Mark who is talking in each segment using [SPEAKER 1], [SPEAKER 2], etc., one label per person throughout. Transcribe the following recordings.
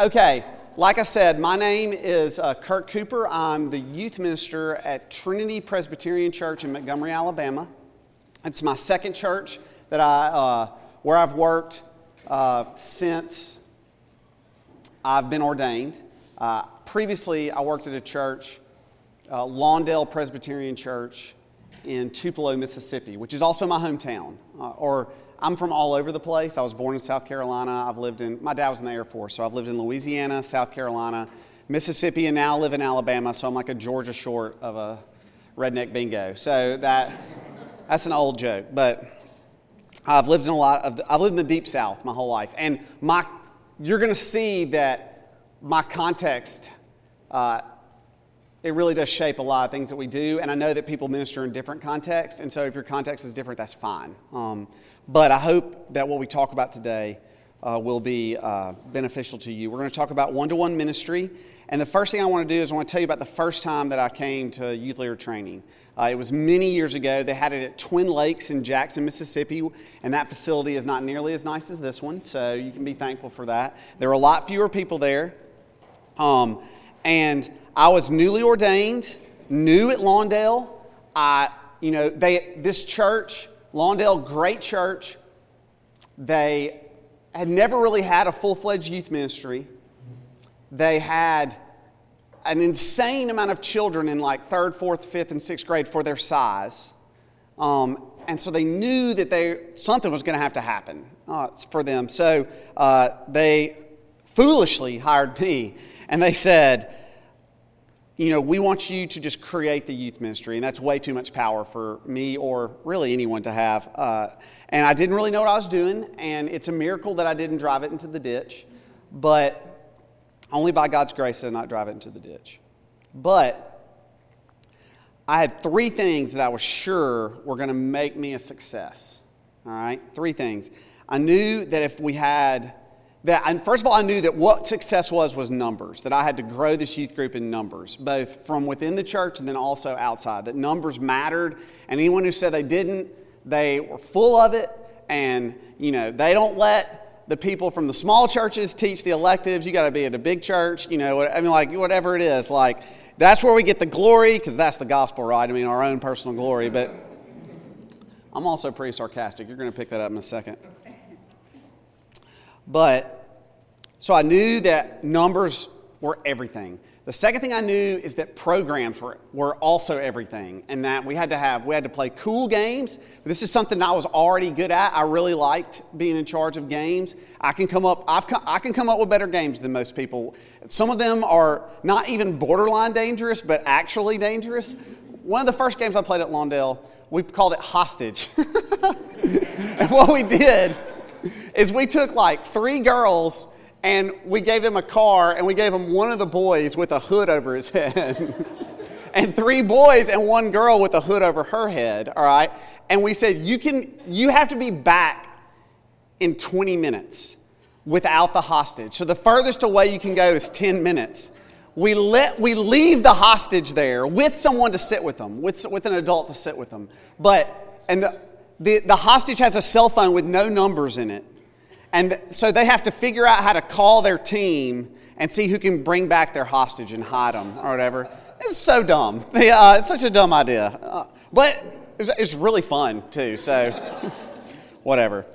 [SPEAKER 1] Okay, like I said, my name is uh, Kurt Cooper. I'm the youth minister at Trinity Presbyterian Church in Montgomery, Alabama. It's my second church that I, uh, where I've worked uh, since I've been ordained. Uh, previously, I worked at a church, uh, Lawndale Presbyterian Church in Tupelo, Mississippi, which is also my hometown, uh, or I'm from all over the place. I was born in South Carolina. I've lived in, my dad was in the Air Force, so I've lived in Louisiana, South Carolina, Mississippi, and now I live in Alabama, so I'm like a Georgia short of a redneck bingo. So that, that's an old joke, but I've lived in a lot of, I've lived in the deep South my whole life. And my, you're going to see that my context, uh, it really does shape a lot of things that we do. And I know that people minister in different contexts. And so if your context is different, that's fine. Um, but I hope that what we talk about today uh, will be uh, beneficial to you. We're going to talk about one to one ministry. And the first thing I want to do is I want to tell you about the first time that I came to youth leader training. Uh, it was many years ago. They had it at Twin Lakes in Jackson, Mississippi, and that facility is not nearly as nice as this one, so you can be thankful for that. There were a lot fewer people there. Um, and I was newly ordained, new at Lawndale. I, you know, they, this church, Lawndale, great church. They had never really had a full fledged youth ministry. They had an insane amount of children in like third, fourth, fifth, and sixth grade for their size. Um, and so they knew that they, something was going to have to happen uh, for them. So uh, they foolishly hired me and they said, you know, we want you to just create the youth ministry, and that's way too much power for me or really anyone to have. Uh, and I didn't really know what I was doing, and it's a miracle that I didn't drive it into the ditch, but only by God's grace did I not drive it into the ditch. But I had three things that I was sure were going to make me a success. All right, three things. I knew that if we had that and first of all i knew that what success was was numbers that i had to grow this youth group in numbers both from within the church and then also outside that numbers mattered. And anyone who said they didn't they were full of it. And you know they don't let the people from the small churches teach the electives. You got to be at a big church you know i mean like whatever it is like that's where we get the glory because that's the gospel right? I mean our own personal glory but i'm also pretty sarcastic. You're going to pick that up in a second but, so I knew that numbers were everything. The second thing I knew is that programs were, were also everything, and that we had to have, we had to play cool games. This is something I was already good at. I really liked being in charge of games. I can come up, I've come, I can come up with better games than most people. Some of them are not even borderline dangerous, but actually dangerous. One of the first games I played at Lawndale, we called it Hostage. and what we did is we took like three girls and we gave them a car and we gave them one of the boys with a hood over his head. And three boys and one girl with a hood over her head all right? And we said you can you have to be back in 20 minutes without the hostage. So the furthest away you can go is 10 minutes. We let we leave the hostage there with someone to sit with them with, with an adult to sit with them. But and the, the, the hostage has a cell phone with no numbers in it. And so they have to figure out how to call their team and see who can bring back their hostage and hide them or whatever. It's so dumb. Uh, it's such a dumb idea. Uh, but it's, it's, really fun too, so whatever.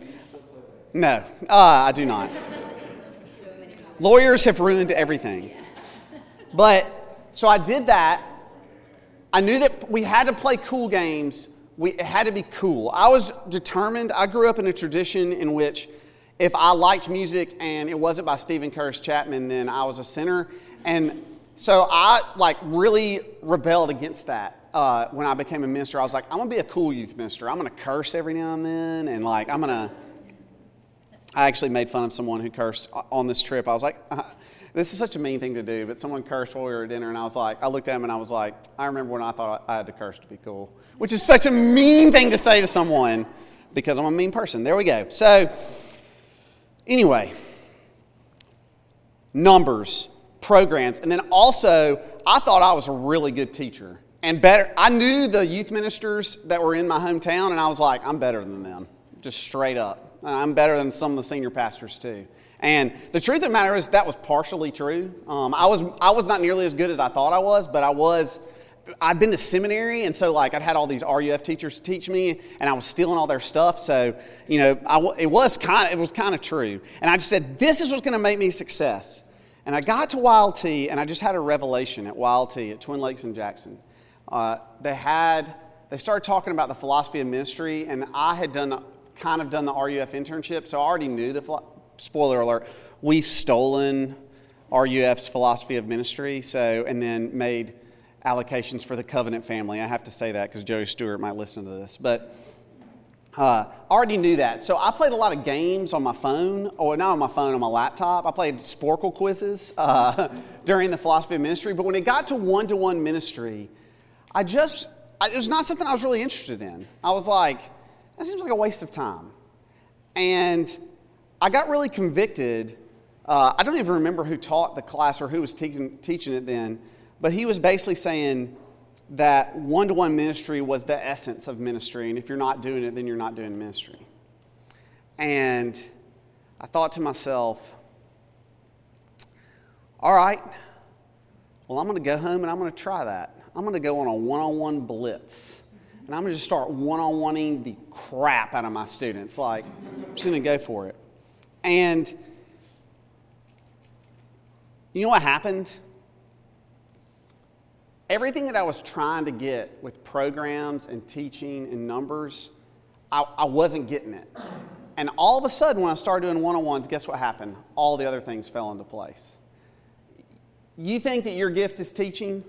[SPEAKER 1] No, uh, I do not. Lawyers have ruined everything. But so I did that. I knew that we had to play cool games we, it had to be cool. I was determined, I grew up in a tradition in which if I liked music and it wasn't by Steven Curtis Chapman, then I was a sinner. And so I like really rebelled against that. Uh, when I became a minister, I was like, I'm gonna be a cool youth minister. I'm gonna curse every now and then, and like I'm gonna. I actually made fun of someone who cursed on this trip. I was like, uh, this is such a mean thing to do, but someone cursed while we were at dinner, and I was like, I looked at him and I was like, I remember when I thought I had to curse to be cool, which is such a mean thing to say to someone because I'm a mean person. There we go. So, anyway, numbers, programs, and then also, I thought I was a really good teacher. And better, I knew the youth ministers that were in my hometown, and I was like, I'm better than them, just straight up. I'm better than some of the senior pastors too. And the truth of the matter is that was partially true. Um, I, was, I was not nearly as good as I thought I was, but I was, I'd been to seminary, and so like I'd had all these RUF teachers teach me, and I was stealing all their stuff. So, you know, I, it was kind of, it was kind of true. And I just said, this is what's going to make me success. And I got to YLT, and I just had a revelation at YLT at Twin Lakes in Jackson. Uh, they had, they started talking about the philosophy of ministry, and I had done kind of done the RUF internship, so I already knew the spoiler alert, we've stolen RUF's philosophy of ministry, so, and then made allocations for the covenant family. I have to say that because Joey Stewart might listen to this. But uh, I already knew that. So I played a lot of games on my phone, or not on my phone, on my laptop. I played Sporcle quizzes uh, during the philosophy of ministry. But when it got to one to one ministry, I just, I, it was not something I was really interested in. I was like, that seems like a waste of time. And I got really convicted. Uh, I don't even remember who taught the class or who was teaching, teaching it then, but he was basically saying that one to one ministry was the essence of ministry, and if you're not doing it, then you're not doing ministry. And I thought to myself, all right, well, I'm going to go home and I'm going to try that. I'm going to go on a one on one blitz. And I'm going to just start one on oneing the crap out of my students. Like, I'm just going to go for it. And you know what happened? Everything that I was trying to get with programs and teaching and numbers, I, I wasn't getting it. And all of a sudden, when I started doing one on ones, guess what happened? All the other things fell into place. You think that your gift is teaching?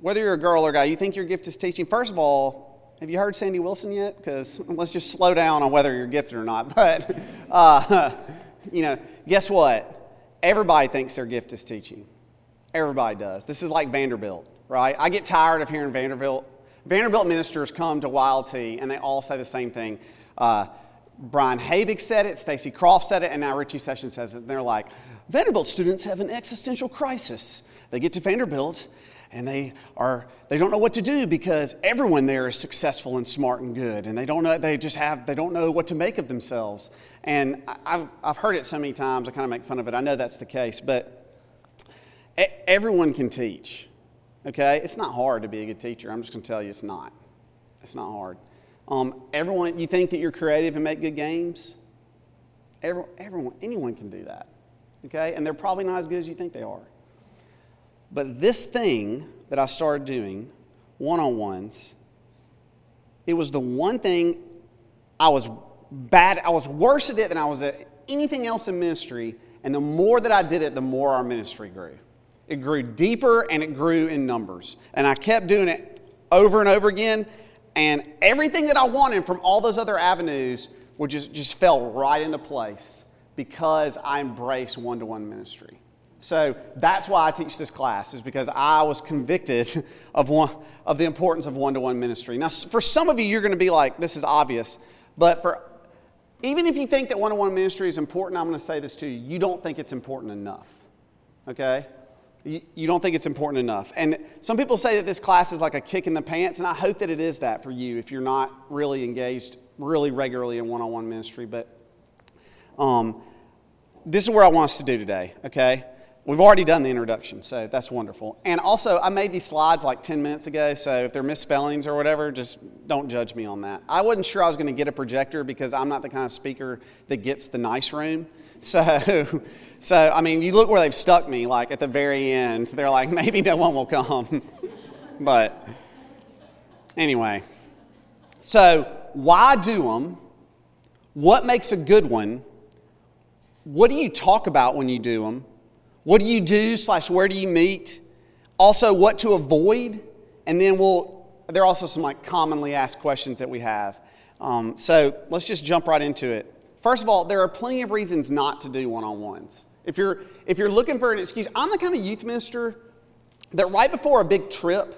[SPEAKER 1] Whether you're a girl or a guy, you think your gift is teaching? First of all, have you heard Sandy Willson yet? Because let's just slow down on whether you're gifted or not. But, uh, you know, guess what? Everybody thinks their gift is teaching. Everybody does. This is like Vanderbilt, right? I get tired of hearing Vanderbilt. Vanderbilt ministers come to YLT and they all say the same thing. Uh, Brian Habig said it, Stacy Croft said it, and now Richie Sessions says it. And they're like, Vanderbilt students have an existential crisis. They get to Vanderbilt and they are they don't know what to do because everyone there is successful and smart and good. And they don't know they just have they don't know what to make of themselves. And i've, I've heard it so many times i kind of make fun of it. I know that's the case but everyone can teach okay? It's not hard to be a good teacher. I'm just going to tell you it's not. It's not hard. Um, everyone you think that you're creative and make good games? Every, everyone anyone can do that okay? And they're probably not as good as you think they are but this thing that I started doing, one on ones, it was the one thing I was bad, I was worse at it than I was at anything else in ministry. And the more that I did it, the more our ministry grew. It grew deeper and it grew in numbers. And I kept doing it over and over again. And everything that I wanted from all those other avenues would just, just fell right into place because I embraced one to one ministry. So that's why I teach this class, is because I was convicted of, one, of the importance of one to one ministry. Now, for some of you, you're going to be like, this is obvious. But for even if you think that one to one ministry is important, I'm going to say this to you you don't think it's important enough. Okay? You, you don't think it's important enough. And some people say that this class is like a kick in the pants, and I hope that it is that for you if you're not really engaged really regularly in one on one ministry. But um, this is where I want us to do today, okay? We've already done the introduction, so that's wonderful. And also, I made these slides like 10 minutes ago, so if they're misspellings or whatever, just don't judge me on that. I wasn't sure I was going to get a projector because I'm not the kind of speaker that gets the nice room. So, so I mean, you look where they've stuck me, like at the very end. They're like, maybe no one will come. but anyway, so why do them? What makes a good one? What do you talk about when you do them? What do you do, slash, where do you meet? Also, what to avoid. And then we'll, there are also some like commonly asked questions that we have. Um, so let's just jump right into it. First of all, there are plenty of reasons not to do one on ones. If you're, if you're looking for an excuse, I'm the kind of youth minister that right before a big trip,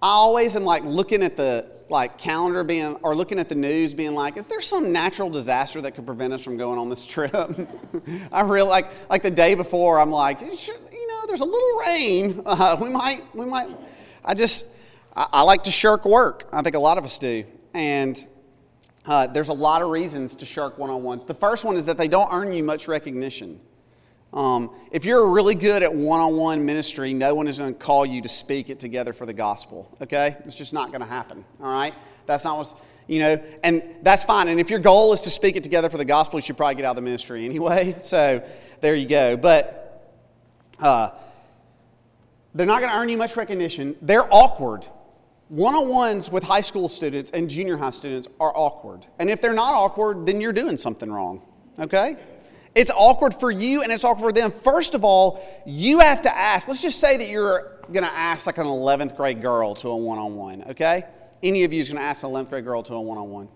[SPEAKER 1] I always am like looking at the like calendar being or looking at the news being like, is there some natural disaster that could prevent us from going on this trip? I really like like the day before, I'm like, you know, there's a little rain. Uh, we might we might. I just I, I like to shirk work. I think a lot of us do, and uh, there's a lot of reasons to shirk one on ones. The first one is that they don't earn you much recognition. Um, if you're really good at one on one ministry, no one is going to call you to speak it together for the gospel, okay? It's just not going to happen, all right? That's not what's, you know, and that's fine. And if your goal is to speak it together for the gospel, you should probably get out of the ministry anyway. So there you go. But uh, they're not going to earn you much recognition. They're awkward. One on ones with high school students and junior high students are awkward. And if they're not awkward, then you're doing something wrong, okay? It's awkward for you and it's awkward for them. First of all, you have to ask. Let's just say that you're going to ask like an 11th grade girl to a one on one, okay? Any of you is going to ask an 11th grade girl to a one on one.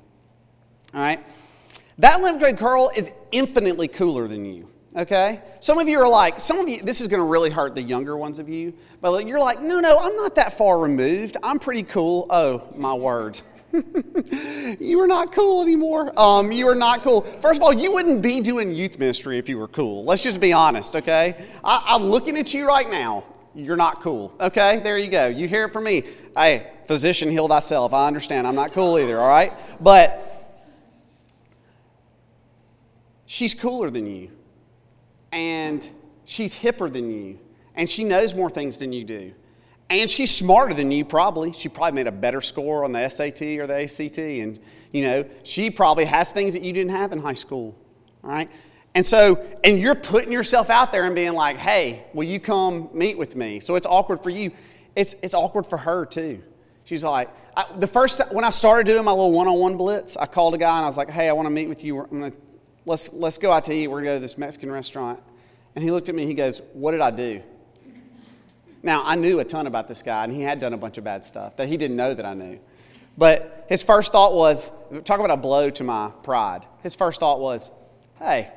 [SPEAKER 1] All right? That 11th grade girl is infinitely cooler than you, okay? Some of you are like, some of you, this is going to really hurt the younger ones of you, but you're like, no, no, I'm not that far removed. I'm pretty cool. Oh, my word. you are not cool anymore. Um, you are not cool. First of all, you wouldn't be doing youth ministry if you were cool. Let's just be honest, okay? I, I'm looking at you right now. You're not cool, okay? There you go. You hear it from me. Hey, physician, heal thyself. I understand. I'm not cool either, all right? But she's cooler than you, and she's hipper than you, and she knows more things than you do. And she's smarter than you, probably. She probably made a better score on the SAT or the ACT. And, you know, she probably has things that you didn't have in high school. Right? And so, and you're putting yourself out there and being like, hey, will you come meet with me? So it's awkward for you. It's, it's awkward for her, too. She's like, I, the first, when I started doing my little one on one blitz, I called a guy and I was like, hey, I want to meet with you. Gonna, let's, let's go out to eat. We're going to go to this Mexican restaurant. And he looked at me and he goes, what did I do? Now, I knew a ton about this guy, and he had done a bunch of bad stuff that he didn't know that I knew. But his first thought was talk about a blow to my pride. His first thought was, hey,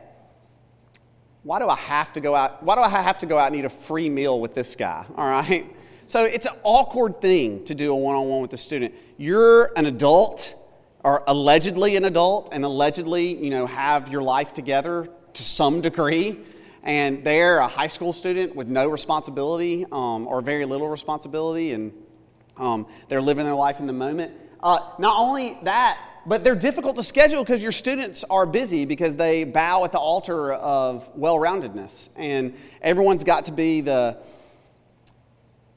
[SPEAKER 1] why do I have to go out? Why do I have to go out and eat a free meal with this guy? All right. So it's an awkward thing to do a one on one with a student. You're an adult, or allegedly an adult, and allegedly, you know, have your life together to some degree and they're a high school student with no responsibility um, or very little responsibility, and um, they're living their life in the moment. Uh, not only that, but they're difficult to schedule because your students are busy because they bow at the altar of well roundedness. And everyone's got to be the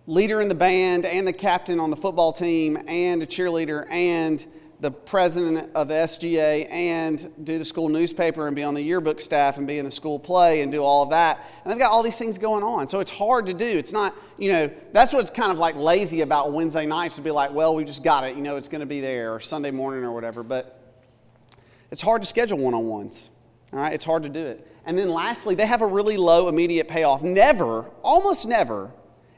[SPEAKER 1] leader in the band and the captain on the football team and a cheerleader and the president of SGA and do the school newspaper and be on the yearbook staff and be in the school play and do all of that. And they've got all these things going on. So it's hard to do. It's not, you know, that's what's kind of like lazy about Wednesday nights to be like, well, we just got it. You know, it's going to be there or Sunday morning or whatever. But it's hard to schedule one on ones. All right, it's hard to do it. And then lastly, they have a really low immediate payoff. Never, almost never,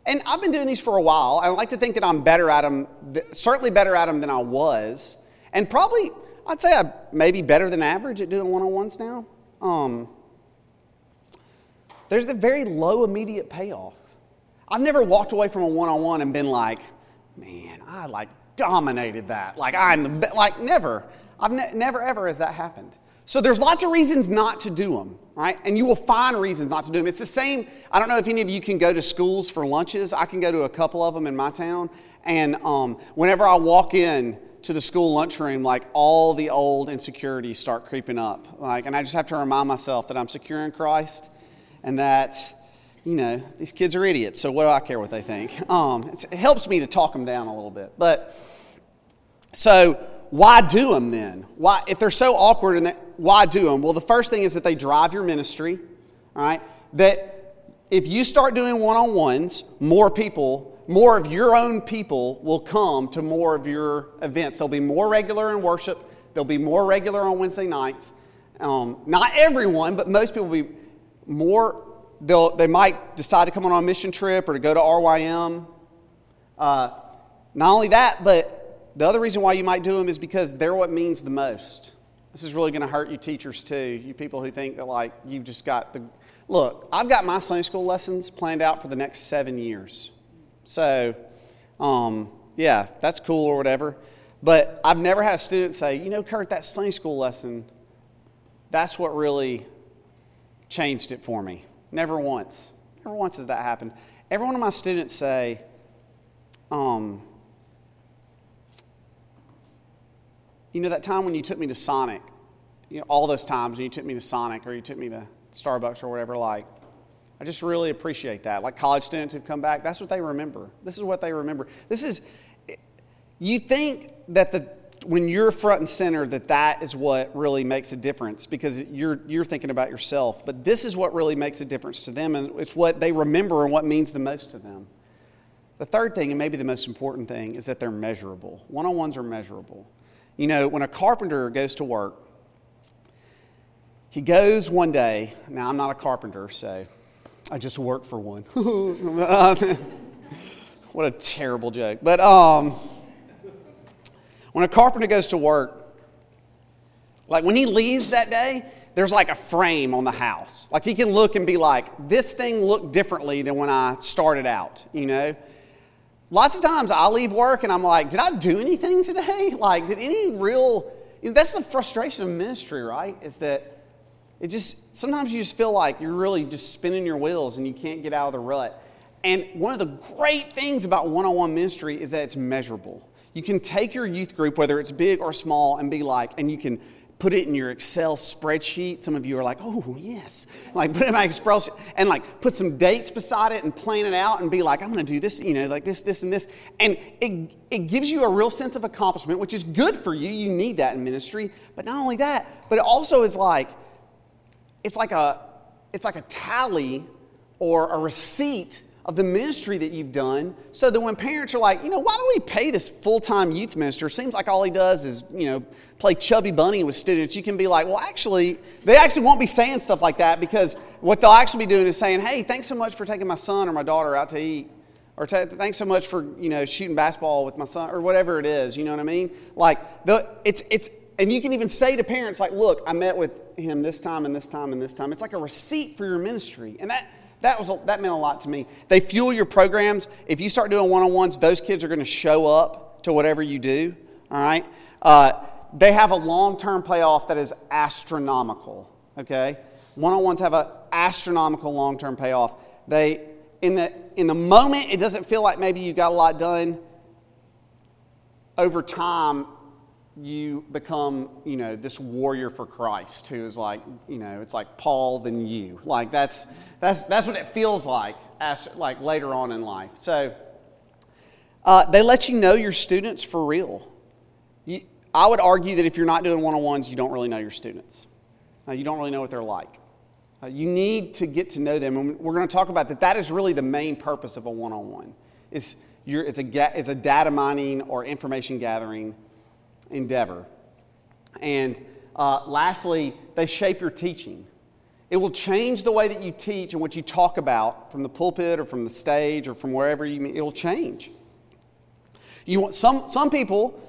[SPEAKER 1] and I've been doing these for a while. I like to think that I'm better at them, certainly better at them than I was and probably, I'd say I'm maybe better than average at doing one on ones now. Um, there's a very low immediate payoff. I've never walked away from a one on one and been like, man, I like dominated that. Like, I'm the best. Like, never. I've ne- never, ever has that happened. So there's lots of reasons not to do them, right? And you will find reasons not to do them. It's the same. I don't know if any of you can go to schools for lunches. I can go to a couple of them in my town. And um, whenever I walk in, to the school lunchroom, like all the old insecurities start creeping up. Like, and I just have to remind myself that I'm secure in Christ and that, you know, these kids are idiots. So what do I care what they think? Um, it helps me to talk them down a little bit. But so why do them then? Why, if they're so awkward and why do them? Well, the first thing is that they drive your ministry. All right, that if you start doing one-on-ones, more people more of your own people will come to more of your events. They'll be more regular in worship, they'll be more regular on Wednesday nights. Um, not everyone, but most people will be more, they'll, they might decide to come on a mission trip or to go to RYM. Uh, not only that, but the other reason why you might do them is because they're what means the most. This is really going to hurt you teachers too, you people who think that like you've just got the. Look, I've got my Sunday school lessons planned out for the next seven years. So, um, yeah, that's cool or whatever. But I've never had a student say, you know, Kurt, that Sunday school lesson, that's what really changed it for me. Never once. Never once has that happened. Every one of my students say, um, you know, that time when you took me to Sonic, you know, all those times when you took me to Sonic or you took me to Starbucks or whatever, like, I just really appreciate that. Like college students who've come back, that's what they remember. This is what they remember. This is, you think that the, when you're front and center, that that is what really makes a difference because you're, you're thinking about yourself. But this is what really makes a difference to them, and it's what they remember and what means the most to them. The third thing, and maybe the most important thing, is that they're measurable. One on ones are measurable. You know, when a carpenter goes to work, he goes one day. Now, I'm not a carpenter, so I just work for one. what a terrible joke. But um, when a carpenter goes to work, like when he leaves that day, there's like a frame on the house. Like he can look and be like, this thing looked differently than when I started out, you know? Lots of times I leave work and I'm like, did I do anything today? Like, did any real, you know, that's the frustration of ministry, right? Is that it just, sometimes you just feel like you're really just spinning your wheels and you can't get out of the rut. And one of the great things about one on one ministry is that it's measurable. You can take your youth group, whether it's big or small, and be like, and you can put it in your Excel spreadsheet. Some of you are like, oh, yes. Like, put it in my Excel and like put some dates beside it and plan it out and be like, I'm going to do this, you know, like this, this, and this. And it, it gives you a real sense of accomplishment, which is good for you. You need that in ministry. But not only that, but it also is like, it's like a, it's like a tally or a receipt of the ministry that you've done so that when parents are like, you know, why don't we pay this full time youth minister? Seems like all he does is, you know, play chubby bunny with students. You can be like, well, actually, they actually won't be saying stuff like that because what they'll actually be doing is saying, hey, thanks so much for taking my son or my daughter out to eat. Or thanks so much for, you know, shooting basketball with my son or whatever it is. You know what I mean? Like, the, it's, it's, and you can even say to parents, like, look, I met with him this time and this time and this time. It's like a receipt for your ministry. And that, that, was, that meant a lot to me. They fuel your programs. If you start doing one on ones, those kids are going to show up to whatever you do. All right? Uh, they have a long term payoff that is astronomical. Okay? One on ones have an astronomical long term payoff. They, in the, in the moment, it doesn't feel like maybe you got a lot done. Over time, you become, you know, this warrior for Christ who is like, you know, it's like Paul than you. Like that's that's that's what it feels like as like later on in life. So uh, they let you know your students for real. You, I would argue that if you're not doing one-on-ones, you don't really know your students. Uh, you don't really know what they're like. Uh, you need to get to know them, and we're going to talk about that. That is really the main purpose of a one-on-one. It's, a, it's a data mining or information gathering endeavor. And uh, lastly, they shape your teaching. It will change the way that you teach and what you talk about from the pulpit or from the stage or from wherever you meet. It'll change. You want some, some people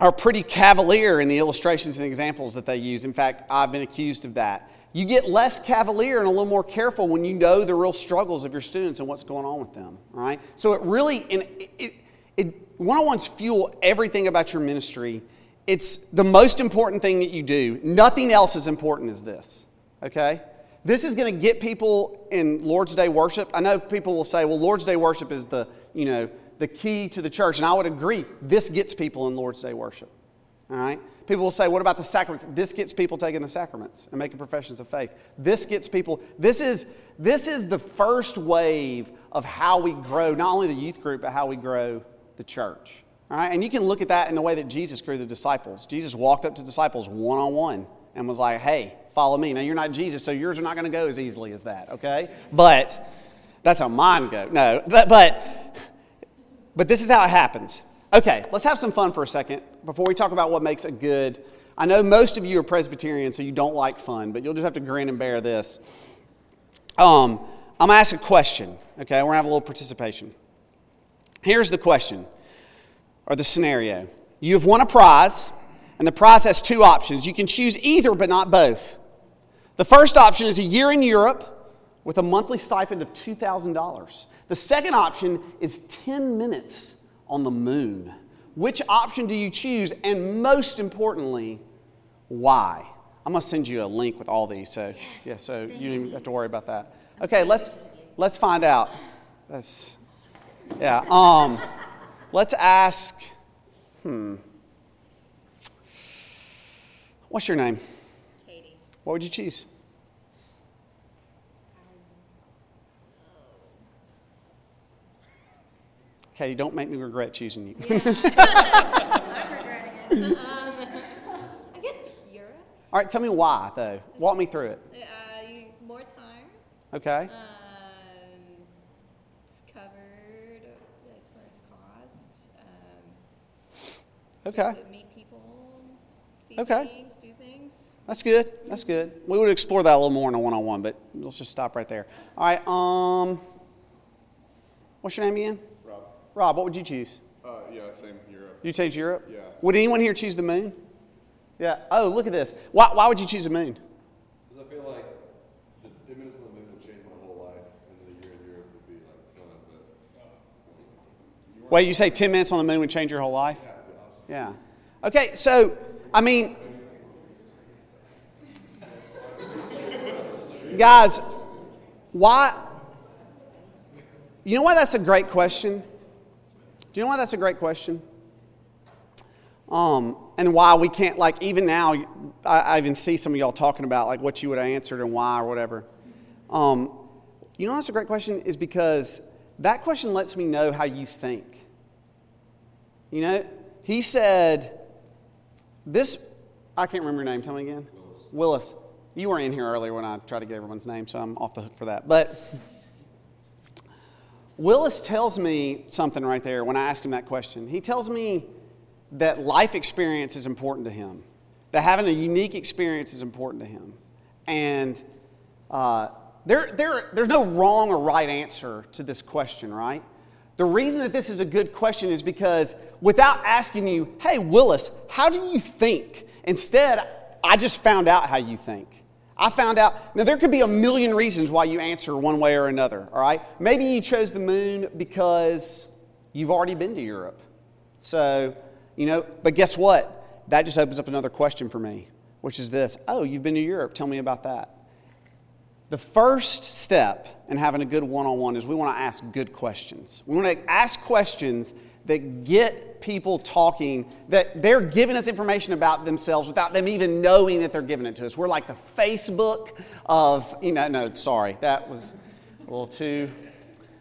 [SPEAKER 1] are pretty cavalier in the illustrations and examples that they use. In fact, I've been accused of that. You get less cavalier and a little more careful when you know the real struggles of your students and what's going on with them, right? So it really, it, it, it, one on ones fuel everything about your ministry. It's the most important thing that you do. Nothing else is important as this, okay? This is going to get people in Lord's Day worship. I know people will say, well, Lord's Day worship is the, you know, the key to the church. And I would agree, this gets people in Lord's Day worship. All right? People will say, what about the sacraments? This gets people taking the sacraments and making professions of faith. This gets people, this is, this is the first wave of how we grow, not only the youth group, but how we grow the church. All right? And you can look at that in the way that Jesus grew the disciples. Jesus walked up to disciples one on one and was like, hey, follow me. Now, you're not Jesus, so yours are not going to go as easily as that, okay? But that's how mine go. No, but, but, but this is how it happens. Okay, let's have some fun for a second before we talk about what makes a good. I know most of you are Presbyterian, so you don't like fun, but you'll just have to grin and bear this. Um, I'm going to ask a question, okay? We're going to have a little participation. Here's the question or the scenario you have won a prize, and the prize has two options. You can choose either, but not both. The first option is a year in Europe with a monthly stipend of $2,000. The second option is 10 minutes on the moon. Which option do you choose? And most importantly, why? I'm going to send you a link with all these. So, yes, yeah, so you don't have to worry about that. Okay, let's, let's find out. That's yeah. Um, let's ask. Hmm. What's your name?
[SPEAKER 2] Katie.
[SPEAKER 1] What would you choose? Katie, don't make me regret choosing you.
[SPEAKER 2] I'm regretting it. Um, I guess Europe.
[SPEAKER 1] All right, tell me why, though. Walk me through it.
[SPEAKER 2] Uh, more time.
[SPEAKER 1] Okay?
[SPEAKER 2] Um, it's covered as far as cost. Um,
[SPEAKER 1] Okay.
[SPEAKER 2] to meet people, see
[SPEAKER 1] Okay.
[SPEAKER 2] things, do things.
[SPEAKER 1] That's good. That's good. We would explore that a little more in a one on one, but let's just stop right there. All right, um, what's your name again?
[SPEAKER 3] Rob.
[SPEAKER 1] Rob, what would you choose?
[SPEAKER 3] Uh, yeah, same Europe.
[SPEAKER 1] You choose Europe?
[SPEAKER 3] Yeah.
[SPEAKER 1] Would anyone here choose the moon? Yeah. Oh, look at this. Why, why would you choose the moon?
[SPEAKER 3] Because I feel like the 10 minutes on the moon would change my whole life, and the year in Europe would be like fun, but
[SPEAKER 1] Wait, you say 10 minutes on the moon would change your whole life?
[SPEAKER 3] Yeah.
[SPEAKER 1] Okay, so, I mean, guys, why? You know why that's a great question? Do you know why that's a great question? Um, and why we can't, like, even now, I, I even see some of y'all talking about, like, what you would have answered and why or whatever. Um, you know, that's a great question is because that question lets me know how you think. You know, he said, this, I can't remember your name. Tell me again. Willis. Willis. You were in here earlier when I tried to get everyone's name, so I'm off the hook for that. But Willis tells me something right there when I asked him that question. He tells me that life experience is important to him, that having a unique experience is important to him. And uh, there, there, there's no wrong or right answer to this question, right? The reason that this is a good question is because without asking you, hey, Willis, how do you think? Instead, I just found out how you think. I found out, now there could be a million reasons why you answer one way or another, all right? Maybe you chose the moon because you've already been to Europe. So, you know, but guess what? That just opens up another question for me, which is this Oh, you've been to Europe. Tell me about that. The first step in having a good one on one is we want to ask good questions. We want to ask questions that get people talking, that they're giving us information about themselves without them even knowing that they're giving it to us. We're like the Facebook of, you know, no, sorry, that was a little too,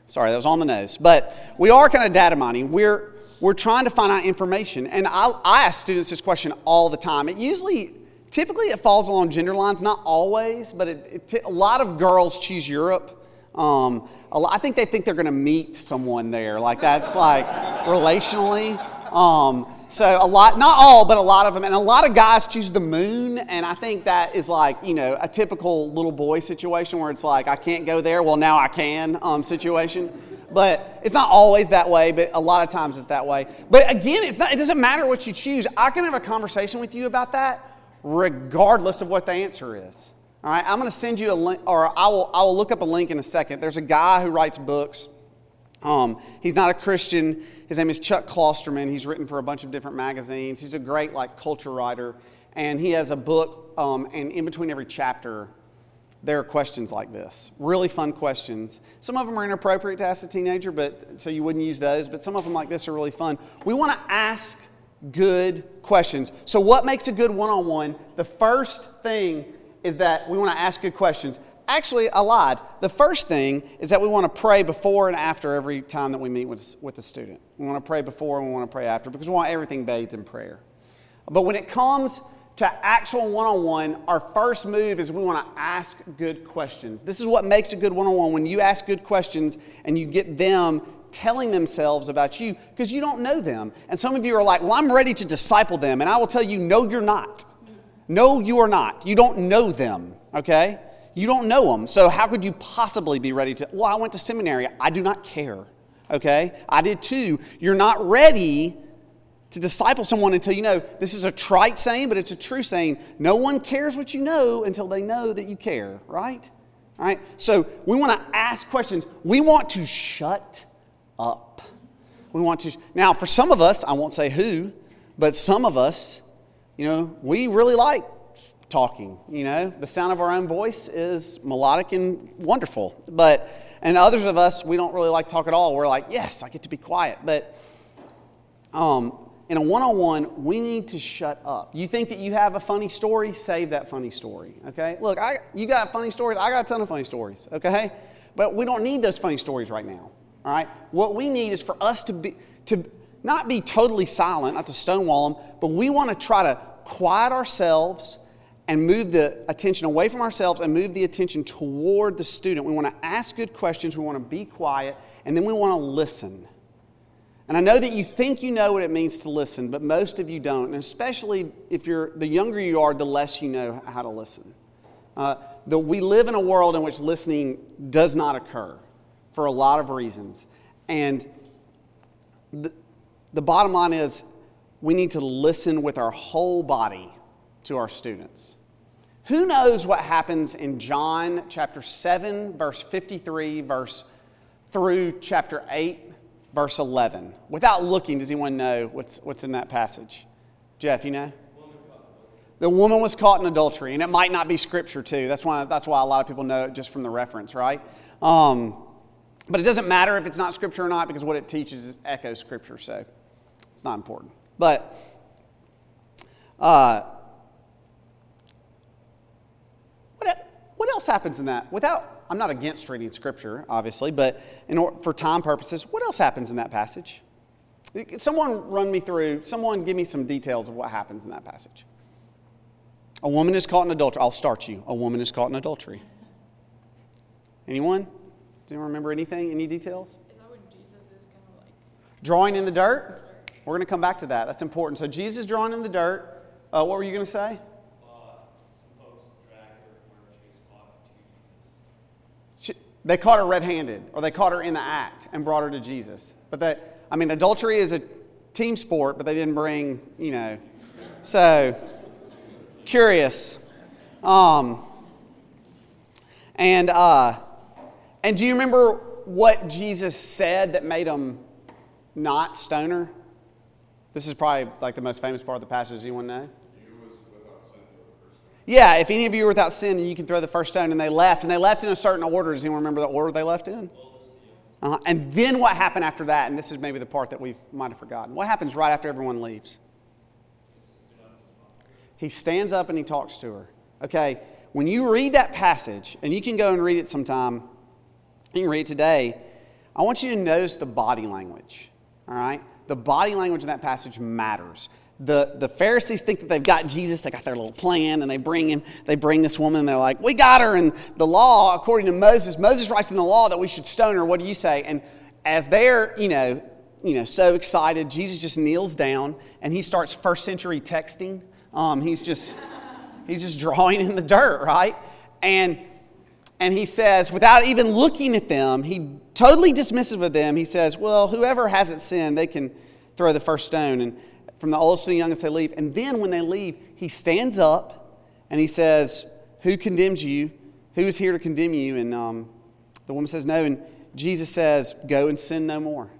[SPEAKER 1] sorry, that was on the nose. But we are kind of data mining. We're, we're trying to find out information. And I, I ask students this question all the time. It usually, typically, it falls along gender lines, not always, but it, it t- a lot of girls choose Europe. Um, a lot, I think they think they're going to meet someone there. Like that's like relationally. Um, so a lot, not all, but a lot of them, and a lot of guys choose the moon, and I think that is like you know a typical little boy situation where it's like I can't go there, well now I can um, situation. But it's not always that way, but a lot of times it's that way. But again, it's not, it doesn't matter what you choose. I can have a conversation with you about that regardless of what the answer is. All right, I'm going to send you a link, or I will, I will look up a link in a second. There's a guy who writes books. Um, he's not a Christian. His name is Chuck Klosterman. He's written for a bunch of different magazines. He's a great like culture writer, and he has a book. Um, and in between every chapter, there are questions like this. Really fun questions. Some of them are inappropriate to ask a teenager, but so you wouldn't use those. But some of them like this are really fun. We want to ask good questions. So, what makes a good one-on-one? The first thing is that we want to ask good questions. Actually, I lied. The first thing is that we want to pray before and after every time that we meet with, with a student. We want to pray before and we want to pray after because we want everything bathed in prayer. But when it comes to actual one on one, our first move is we want to ask good questions. This is what makes a good one on one when you ask good questions and you get them telling themselves about you because you don't know them. And some of you are like, well, I'm ready to disciple them. And I will tell you, no, you're not. No, you are not. You don't know them, okay? You don't know them. So, how could you possibly be ready to? Well, I went to seminary. I do not care, okay? I did too. You're not ready to disciple someone until you know this is a trite saying, but it's a true saying. No one cares what you know until they know that you care, right? All right? So, we want to ask questions. We want to shut up. We want to. Now, for some of us, I won't say who, but some of us, you know, we really like talking. You know, the sound of our own voice is melodic and wonderful. But, and others of us, we don't really like talk at all. We're like, yes, I get to be quiet. But, um, in a one on one, we need to shut up. You think that you have a funny story? Save that funny story, okay? Look, I, you got funny stories. I got a ton of funny stories, okay? But we don't need those funny stories right now, all right? What we need is for us to be, to not be totally silent, not to stonewall them, but we want to try to quiet ourselves and move the attention away from ourselves and move the attention toward the student. We want to ask good questions, we want to be quiet, and then we want to listen. And I know that you think you know what it means to listen, but most of you don't. And especially if you're the younger you are, the less you know how to listen. Uh, the, we live in a world in which listening does not occur for a lot of reasons. And the, the bottom line is we need to listen with our whole body to our students. Who knows what happens in John chapter 7, verse 53, verse through chapter 8, verse 11. Without looking, does anyone know what's, what's in that passage? Jeff, you know? The woman was caught in adultery, and it might not be scripture too. That's why, that's why a lot of people know it just from the reference, right? Um, but it doesn't matter if it's not scripture or not because what it teaches echoes scripture, so it's not important. But uh, what, what else happens in that? Without I'm not against reading scripture, obviously, but order, for time purposes, what else happens in that passage? Someone run me through, someone give me some details of what happens in that passage. A woman is caught in adultery. I'll start you. A woman is caught in adultery. Anyone? Do you remember anything? Any details?
[SPEAKER 2] Is that when Jesus is kind of like
[SPEAKER 1] drawing in the dirt? We're going to come back to that. That's important. So Jesus drawing in the dirt. Uh, what were you going to say? They caught her red handed, or they caught her in the act and brought her to Jesus. But that, I mean, adultery is a team sport, but they didn't bring, you know. So, curious. Um, and, uh, and do you remember what Jesus said that made him not stoner? This is probably like the most famous part of the passage. Anyone know? Yeah, if any of you are without sin, you can throw the first stone. And they left, and they left in a certain order. Does anyone remember the order they left in? Uh-huh. And then what happened after that? And this is maybe the part that we might have forgotten. What happens right after everyone leaves? He stands up and he talks to her. Okay, when you read that passage, and you can go and read it sometime, you read today, I want you to notice the body language. All right? The body language in that passage matters the, the Pharisees think that they've got Jesus, they got their little plan, and they bring him, they bring this woman, and they're like, We got her. And the law, according to Moses, Moses writes in the law that we should stone her. What do you say? And as they're, you know, you know, so excited, Jesus just kneels down and he starts first century texting. Um, he's just he's just drawing in the dirt, right? And and he says, without even looking at them, he totally dismissive of them. He says, Well, whoever hasn't sinned, they can throw the first stone. And from the oldest to the youngest, they leave. And then when they leave, he stands up and he says, Who condemns you? Who is here to condemn you? And um, the woman says, No. And Jesus says, Go and sin no more.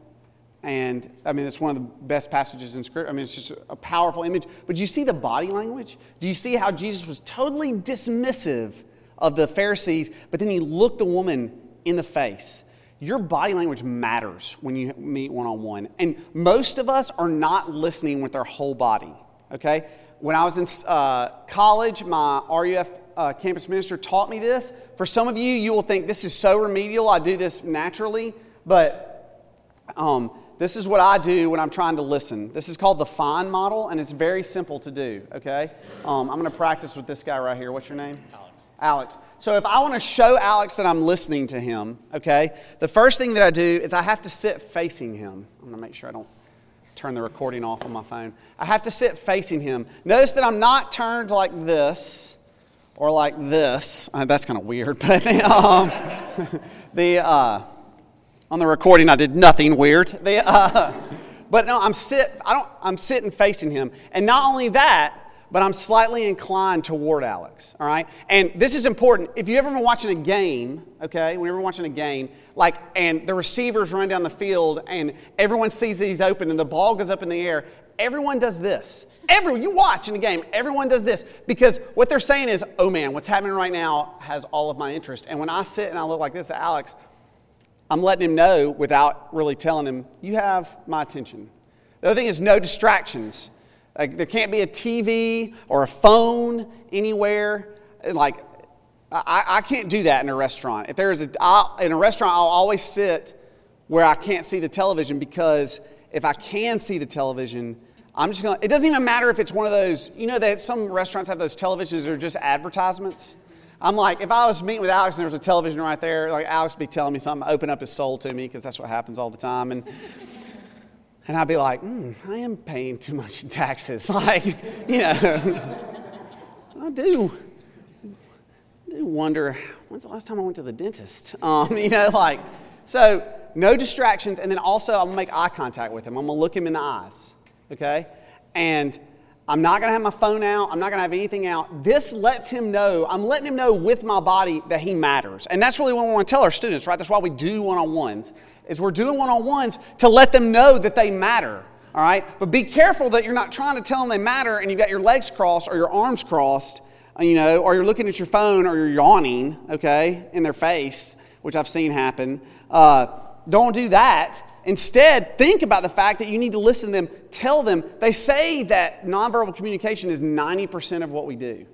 [SPEAKER 1] And I mean, it's one of the best passages in Scripture. I mean, it's just a powerful image. But do you see the body language? Do you see how Jesus was totally dismissive of the Pharisees, but then he looked the woman in the face? your body language matters when you meet one on one. And most of us are not listening with our whole body, okay? When I was in uh, college, my RUF uh, campus minister taught me this. For some of you, you will think this is so remedial, I do this naturally, but um, this is what I do when I'm trying to listen. This is called the FINE model, and it's very simple to do, okay? Um, I'm gonna practice with this guy right here. What's your name? Alex. So if I want to show Alex that I'm listening to him, okay, the first thing that I do is I have to sit facing him. I'm going to make sure I don't turn the recording off on my phone. I have to sit facing him. Notice that I'm not turned like this or like this. Uh, that's kind of weird, but um, the uh, on the recording I did nothing weird. The, uh, but no, I'm sit. I don't. I'm sitting facing him, and not only that, but I'm slightly inclined toward Alex, all right? And this is important. If you ever been watching a game, okay, whenever you're watching a game, like, and the receivers run down the field and everyone sees that he's open and the ball goes up in the air, everyone does this. Everyone, you watch in the game, everyone does this because what they're saying is, oh man, what's happening right now has all of my interest. And when I sit and I look like this at Alex, I'm letting him know without really telling him, you have my attention. The other thing is no distractions. Like there can't be a TV or a phone anywhere. Like I, I can't do that in a restaurant. If there's a I'll, in a restaurant, I'll always sit where I can't see the television because if I can see the television, I'm just gonna. It doesn't even matter if it's one of those. You know that some restaurants have those televisions that are just advertisements. I'm like, if I was meeting with Alex and there was a television right there, like Alex would be telling me something, open up his soul to me because that's what happens all the time, and and I'd be like, mm, I am paying too much in taxes. Like, you know, I do, I do wonder when's the last time I went to the dentist. Um, you know, like, so no distractions, and then also I'm gonna make eye contact with him. I'm gonna look him in the eyes, okay? And I'm not gonna have my phone out. I'm not gonna have anything out. This lets him know, I'm letting him know with my body that he matters. And that's really what we wanna tell our students, right? That's why we do one on ones, is we're doing one on ones to let them know that they matter, all right? But be careful that you're not trying to tell them they matter and you've got your legs crossed or your arms crossed, you know, or you're looking at your phone or you're yawning, okay, in their face, which I've seen happen. Uh, don't do that. Instead, think about the fact that you need to listen to them, tell them. They say that nonverbal communication is 90% of what we do.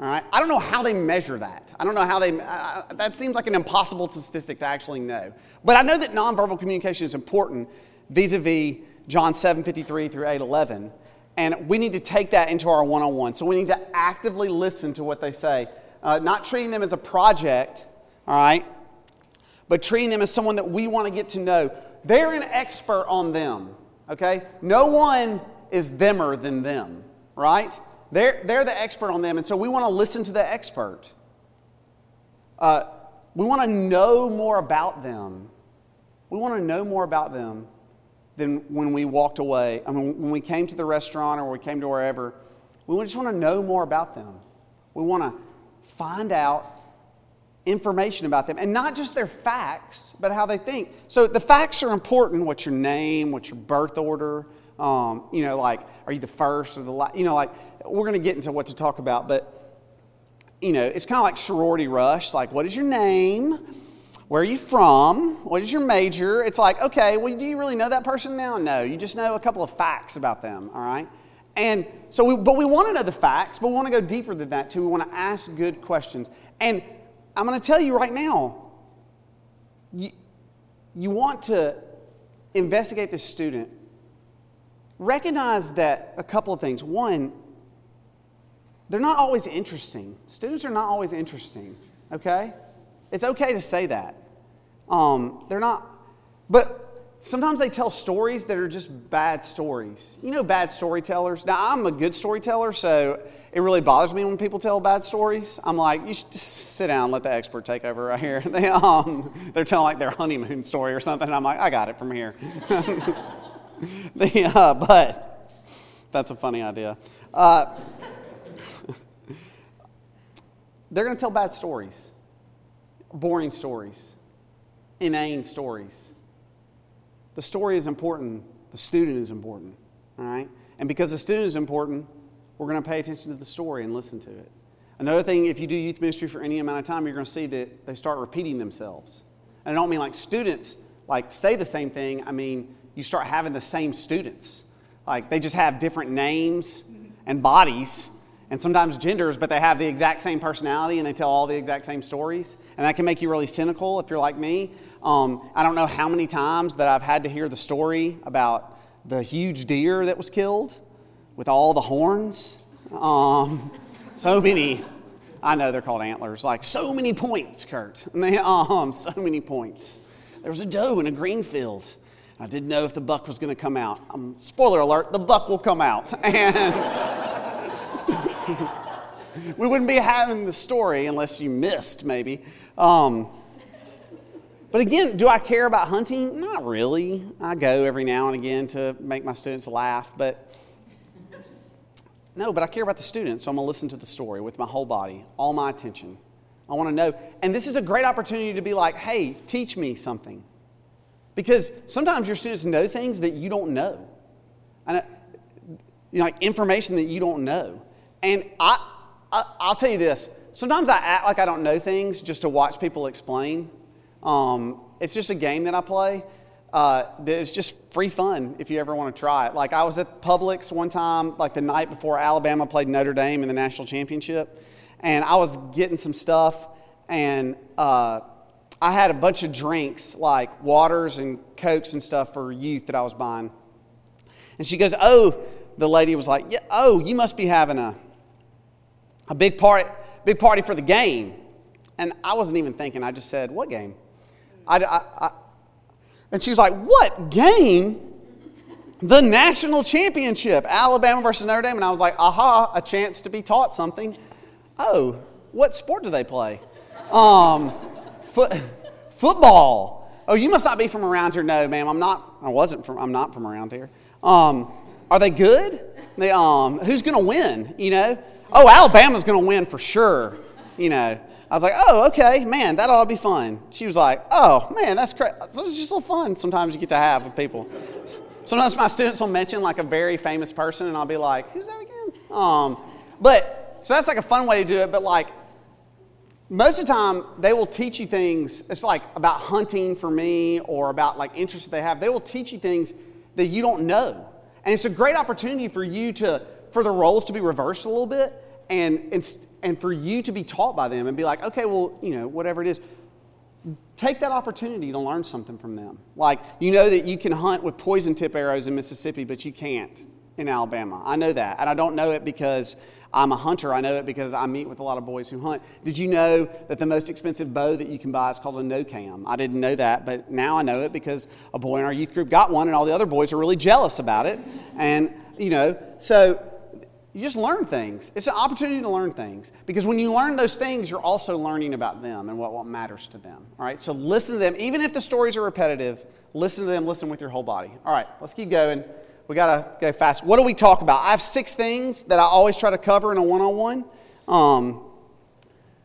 [SPEAKER 1] All right? I don't know how they measure that. I don't know how they, uh, that seems like an impossible statistic to actually know. But I know that nonverbal communication is important vis a vis John 7 53 through 8 11. And we need to take that into our one on one. So we need to actively listen to what they say, uh, not treating them as a project, all right? but treating them as someone that we want to get to know. They're an expert on them, okay? No one is themmer than them, right? They're, they're the expert on them, and so we want to listen to the expert. Uh, we want to know more about them. We want to know more about them than when we walked away. I mean, when we came to the restaurant or we came to wherever, we just want to know more about them. We want to find out information about them and not just their facts but how they think so the facts are important what's your name what's your birth order um, you know like are you the first or the last you know like we're going to get into what to talk about but you know it's kind of like sorority rush like what is your name? Where are you from? What is your major? It's like okay well do you really know that person now? No you just know a couple of facts about them all right? And so we, but we want to know the facts but we want to go deeper than that too. We want to ask good questions. And I'm going to tell you right now you, you want to investigate this student. Recognize that a couple of things. One, they're not always interesting. Students are not always interesting, okay? It's okay to say that. Um, they're not, but sometimes they tell stories that are just bad stories. You know, bad storytellers. Now, I'm a good storyteller, so it really bothers me when people tell bad stories. I'm like, you should just sit down, let the expert take over right here. They, um, they're telling like their honeymoon story or something. I'm like, I got it from here. the, uh, but that's a funny idea. Uh, they're going to tell bad stories, boring stories, inane stories. The story is important, the student is important, all right? And because the student is important, we're going to pay attention to the story and listen to it. Another thing, if you do youth ministry for any amount of time, you're going to see that they start repeating themselves. And I don't mean like students like say the same thing. I mean you start having the same students. Like they just have different names and bodies and sometimes genders, but they have the exact same personality and they tell all the exact same stories. And that can make you really cynical if you're like me. Um, I don't know how many times that I've had to hear the story about the huge deer that was killed with all the horns. Um, so many, I know they're called antlers, like so many points, Kurt. They, um, so many points. There was a doe in a green field. I didn't know if the buck was going to come out. Um, spoiler alert, the buck will come out. And we wouldn't be having the story unless you missed, maybe. Um, but again, do I care about hunting? Not really. I go every now and again to make my students laugh, but no, but I care about the students, so I'm going to listen to the story with my whole body, all my attention. I want to know. And this is a great opportunity to be like, hey, teach me something. Because sometimes your students know things that you don't know. And, you know, like information that you don't know. And I, I, will tell you this sometimes I act like I don't know things just to watch people explain. Um, it's just a game that I play. uh, it's just free fun if you ever want to try it. Like I was at Publix one time, like the night before Alabama played Notre Dame in the national championship, and I was getting some stuff, and uh, I had a bunch of drinks like waters and cokes and stuff for youth that I was buying. And she goes, "Oh," the lady was like, "Yeah, oh, you must be having a a big party, big party for the game." And I wasn't even thinking. I just said, "What game?" I, I, I and she was like, What game? The national championship, Alabama versus Notre Dame. And I was like, Aha, a chance to be taught something. Oh, what sport do they play? Um, foot, football. Oh, you must not be from around here. No, ma'am, I'm not. I wasn't from. I'm not from around here. Um, are they good? They, um, who's going to win? You know? Oh, Alabama's going to win for sure. You know? I was like, oh, okay, man, that ought to be fun. She was like, oh, man, that's great. So it's just so fun sometimes you get to have with people. Sometimes my students will mention like a very famous person, and I'll be like, who's that again? Um, but, so that's like a fun way to do it, but like, most of the time they will teach you things it's like about hunting for me or about like interests that they have they will teach you things that you don't know and it's a great opportunity for you to for the roles to be reversed a little bit and, and and for you to be taught by them and be like, okay, well, you know, whatever it is, take that opportunity to learn something from them. Like, you know that you can hunt with poison tip arrows in Mississippi, but you can't in Alabama. I know that. And I don't know it because I'm a hunter. I know it because I meet with a lot of boys who hunt. Did you know that the most expensive bow that you can buy is called a no cam? I didn't know that, but now I know it because a boy in our youth group got one, and all the other boys are really jealous about it. And, you know, so you just learn things. It's an opportunity to learn things because when you learn those things, you're also learning about them and what, what matters to them. All right, so listen to them. Even if the stories are repetitive, listen to them, listen with your whole body. All right, let's keep going. We got to go fast. What do we talk about? I have six things that I always try to cover in a one on one.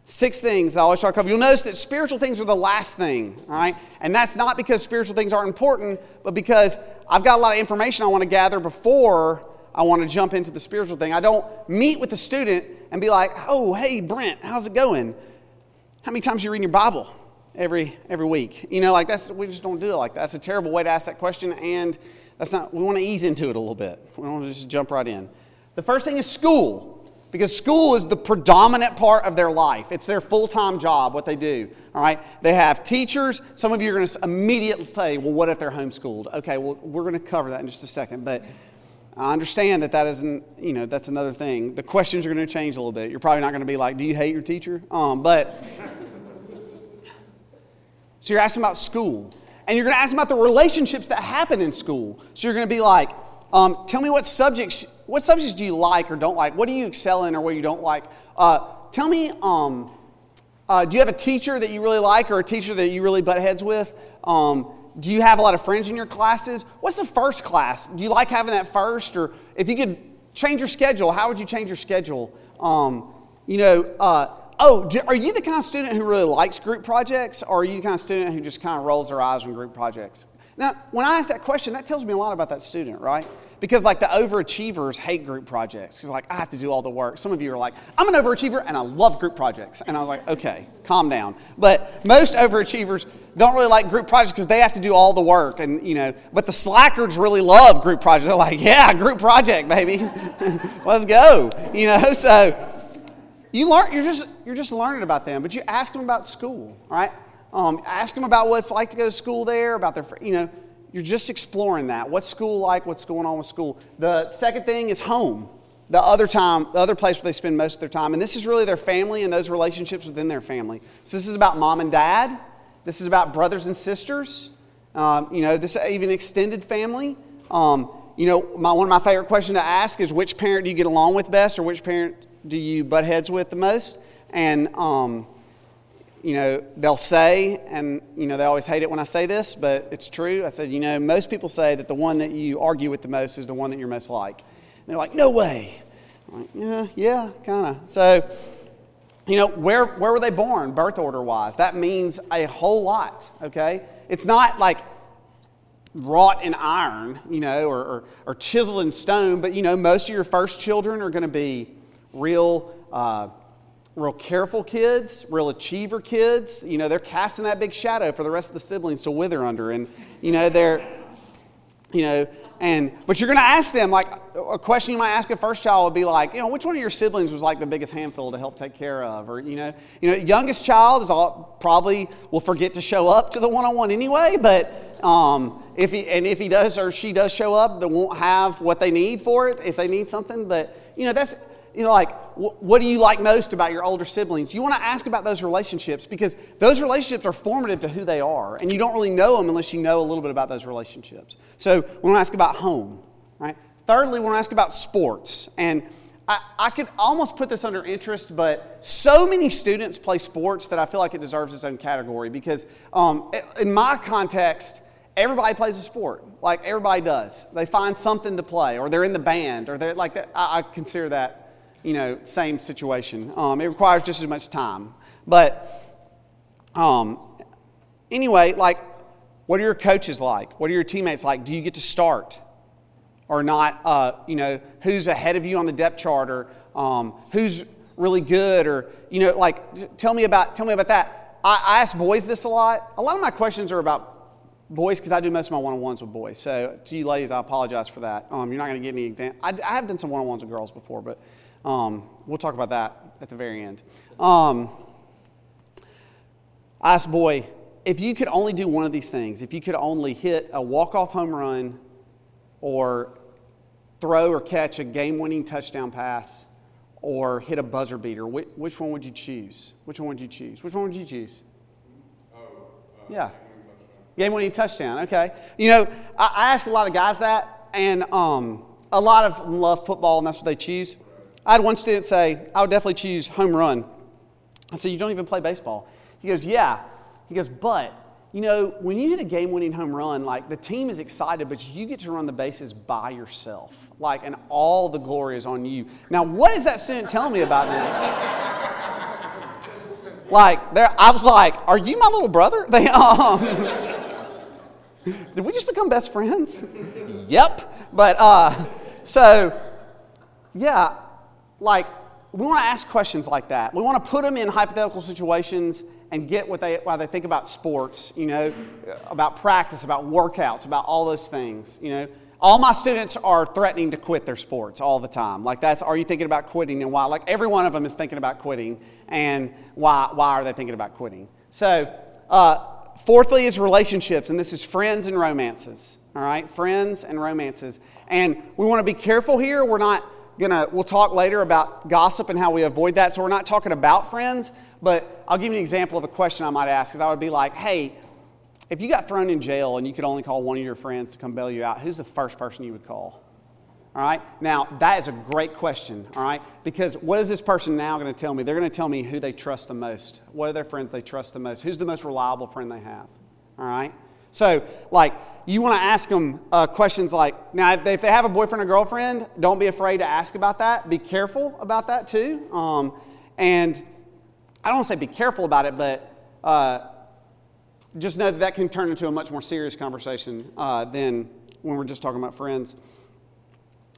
[SPEAKER 1] Six things I always try to cover. You'll notice that spiritual things are the last thing, all right? And that's not because spiritual things aren't important, but because I've got a lot of information I want to gather before I want to jump into the spiritual thing. I don't meet with the student and be like, oh, hey, Brent, how's it going? How many times are you reading your Bible every, every week? You know, like that's, we just don't do it like that. That's a terrible way to ask that question, and that's not, we want to ease into it a little bit. We don't want to just jump right in. The first thing is school because school is the predominant part of their life. It's their full time job, what they do. All right? They have teachers. Some of you are going to immediately say, well, what if they're homeschooled? Okay, well, we're going to cover that in just a second. But I understand that that isn't, you know, that's another thing. The questions are going to change a little bit. You're probably not going to be like, do you hate your teacher? Um, but, so you're asking about school. And you're going to ask about the relationships that happen in school. So you're going to be like, um, tell me what subjects, what subjects do you like or don't like? What do you excel in or what you don't like? Uh, tell me, um, uh, do you have a teacher that you really like or a teacher that you really butt heads with? Um, do you have a lot of friends in your classes? What's the first class? Do you like having that first? Or if you could change your schedule, how would you change your schedule? Um, you know, uh, oh, do, are you the kind of student who really likes group projects, or are you the kind of student who just kind of rolls their eyes on group projects? Now, when I ask that question, that tells me a lot about that student, right? Because like the overachievers hate group projects. Because like I have to do all the work. Some of you are like, I'm an overachiever and I love group projects. And I was like, okay, calm down. But most overachievers don't really like group projects because they have to do all the work. And you know, but the slackers really love group projects. They're like, yeah, group project, baby. Let's go. You know, so you learn you're just you're just learning about them, but you ask them about school, right? Um, ask them about what it's like to go to school there, about their, you know, you're just exploring that. What's school like? What's going on with school? The second thing is home. The other time, the other place where they spend most of their time. And this is really their family and those relationships within their family. So this is about mom and dad. This is about brothers and sisters. Um, you know, this even extended family. Um, you know, my, one of my favorite questions to ask is which parent do you get along with best or which parent do you butt heads with the most? And um, you know, they'll say, and, you know, they always hate it when I say this, but it's true. I said, you know, most people say that the one that you argue with the most is the one that you're most like. And they're like, no way. I'm like, yeah, yeah, kind of. So, you know, where, where were they born, birth order wise? That means a whole lot, okay? It's not like wrought in iron, you know, or, or, or chiseled in stone, but, you know, most of your first children are going to be real. Uh, real careful kids, real achiever kids. You know, they're casting that big shadow for the rest of the siblings to wither under. And, you know, they're, you know, and, but you're going to ask them, like, a question you might ask a first child would be like, you know, which one of your siblings was like the biggest handful to help take care of? Or, you know, you know, youngest child is all, probably will forget to show up to the one-on-one anyway, but um, if he, and if he does or she does show up, they won't have what they need for it if they need something. But, you know, that's, you know, like, what do you like most about your older siblings? You want to ask about those relationships because those relationships are formative to who they are, and you don't really know them unless you know a little bit about those relationships. So we want to ask about home, right? Thirdly, we want to ask about sports. And I, I could almost put this under interest, but so many students play sports that I feel like it deserves its own category because, um, in my context, everybody plays a sport. Like everybody does. They find something to play, or they're in the band, or they're like that. I, I consider that you know, same situation. Um, it requires just as much time. But um, anyway, like, what are your coaches like? What are your teammates like? Do you get to start or not? Uh, you know, who's ahead of you on the depth chart or um, who's really good or, you know, like, tell me about, tell me about that. I, I ask boys this a lot. A lot of my questions are about boys because I do most of my one-on-ones with boys. So to you ladies, I apologize for that. Um, you're not going to get any exam. I, I, have done some one-on-ones with girls before, but um, we'll talk about that at the very end. Um, I asked Boy, if you could only do one of these things, if you could only hit a walk-off home run or throw or catch a game-winning touchdown pass or hit a buzzer beater, which, which one would you choose? Which one would you choose? Which one would you choose?
[SPEAKER 3] Oh, uh,
[SPEAKER 1] Yeah. Game winning touchdown. Okay. You know, I, I ask a lot of guys that, and um, a lot of them love football, and that's what they choose. I had one student say, I would definitely choose home run. I said, You don't even play baseball. He goes, Yeah. He goes, But, you know, when you hit a game winning home run, like the team is excited, but you get to run the bases by yourself. Like, and all the glory is on you. Now, what is that student telling me about that? like, there, I was like, Are you my little brother? They, um, did we just become best friends? yep. But, uh, so, yeah, like, we want to ask questions like that. We want to put them in hypothetical situations and get what they, while they think about sports, you know, about practice, about workouts, about all those things, you know. All my students are threatening to quit their sports all the time. Like, that's, are you thinking about quitting and why? Like, every one of them is thinking about quitting and why, why are they thinking about quitting? So, uh, fourthly is relationships, and this is friends and romances, all right? Friends and romances. And we want to be careful here. We're not gonna we'll talk later about gossip and how we avoid that. So we're not talking about friends but i'll give you an example of a question i might ask because i would be like hey if you got thrown in jail and you could only call one of your friends to come bail you out who's the first person you would call? All right? Now that is a great question all right? Because what is this person now going to tell me? They're going to tell me who they trust the most. What are their friends they trust the most? Who's the most reliable friend they have? All right so like you want to ask them uh, questions like now if they have a boyfriend or girlfriend don't be afraid to ask about that. Be careful about that too. Um, and i don't want to say be careful about it but uh, just know that that can turn into a much more serious conversation uh, than when we're just talking about friends.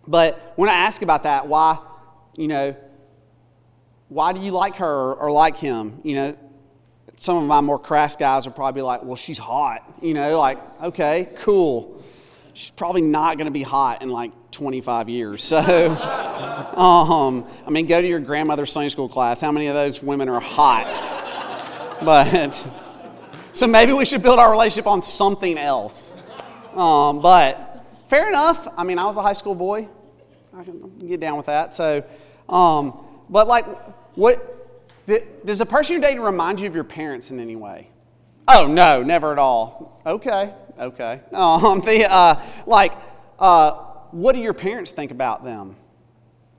[SPEAKER 1] But when i ask about that why you know why do you like her or, or like him? You know some of my more crass guys are probably like, well, she's hot. You know, like, okay, cool. She's probably not going to be hot in like 25 years. So, um, I mean, go to your grandmother's Sunday school class. How many of those women are hot? But, so maybe we should build our relationship on something else. Um, but fair enough. I mean, I was a high school boy. I can get down with that. So, um, but like, what, does the person you're dating remind you of your parents in any way? Oh, no, never at all. Okay, okay. Um, the, uh, like, uh, what do your parents think about them?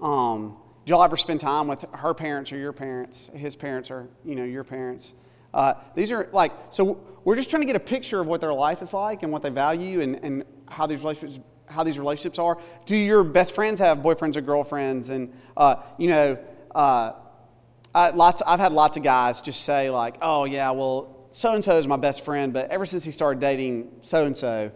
[SPEAKER 1] Um, did y'all ever spend time with her parents or your parents, his parents or, you know, your parents? Uh, these are like, so we're just trying to get a picture of what their life is like and what they value and, and how these relationships how these relationships are. Do your best friends have boyfriends or girlfriends? And, uh, you know, uh, I, lots, I've had lots of guys just say, like, oh, yeah, well, so and so is my best friend, but ever since he started dating so and so,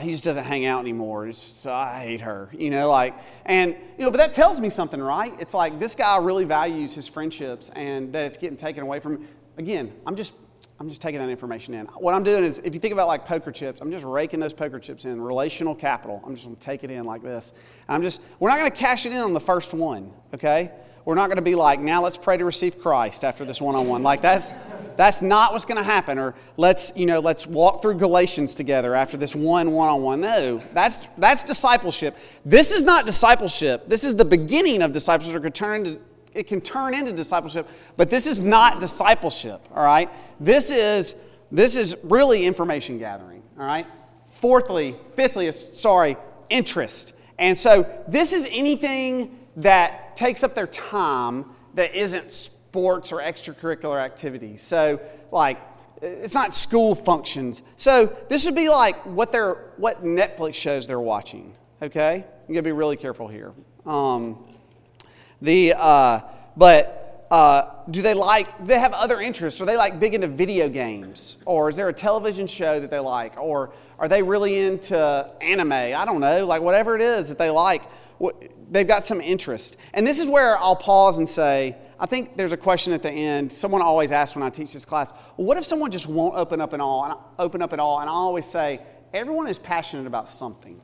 [SPEAKER 1] he just doesn't hang out anymore. Uh, I hate her, you know, like, and, you know, but that tells me something, right? It's like this guy really values his friendships and that it's getting taken away from him. Again, I'm just, I'm just taking that information in. What I'm doing is, if you think about like poker chips, I'm just raking those poker chips in, relational capital. I'm just gonna take it in like this. I'm just, we're not gonna cash it in on the first one, okay? We're not gonna be like, now let's pray to receive Christ after this one on one. Like, that's, that's not what's going to happen. Or let's, you know, let's walk through Galatians together after this one one-on-one. No, that's that's discipleship. This is not discipleship. This is the beginning of discipleship. It can turn into, it can turn into discipleship, but this is not discipleship. All right. This is this is really information gathering. All right. Fourthly, fifthly sorry, interest. And so this is anything that takes up their time that isn't sports or extracurricular activities. So, like, it's not school functions. So, this would be like what they're, what Netflix shows they're watching. Okay, you gotta be really careful here. Um, the, uh, but uh, do they like? Do they have other interests? Are they like big into video games, or is there a television show that they like, or are they really into anime? I don't know, like whatever it is that they like. They've got some interest, and this is where I'll pause and say I think there's a question at the end. Someone always asks when I teach this class, well, what if someone just won't open up at all? And open up at all, and I always say, everyone is passionate about something.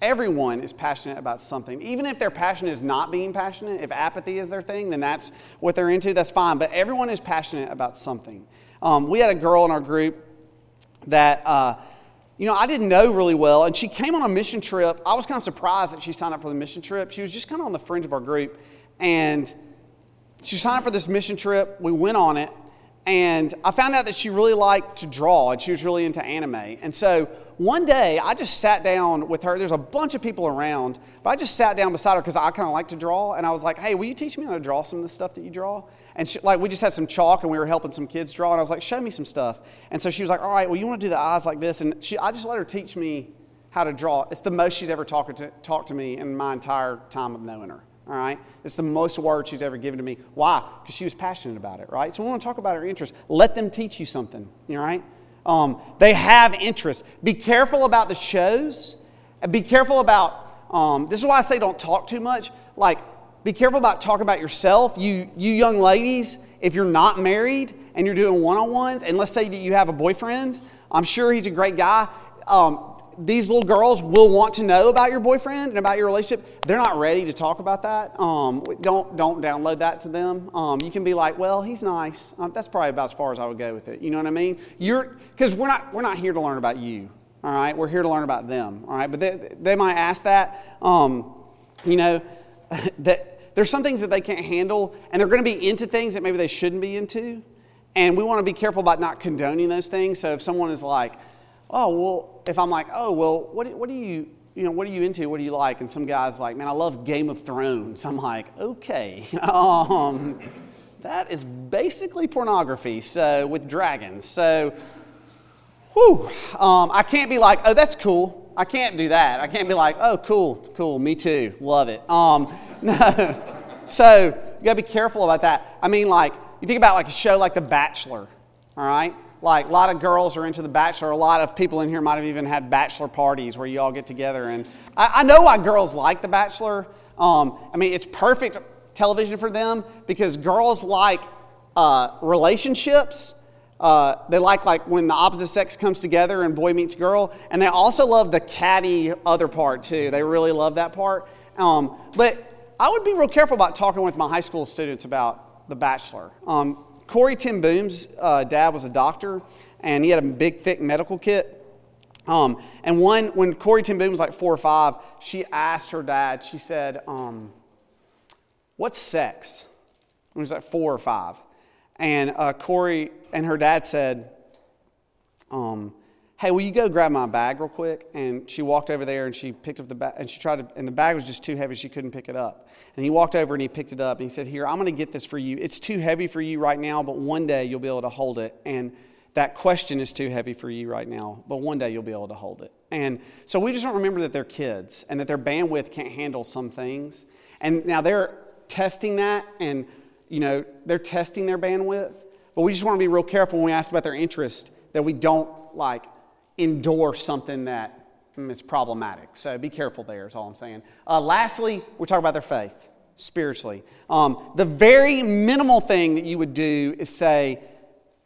[SPEAKER 1] Everyone is passionate about something. Even if their passion is not being passionate, if apathy is their thing, then that's what they're into, that's fine. But everyone is passionate about something. Um, we had a girl in our group that, uh, you know, I didn't know really well, and she came on a mission trip. I was kind of surprised that she signed up for the mission trip. She was just kind of on the fringe of our group, and she signed up for this mission trip. We went on it. And I found out that she really liked to draw and she was really into anime. And so one day I just sat down with her. There's a bunch of people around, but I just sat down beside her because I kind of like to draw. And I was like, hey, will you teach me how to draw some of the stuff that you draw? And she, like we just had some chalk and we were helping some kids draw. And I was like, show me some stuff. And so she was like, all right, well, you want to do the eyes like this? And she, I just let her teach me how to draw. It's the most she's ever talked to, talked to me in my entire time of knowing her all right? It's the most words she's ever given to me. Why? Because she was passionate about it, right? So we want to talk about her interest. Let them teach you something, all right? Um, they have interest. Be careful about the shows. Be careful about, um, this is why I say don't talk too much. Like, be careful about talking about yourself. You, you young ladies, if you're not married and you're doing one on ones, and let's say that you have a boyfriend, I'm sure he's a great guy. Um, these little girls will want to know about your boyfriend and about your relationship. They're not ready to talk about that. Um, don't don't download that to them. Um, you can be like, well, he's nice. Um, that's probably about as far as I would go with it. You know what I mean? You're because we're not we're not here to learn about you. All right, we're here to learn about them. All right, but they, they might ask that. Um, you know that there's some things that they can't handle, and they're going to be into things that maybe they shouldn't be into. And we want to be careful about not condoning those things. So if someone is like, oh, well, if I'm like, oh, well, what, what do you, you know, what are you into? What do you like? And some guy's like, man, I love Game of Thrones. I'm like, okay. um, that is basically pornography, so with dragons. So, whew, um, I can't be like, oh, that's cool. I can't do that. I can't be like, oh, cool, cool, me too, love it. Um, no. So, you gotta be careful about that. I mean, like, you think about like a show like The Bachelor, all right? like a lot of girls are into the bachelor a lot of people in here might have even had bachelor parties where you all get together and i, I know why girls like the bachelor um, i mean it's perfect television for them because girls like uh, relationships uh, they like like when the opposite sex comes together and boy meets girl and they also love the catty other part too they really love that part um, but i would be real careful about talking with my high school students about the bachelor um, Corrie ten Boom's uh, dad was a doctor, and he had a big, thick medical kit. Um, and one, when Corrie ten Boom was like four or five, she asked her dad, she said, um, What's sex? When he was like four or five. And uh, Corrie and her dad said, um, Hey, will you go grab my bag real quick? And she walked over there and she picked up the bag, and she tried to, and the bag was just too heavy, she couldn't pick it up. And he walked over and he picked it up and he said, Here, I'm going to get this for you. It's too heavy for you right now, but one day you'll be able to hold it. And that question is too heavy for you right now, but one day you'll be able to hold it. And so we just don't remember that they're kids and that their bandwidth can't handle some things. And now they're testing that and, you know, they're testing their bandwidth. But we just want to be real careful when we ask about their interest that we don't like endorse something that mm, it's problematic. So be careful there, is all I'm saying. Uh, lastly, we're talking about their faith spiritually. Um, the very minimal thing that you would do is say,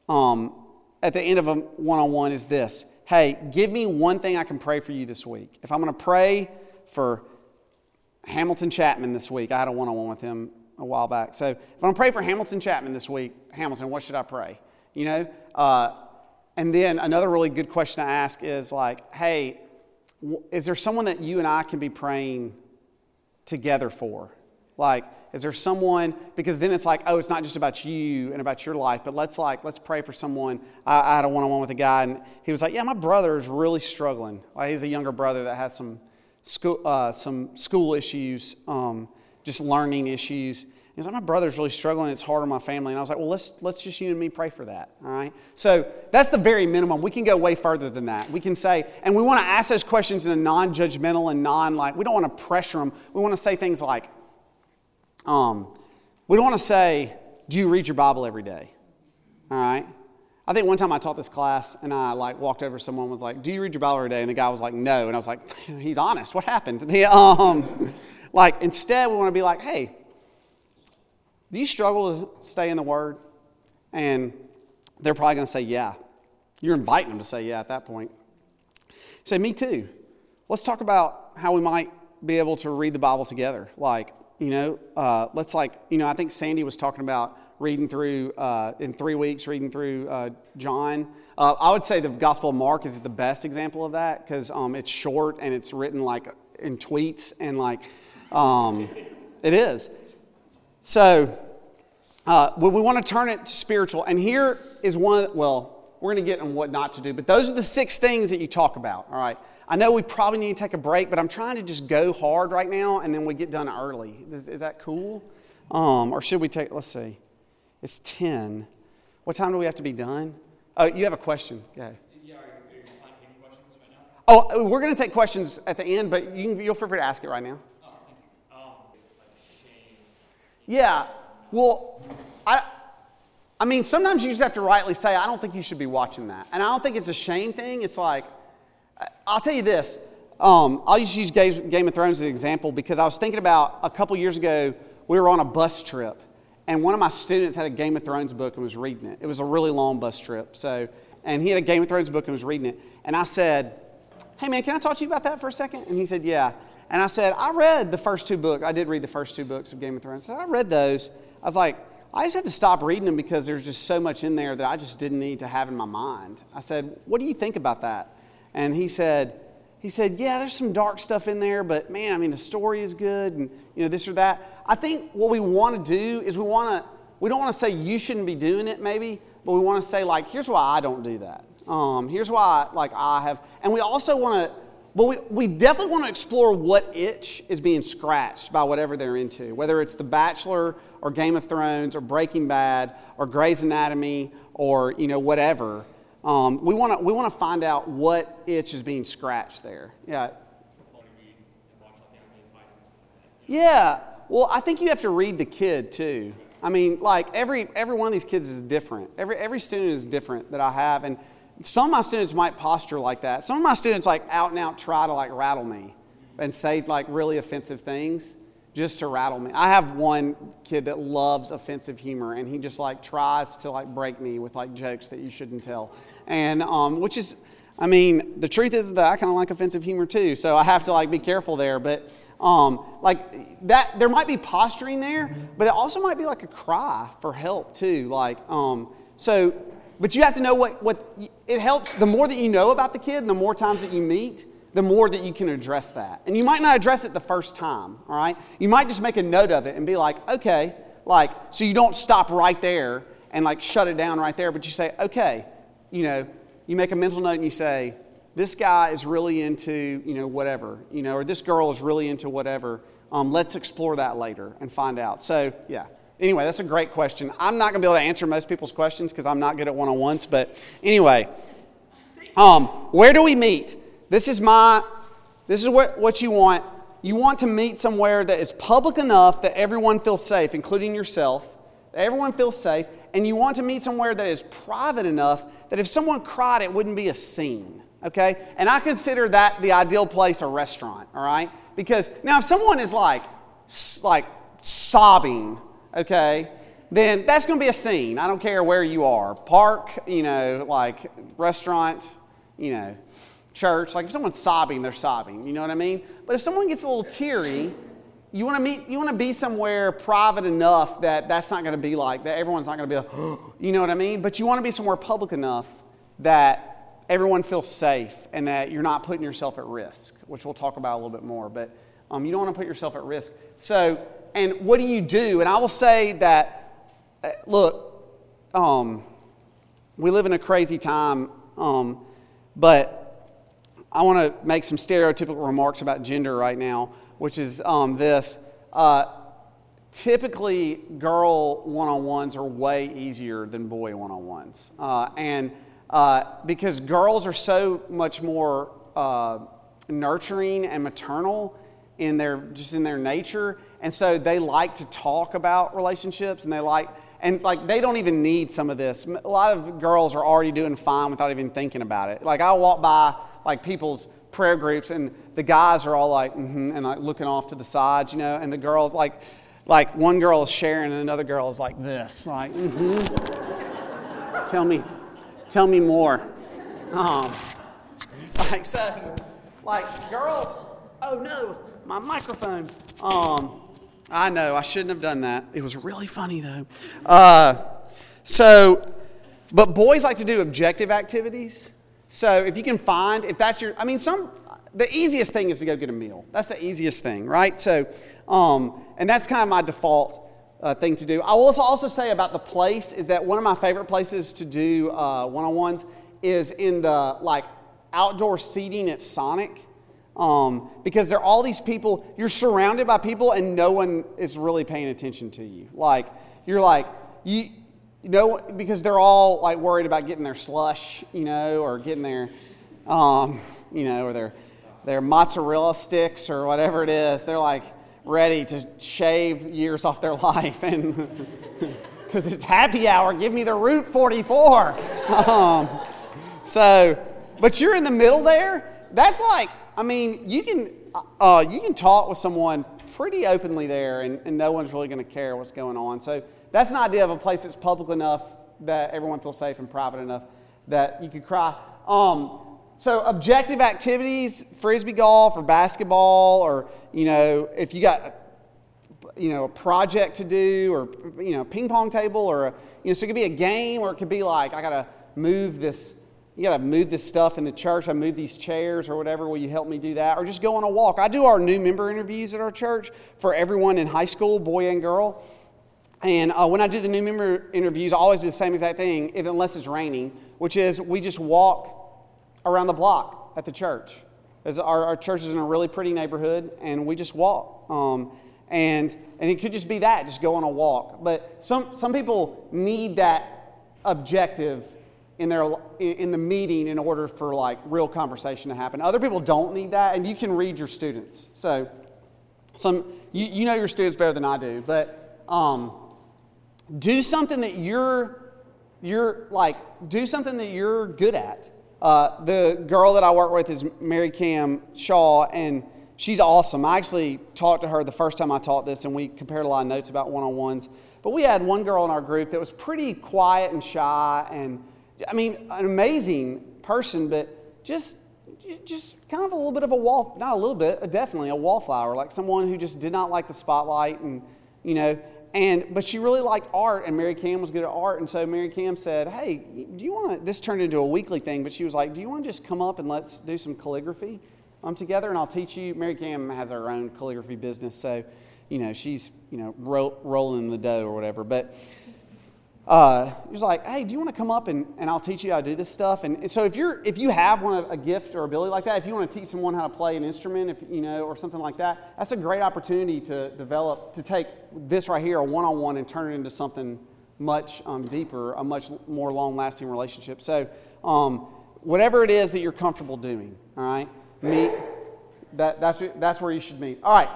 [SPEAKER 1] um, at the end of a one on one, is this Hey, give me one thing I can pray for you this week. If I'm going to pray for Hamilton Chapman this week, I had a one on one with him a while back. So if I'm going to pray for Hamilton Chapman this week, Hamilton, what should I pray? You know? Uh, and then another really good question to ask is like, hey, is there someone that you and I can be praying together for? Like, is there someone, because then it's like, oh, it's not just about you and about your life, but let's like, let's pray for someone. I, I had a one-on-one with a guy and he was like, yeah, my brother is really struggling. Like, he's a younger brother that has some school, uh, some school issues, um, just learning issues. He's like, my brother's really struggling. It's hard on my family. And I was like, well, let's, let's just you and me pray for that. All right. So that's the very minimum. We can go way further than that. We can say, and we want to ask those questions in a non judgmental and non like, we don't want to pressure them. We want to say things like, um, we don't want to say, do you read your Bible every day? All right. I think one time I taught this class and I like walked over someone was like, "Do you read your Bible every day?" And the guy was like, "No." And I was like, "He's honest. What happened?" The, um, like instead, we want to be like, "Hey, do you struggle to stay in the Word?" And they're probably going to say, "Yeah." You're inviting them to say, "Yeah." At that point, say, "Me too." Let's talk about how we might be able to read the Bible together. Like, you know, uh, let's like, you know, I think Sandy was talking about reading through uh, in three weeks, reading through uh, John. Uh, I would say the Gospel of Mark is the best example of that because um, it's short and it's written like in tweets and like um, it is. So uh, we, we want to turn it to spiritual, and here is one. Well, we're going to get on what not to do, but those are the six things that you talk about. All right. I know we probably need to take a break, but I'm trying to just go hard right now, and then we get done early. Is, is that cool? Um, or should we take? Let's see. It's 10. What time do we have to be done? Oh, you have a question. Go.
[SPEAKER 4] Yeah, are you, are you questions right now?
[SPEAKER 1] Oh, we're going to take questions at the end, but you can, you'll feel free to ask it right now.
[SPEAKER 4] Oh, thank you. Um, like shame.
[SPEAKER 1] Yeah. Well, I, I mean, sometimes you just have to rightly say, I don't think you should be watching that. And I don't think it's a shame thing. It's like, I'll tell you this. Um, I'll just use Game of Thrones as an example because I was thinking about a couple years ago, we were on a bus trip and one of my students had a Game of Thrones book and was reading it. It was a really long bus trip. So, and he had a Game of Thrones book and was reading it. And I said, Hey man, can I talk to you about that for a second? And he said, Yeah. And I said, I read the first two books. I did read the first two books of Game of Thrones. I said, I read those. I was like, I just had to stop reading them because there's just so much in there that I just didn't need to have in my mind. I said, What do you think about that? And he said, he said, Yeah, there's some dark stuff in there, but man, I mean, the story is good and, you know, this or that. I think what we want to do is we want to, we don't want to say you shouldn't be doing it, maybe, but we want to say, like, here's why I don't do that. Um, here's why, like, I have, and we also want to, but we, we definitely want to explore what itch is being scratched by whatever they're into, whether it's The Bachelor or Game of Thrones or Breaking Bad or Grey's Anatomy or, you know, whatever. Um, we want to we want to find out what itch is being scratched there. Yeah. Yeah. Well, I think you have to read the kid too. I mean, like every every one of these kids is different. Every every student is different that I have, and some of my students might posture like that. Some of my students like out and out try to like rattle me and say like really offensive things just to rattle me. I have one kid that loves offensive humor, and he just like tries to like break me with like jokes that you shouldn't tell and um, which is, I mean, the truth is that I kind of like offensive humor too, so I have to like be careful there. But um, like that, there might be posturing there, but it also might be like a cry for help too. Like um, so, but you have to know what what it helps. The more that you know about the kid, the more times that you meet, the more that you can address that. And you might not address it the first time, all right? You might just make a note of it and be like, okay, like, so you don't stop right there and like shut it down right there, but you say, okay, you know, you make a mental note and you say, this guy is really into, you know, whatever, you know, or this girl is really into whatever. Um, let's explore that later and find out. So, yeah. Anyway, that's a great question. I'm not going to be able to answer most people's questions because I'm not good at one on ones. But anyway, um, where do we meet? This is my, this is what, what you want. You want to meet somewhere that is public enough that everyone feels safe, including yourself. Everyone feels safe and you want to meet somewhere that is private enough that if someone cried, it wouldn't be a scene. okay? And I consider that the ideal place a restaurant, all right? Because now if someone is like, like sobbing, okay, then that's going to be a scene. I don't care where you are. Park, you know, like restaurant, you know, church. Like if someone's sobbing, they're sobbing. You know what I mean? But if someone gets a little teary, you want to meet. You want to be somewhere private enough that that's not going to be like that. Everyone's not going to be like, you know what I mean? But you want to be somewhere public enough that everyone feels safe and that you're not putting yourself at risk, which we'll talk about a little bit more. But um, you don't want to put yourself at risk. So, and what do you do? And I will say that, uh, look, um, we live in a crazy time, um, but I want to make some stereotypical remarks about gender right now, which is um, this. Uh, typically, girl one on ones are way easier than boy one on ones. Uh, and uh, because girls are so much more uh, nurturing and maternal in their just in their nature and so they like to talk about relationships and they like and like they don't even need some of this. A lot of girls are already doing fine without even thinking about it. Like i walk by like people's prayer groups and the guys are all like mm-hmm, and like looking off to the sides you know and the girls like like one girl is sharing and another girl is like this like mm-hmm. tell me tell me more. Um, like so like girls oh no my microphone. Um, i know i shouldn't have done that. It was really funny though. Uh, so but boys like to do objective activities. So if you can find if that's your i mean some the easiest thing is to go get a meal. That's the easiest thing right? So um, and that's kind of my default uh, thing to do. I will also- say about the place is that one of my favorite places to do uh, one-on-ones is in the like outdoor seating at Sonic. Um, because there are all these people, you're surrounded by people and no one is really paying attention to you. Like, you're like, you, you know, because they're all like worried about getting their slush, you know, or getting their, um, you know, or their, their mozzarella sticks or whatever it is. They're like ready to shave years off their life and because it's happy hour, give me the Route 44. Um, so, but you're in the middle there. That's like, I mean, you can uh, you can talk with someone pretty openly there, and, and no one's really going to care what's going on. So that's an idea of a place that's public enough that everyone feels safe and private enough that you could cry. Um, so objective activities, frisbee golf or basketball, or you know, if you got you know, a project to do or, you know, ping pong table or, a, you know, so it could be a game or it could be like, I got to move this, you got to move this stuff in the church. I move these chairs or whatever. Will you help me do that? Or just go on a walk. I do our new member interviews at our church for everyone in high school, boy and girl. And uh, when I do the new member interviews, I always do the same exact thing, if, unless it's raining, which is we just walk around the block at the church. Our, our church is in a really pretty neighborhood, and we just walk. Um, and, and it could just be that, just go on a walk. But some, some people need that objective in, their, in the meeting in order for like real conversation to happen. Other people don't need that, and you can read your students. So some, you, you know your students better than I do, but um, do something that you're, you're like, do something that you're good at. Uh, the girl that I work with is Mary Cam Shaw, and she's awesome. I actually talked to her the first time I taught this, and we compared a lot of notes about one on ones. But we had one girl in our group that was pretty quiet and shy, and I mean, an amazing person, but just just kind of a little bit of a wall, not a little bit, definitely a wallflower, like someone who just did not like the spotlight, and you know, and but she really liked art, and Mary Cam was good at art, and so Mary Cam said, "Hey, do you want to?" This turned into a weekly thing, but she was like, "Do you want to just come up and let's do some calligraphy um, together, and I'll teach you." Mary Cam has her own calligraphy business, so you know she's you know ro- rolling in the dough or whatever, but. Uh, he was like, "Hey, do you want to come up and, and I'll teach you how to do this stuff?" And so if you're if you have one a gift or ability like that, if you want to teach someone how to play an instrument, if you know, or something like that, that's a great opportunity to develop to take this right here, a one-on-one, and turn it into something much um, deeper, a much more long-lasting relationship. So um, whatever it is that you're comfortable doing, all right, meet. That, that's that's where you should meet. All right.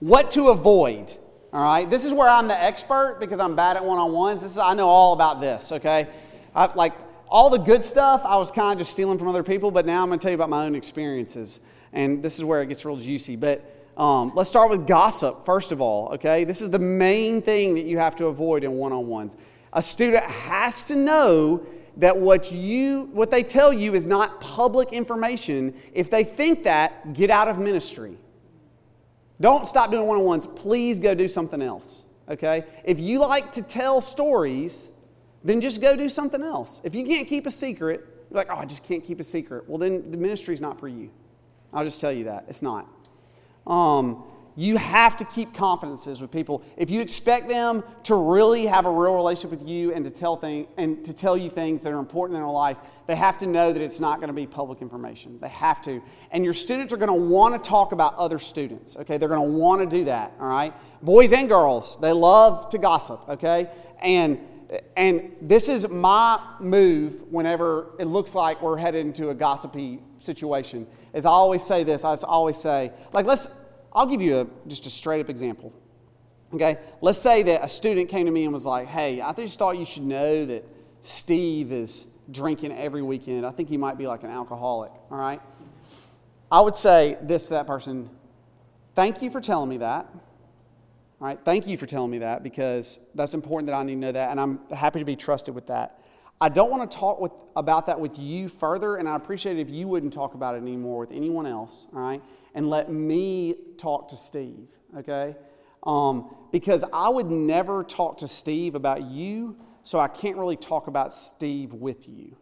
[SPEAKER 1] What to avoid? All right, this is where I'm the expert because I'm bad at one on ones. This is I know all about this. Okay, I, like all the good stuff, I was kind of just stealing from other people, but now I'm going to tell you about my own experiences. And this is where it gets real juicy. But um, let's start with gossip, first of all, okay? This is the main thing that you have to avoid in one on ones. A student has to know that what you what they tell you is not public information if they think that get out of ministry don't stop doing one-on-ones. Please go do something else okay? If you like to tell stories then just go do something else. If you can't keep a secret you're like oh i just can't keep a secret. Well then the ministry's not for you. I'll just tell you that. It's not. Um, you have to keep confidences with people. If you expect them to really have a real relationship with you and to tell thing, and to tell you things that are important in their life, they have to know that it's not going to be public information. They have to. And your students are going to want to talk about other students. Okay, they're going to want to do that. All right, boys and girls, they love to gossip. Okay, and and this is my move whenever it looks like we're headed into a gossipy situation. Is I always say this. I always say, like, let's I'll give you a, just a straight up example. Okay, let's say that a student came to me and was like, "Hey, I just thought you should know that Steve is drinking every weekend. I think he might be like an alcoholic." All right, I would say this to that person: "Thank you for telling me that." All right, thank you for telling me that because that's important that I need to know that, and I'm happy to be trusted with that. I don't want to talk with, about that with you further, and I appreciate if you wouldn't talk about it anymore with anyone else, all right? And let me talk to Steve, okay? Um, because I would never talk to Steve about you, so I can't really talk about Steve with you.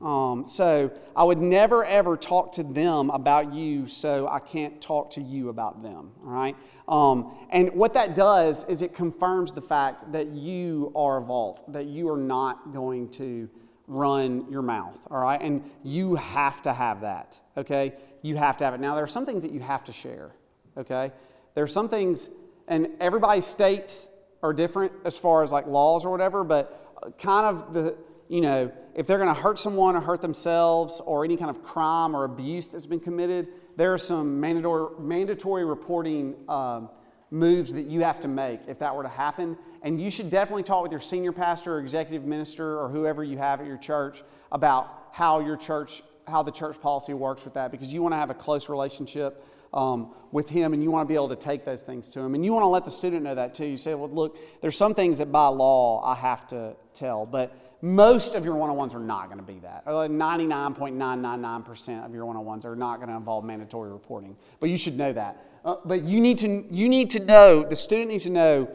[SPEAKER 1] Um, so I would never ever talk to them about you, so I can't talk to you about them, all right? Um, and what that does is it confirms the fact that you are a vault, that you are not going to run your mouth, all right? And you have to have that, okay? You have to have it. Now, there are some things that you have to share, okay? There are some things, and everybody's states are different as far as like laws or whatever, but kind of the, you know, if they're going to hurt someone or hurt themselves or any kind of crime or abuse that's been committed, there are some mandatory, mandatory reporting um, moves that you have to make if that were to happen. And you should definitely talk with your senior pastor or executive minister or whoever you have at your church about how your church, how the church policy works with that because you want to have a close relationship um, with him and you want to be able to take those things to him. And you want to let the student know that too. You say, well, look, there's some things that by law I have to tell, but most of your one on ones are not going to be that. 99.999% of your one on ones are not going to involve mandatory reporting. But you should know that. Uh, but you need, to, you need to know, the student needs to know,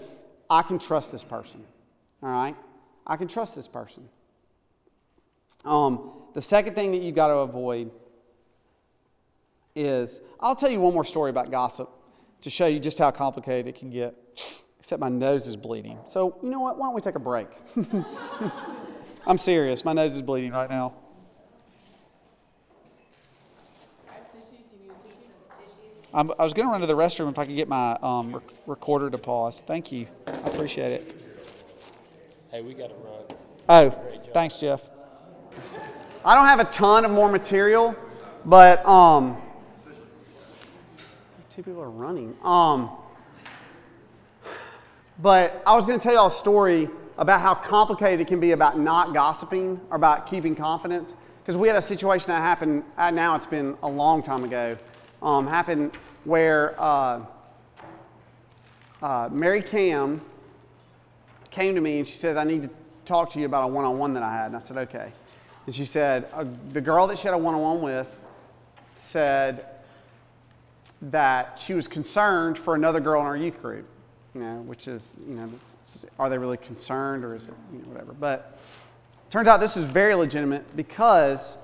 [SPEAKER 1] I can trust this person. All right? I can trust this person. Um, the second thing that you've got to avoid is I'll tell you one more story about gossip to show you just how complicated it can get. Except my nose is bleeding. So, you know what? Why don't we take a break? I'm serious. My nose is bleeding right now. I'm, i was going to run to the restroom if I could get my um, rec- recorder to pause. Thank you. I appreciate it.
[SPEAKER 4] Hey, we got a rug.
[SPEAKER 1] Oh, thanks, Jeff. I don't have a ton of more material, but um, two people are running. Um, but I was going to tell you all a story about how complicated it can be about not gossiping or about keeping confidence. Because we had a situation that happened, uh, now it's been a long time ago, um, happened where uh, uh, Mary Cam came to me and she said, I need to talk to you about a one on one that I had. And I said, okay. And she said, uh, the girl that she had a one on one with said that she was concerned for another girl in our youth group you know, which is, you know, are they really concerned or is it, you know, whatever. But turns out this is very legitimate because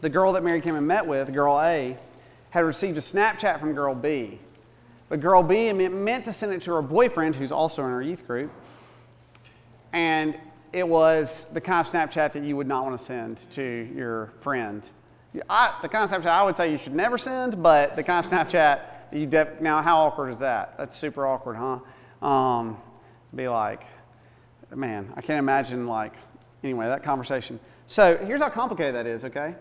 [SPEAKER 1] the girl that Mary came and met with, girl A, had received a Snapchat from girl B. But girl B meant to send it to her boyfriend, who's also in her youth group. And it was the kind of Snapchat that you would not want to send to your friend. I, the kind of Snapchat I would say you should never send, but the kind of Snapchat you now, how awkward is that? That's super awkward, huh? Um, be like, man, I can't imagine like, anyway, that conversation. So here's how complicated that is, okay?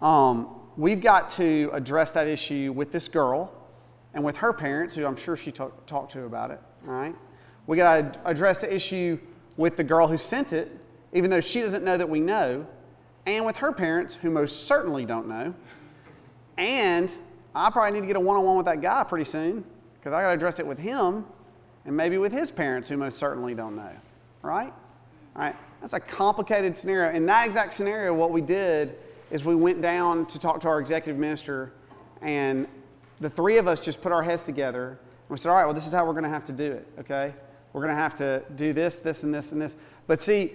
[SPEAKER 1] Um, we've got to address that issue with this girl and with her parents, who I'm sure she talk, talked to about it, all right? We got to address the issue with the girl who sent it, even though she doesn't know that we know, and with her parents, who most certainly don't know. And I probably need to get a one on one with that guy pretty soon because I got to address it with him and maybe with his parents, who most certainly don't know. Right? All right. That's a complicated scenario. In that exact scenario, what we did is we went down to talk to our executive minister, and the three of us just put our heads together. And we said, All right, well, this is how we're going to have to do it, okay? We're going to have to do this, this, and this, and this. But see,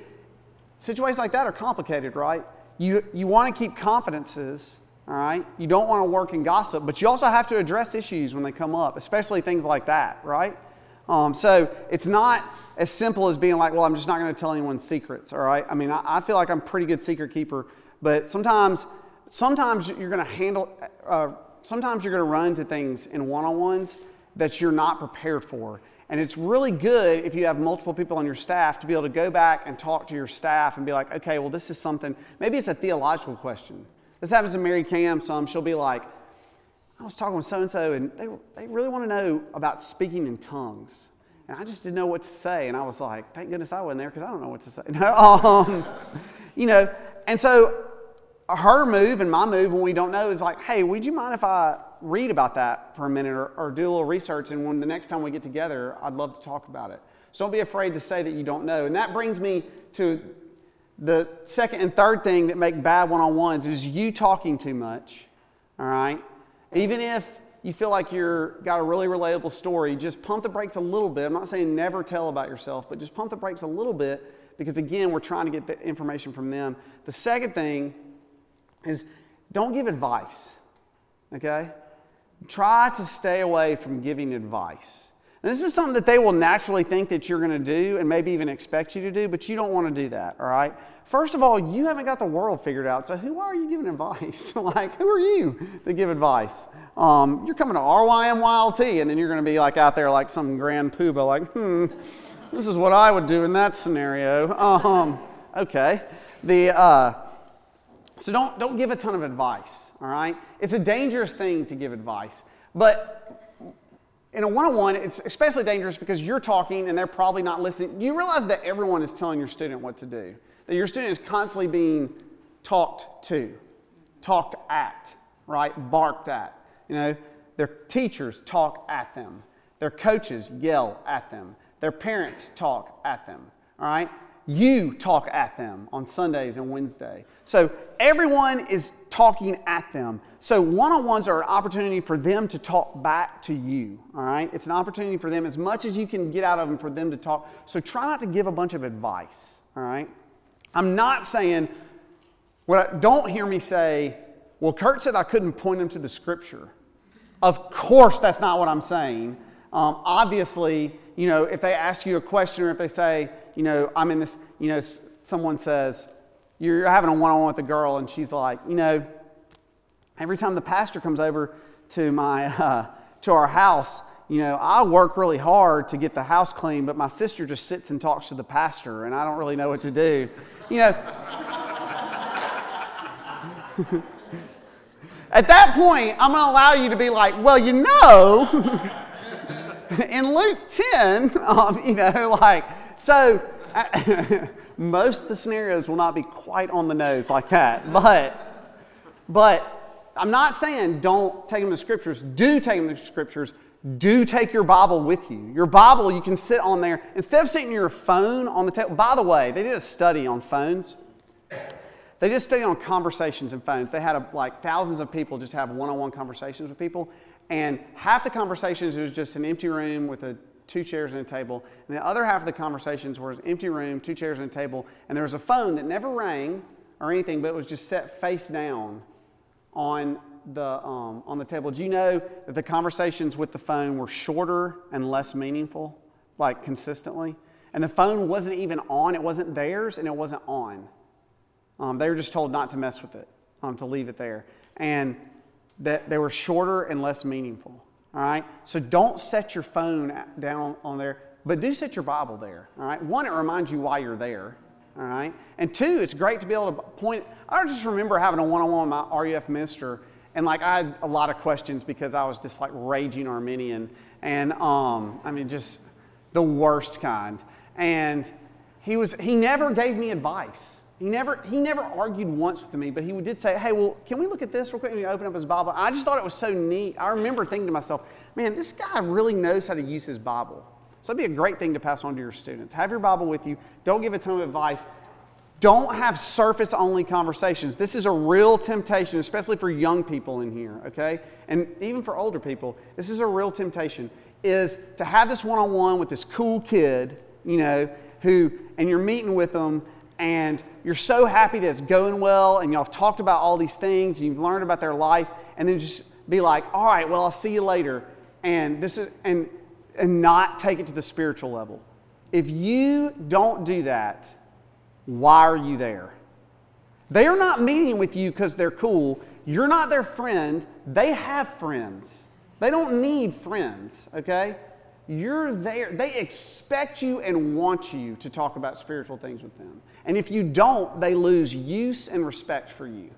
[SPEAKER 1] situations like that are complicated, right? You, you want to keep confidences, all right? You don't want to work in gossip, but you also have to address issues when they come up, especially things like that, right? Um, so it's not as simple as being like, well, I'm just not going to tell anyone secrets, all right? I mean, I, I, feel like I'm a pretty good secret keeper, but sometimes, sometimes you're going to handle, uh, sometimes you're going to run into things in one on ones that you're not prepared for. And it's really good if you have multiple people on your staff to be able to go back and talk to your staff and be like, okay, well, this is something, maybe it's a theological question. This happens to Mary Cam some. She'll be like, I was talking with so and so, and they, they really want to know about speaking in tongues. And I just didn't know what to say. And I was like, thank goodness I wasn't there because I don't know what to say. um, you know, and so her move and my move when we don't know is like, hey, would you mind if I read about that for a minute or, or, do a little research? And when the next time we get together, I'd love to talk about it. So don't be afraid to say that you don't know. And that brings me to the second and third thing that make bad one on ones is you talking too much. All right? Even if you feel like you're got a really relatable story, just pump the brakes a little bit. I'm not saying never tell about yourself, but just pump the brakes a little bit because again, we're trying to get the information from them. The second thing is don't give advice, okay? Try to stay away from giving advice. This is something that they will naturally think that you're going to do and maybe even expect you to do, but you don't want to do that, all right? First of all, you haven't got the world figured out, so who are you giving advice? like, who are you to give advice? Um, you're coming to RYMYLT, and then you're going to be like out there like some grand poobah, like, hmm, this is what I would do in that scenario. Um, okay. The, uh, so don't, don't give a ton of advice, all right? It's a dangerous thing to give advice. But in a one on one, it's especially dangerous because you're talking and they're probably not listening. Do you realize that everyone is telling your student what to do? That your student is constantly being talked to, talked at, right? Barked at. You know, their teachers talk at them, their coaches yell at them, their parents talk at them, all right? You talk at them on Sundays and Wednesday. So everyone is talking at them. So one on ones are an opportunity for them to talk back to you. All right? It's an opportunity for them as much as you can get out of them for them to talk. So try not to give a bunch of advice. All right? I'm not saying, what I, don't hear me say, well, Kurt said I couldn't point them to the scripture. Of course, that's not what I'm saying. Um, obviously, you know, if they ask you a question or if they say, you know, I'm in this, you know, someone says, you're having a one on one with a girl, and she's like, you know, every time the pastor comes over to my, uh, to our house, you know, I work really hard to get the house clean, but my sister just sits and talks to the pastor, and I don't really know what to do. You know, at that point, I'm going to allow you to be like, well, you know, in Luke 10, um, you know, like, so most of the scenarios will not be quite on the nose like that. But, but I'm not saying don't take them to scriptures. Do take them to scriptures. Do take your Bible with you. Your Bible, you can sit on there. Instead of sitting your phone on the table, by the way, they did a study on phones. They did a study on conversations and phones. They had a, like thousands of people just have one on one conversations with people. And half the conversations was just an empty room with a two chairs and a table. And the other half of the conversations was an empty room, two chairs and a table, and there was a phone that never rang or anything, but it was just set face down on the, um, on the table. Do you know that the conversations with the phone were shorter and less meaningful, like consistently? And the phone wasn't even on, it wasn't theirs, and it wasn't on. Um, they were just told not to mess with it, um, to leave it there. And that they were shorter and less meaningful. All right? So don't set your phone down on there, but do set your Bible there. All right? One, it reminds you why you're there. All right? And two, it's great to be able to point. I just remember having a one on one with my RUF minister, and like I had a lot of questions because I was this like raging Arminian, and um, I mean, just the worst kind. And he was he never gave me advice. He never he never argued once with me, but he did say, "Hey, well, can we look at this real quick?" And he opened up his Bible. I just thought it was so neat. I remember thinking to myself, "Man, this guy really knows how to use his Bible." So that'd be a great thing to pass on to your students. Have your Bible with you. Don't give a ton of advice. Don't have surface only conversations. This is a real temptation, especially for young people in here, okay? And even for older people. This is a real temptation is to have this one on one with this cool kid, you know, who, and you're meeting with them and you're so happy that it's going well and y'all have talked about all these things, and you've learned about their life, and then just be like, all right, well, I'll see you later. And this is, and, and not take it to the spiritual level. If you don't do that, why are you there? They are not meeting with you because they're cool. You're not their friend. They have friends. They don't need friends, okay? You're there. They expect you and want you to talk about spiritual things with them. And if you don't, they lose use and respect for you.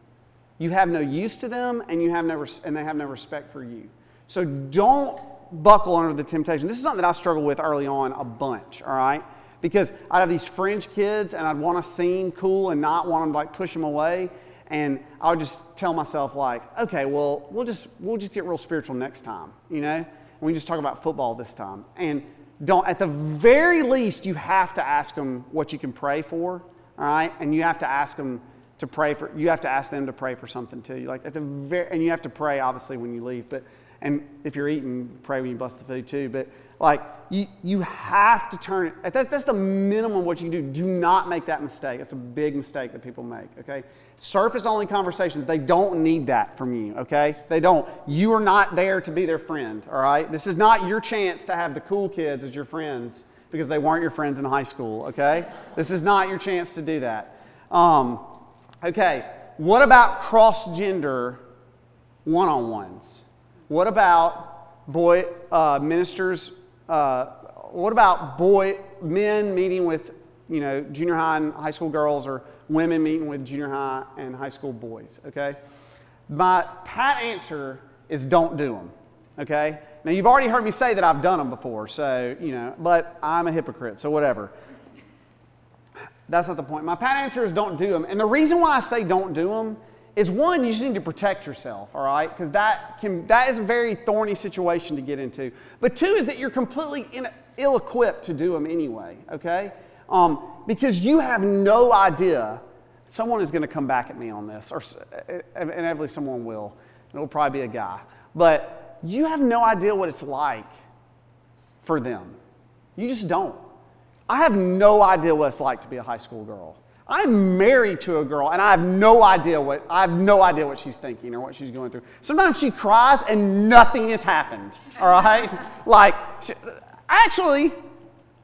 [SPEAKER 1] You have no use to them and you have no res- and they have no respect for you. So don't buckle under the temptation. This is something that I struggle with early on a bunch, all right? Because I'd have these fringe kids and I'd want to seem cool and not want to like push them away. And I would just tell myself, like, okay, well, we'll just, we'll just get real spiritual next time, you know? And we just talk about football this time. And don't, at the very least, you have to ask them what you can pray for, all right? And you have to ask them to pray for, you have to ask them to pray for something too. Like at the very, and you have to pray obviously when you leave, but, and if you're eating, pray when you bless the food too. But like, you, you have to turn it, that's, that's the minimum what you can do. Do not make that mistake. It's a big mistake that people make, okay? Surface only conversations, they don't need that from you, okay? They don't. You are not there to be their friend, all right? This is not your chance to have the cool kids as your friends because they weren't your friends in high school, okay? This is not your chance to do that. Um, okay, what about cross gender one on ones? What about boy uh, ministers? Uh, what about boy men meeting with you know junior high and high school girls or women meeting with junior high and high school boys, okay? My pat answer is don't do them, okay? Now, you've already heard me say that I've done them before, so, you know, but I'm a hypocrite, so whatever. That's not the point. My pat answer is don't do them. And the reason why I say don't do them is one, you just need to protect yourself, all right? Because that, can, that is a very thorny situation to get into. But two is that you're completely ill equipped to do them anyway, okay? Um, because you have no idea. Someone is going to come back at me on this, or inevitably someone will. It'll probably be a guy. But you have no idea what it's like for them. You just don't. I have no idea what it's like to be a high school girl. I'm married to a girl and I have no idea what I have no idea what she's thinking or what she's going through. Sometimes she cries and nothing has happened. All right? like she, actually,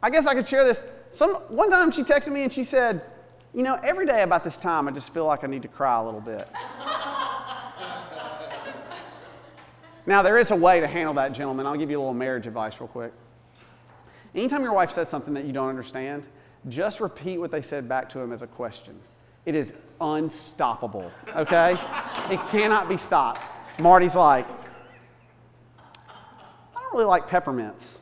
[SPEAKER 1] I guess I could share this. Some, one time she texted me and she said, You know, every day about this time, I just feel like I need to cry a little bit. Now, there is a way to handle that, gentlemen. I'll give you a little marriage advice real quick. Anytime your wife says something that you don't understand, just repeat what they said back to him as a question. It is unstoppable, okay? it cannot be stopped. Marty's like, I don't really like peppermints.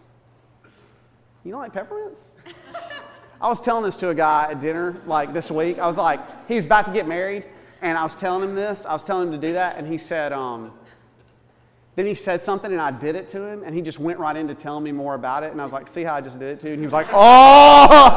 [SPEAKER 1] You don't like peppermints? I was telling this to a guy at dinner like this week. I was like, he was about to get married, and I was telling him this. I was telling him to do that, and he said, um, then he said something, and I did it to him, and he just went right into telling me more about it. And I was like, see how I just did it to you? And he was like, oh!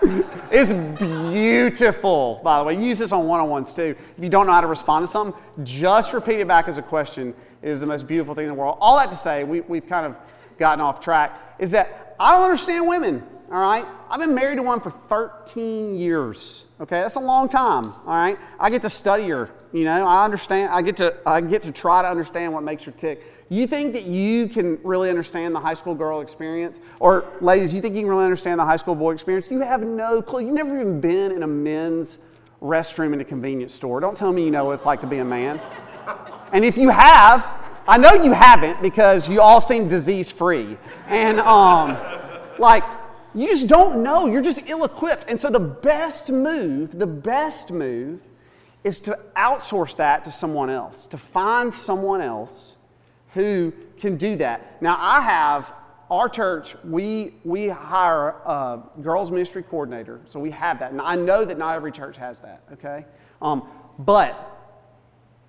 [SPEAKER 1] it's beautiful, by the way. Use this on one on ones too. If you don't know how to respond to something, just repeat it back as a question. It is the most beautiful thing in the world. All that to say, we, we've kind of gotten off track, is that I don't understand women all right? I've been married to one for 13 years, okay? That's a long time, all right? I get to study her, you know, I understand, I get to, I get to try to understand what makes her tick. You think that you can really understand the high school girl experience? Or, ladies, you think you can really understand the high school boy experience? You have no clue. You've never even been in a men's restroom in a convenience store. Don't tell me you know what it's like to be a man. And if you have, I know you haven't because you all seem disease free. And, um, like, you just don't know. You're just ill equipped. And so the best move, the best move is to outsource that to someone else, to find someone else who can do that. Now, I have our church, we, we hire a girls' ministry coordinator, so we have that. And I know that not every church has that, okay? Um, but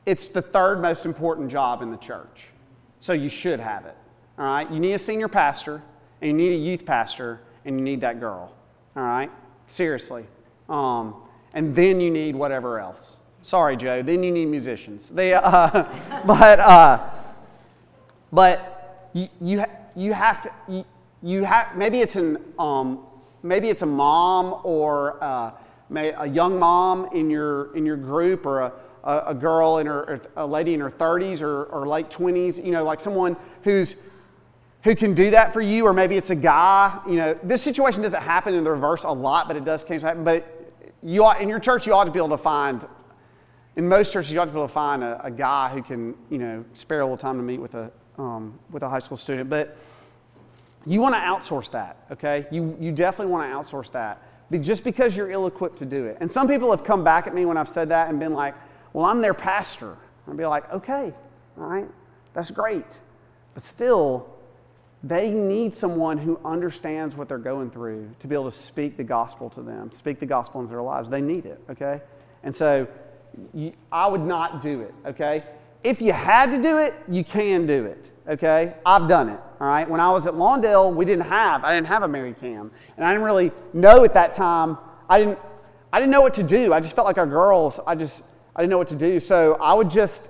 [SPEAKER 1] it's the third most important job in the church, so you should have it, all right? You need a senior pastor, and you need a youth pastor, and you need that girl, all right? Seriously. Um, and then you need whatever else. Sorry, Joe. Then you need musicians. They, uh, but, uh, but you, you, you have to, you, you have, maybe it's an, um, maybe it's a mom or uh, a young mom in your, in your group or a, a, a girl in her, a lady in her 30s or, or late 20s, you know, like someone who's, who can do that for you, or maybe it's a guy. You know, this situation doesn't happen in the reverse a lot, but it does occasionally happen. But you ought, in your church, you ought to be able to find, in most churches, you ought to be able to find a, a guy who can, you know, spare a little time to meet with a, um, with a high school student. But you want to outsource that, okay? You, you definitely want to outsource that just because you're ill equipped to do it. And some people have come back at me when I've said that and been like, well, I'm their pastor. I'd be like, okay, all right, that's great. But still, they need someone who understands what they're going through to be able to speak the gospel to them, speak the gospel into their lives. They need it, okay? And so you, I would not do it, okay? If you had to do it, you can do it, okay? I've done it, all right? When I was at Lawndale, we didn't have, I didn't have a Mary Cam. And I didn't really know at that time, I didn't, I didn't know what to do. I just felt like our girls, I just, I didn't know what to do. So I would just,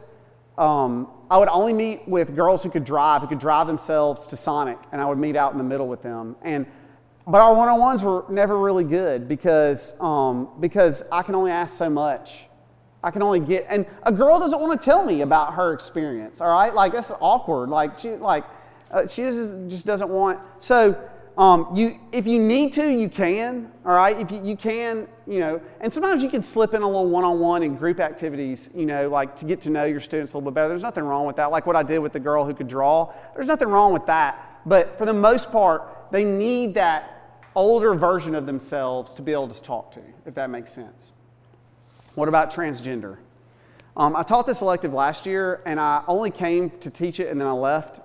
[SPEAKER 1] um, I would only meet with girls who could drive, who could drive themselves to Sonic, and I would meet out in the middle with them. And but our one-on-ones were never really good because um, because I can only ask so much. I can only get, and a girl doesn't want to tell me about her experience. All right, like that's awkward. Like she like uh, she just, just doesn't want. So um, you, if you need to, you can, all right? If you, you can, you know, and sometimes you can slip in a little one on one and group activities, you know, like to get to know your students a little bit better. There's nothing wrong with that. Like what I did with the girl who could draw, there's nothing wrong with that. But for the most part, they need that older version of themselves to be able to talk to, if that makes sense. What about transgender? Um, I taught this elective last year, and I only came to teach it and then I left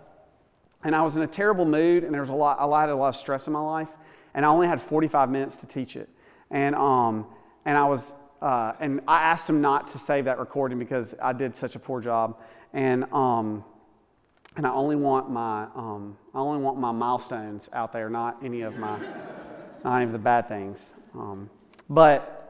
[SPEAKER 1] and I was in a terrible mood, and there was a lot, I had a lot of stress in my life, and I only had 45 minutes to teach it. And, um, and I was, uh, and I asked him not to save that recording because I did such a poor job. And, um, and I only want my, um, I only want my milestones out there, not any of my, not of the bad things. Um, but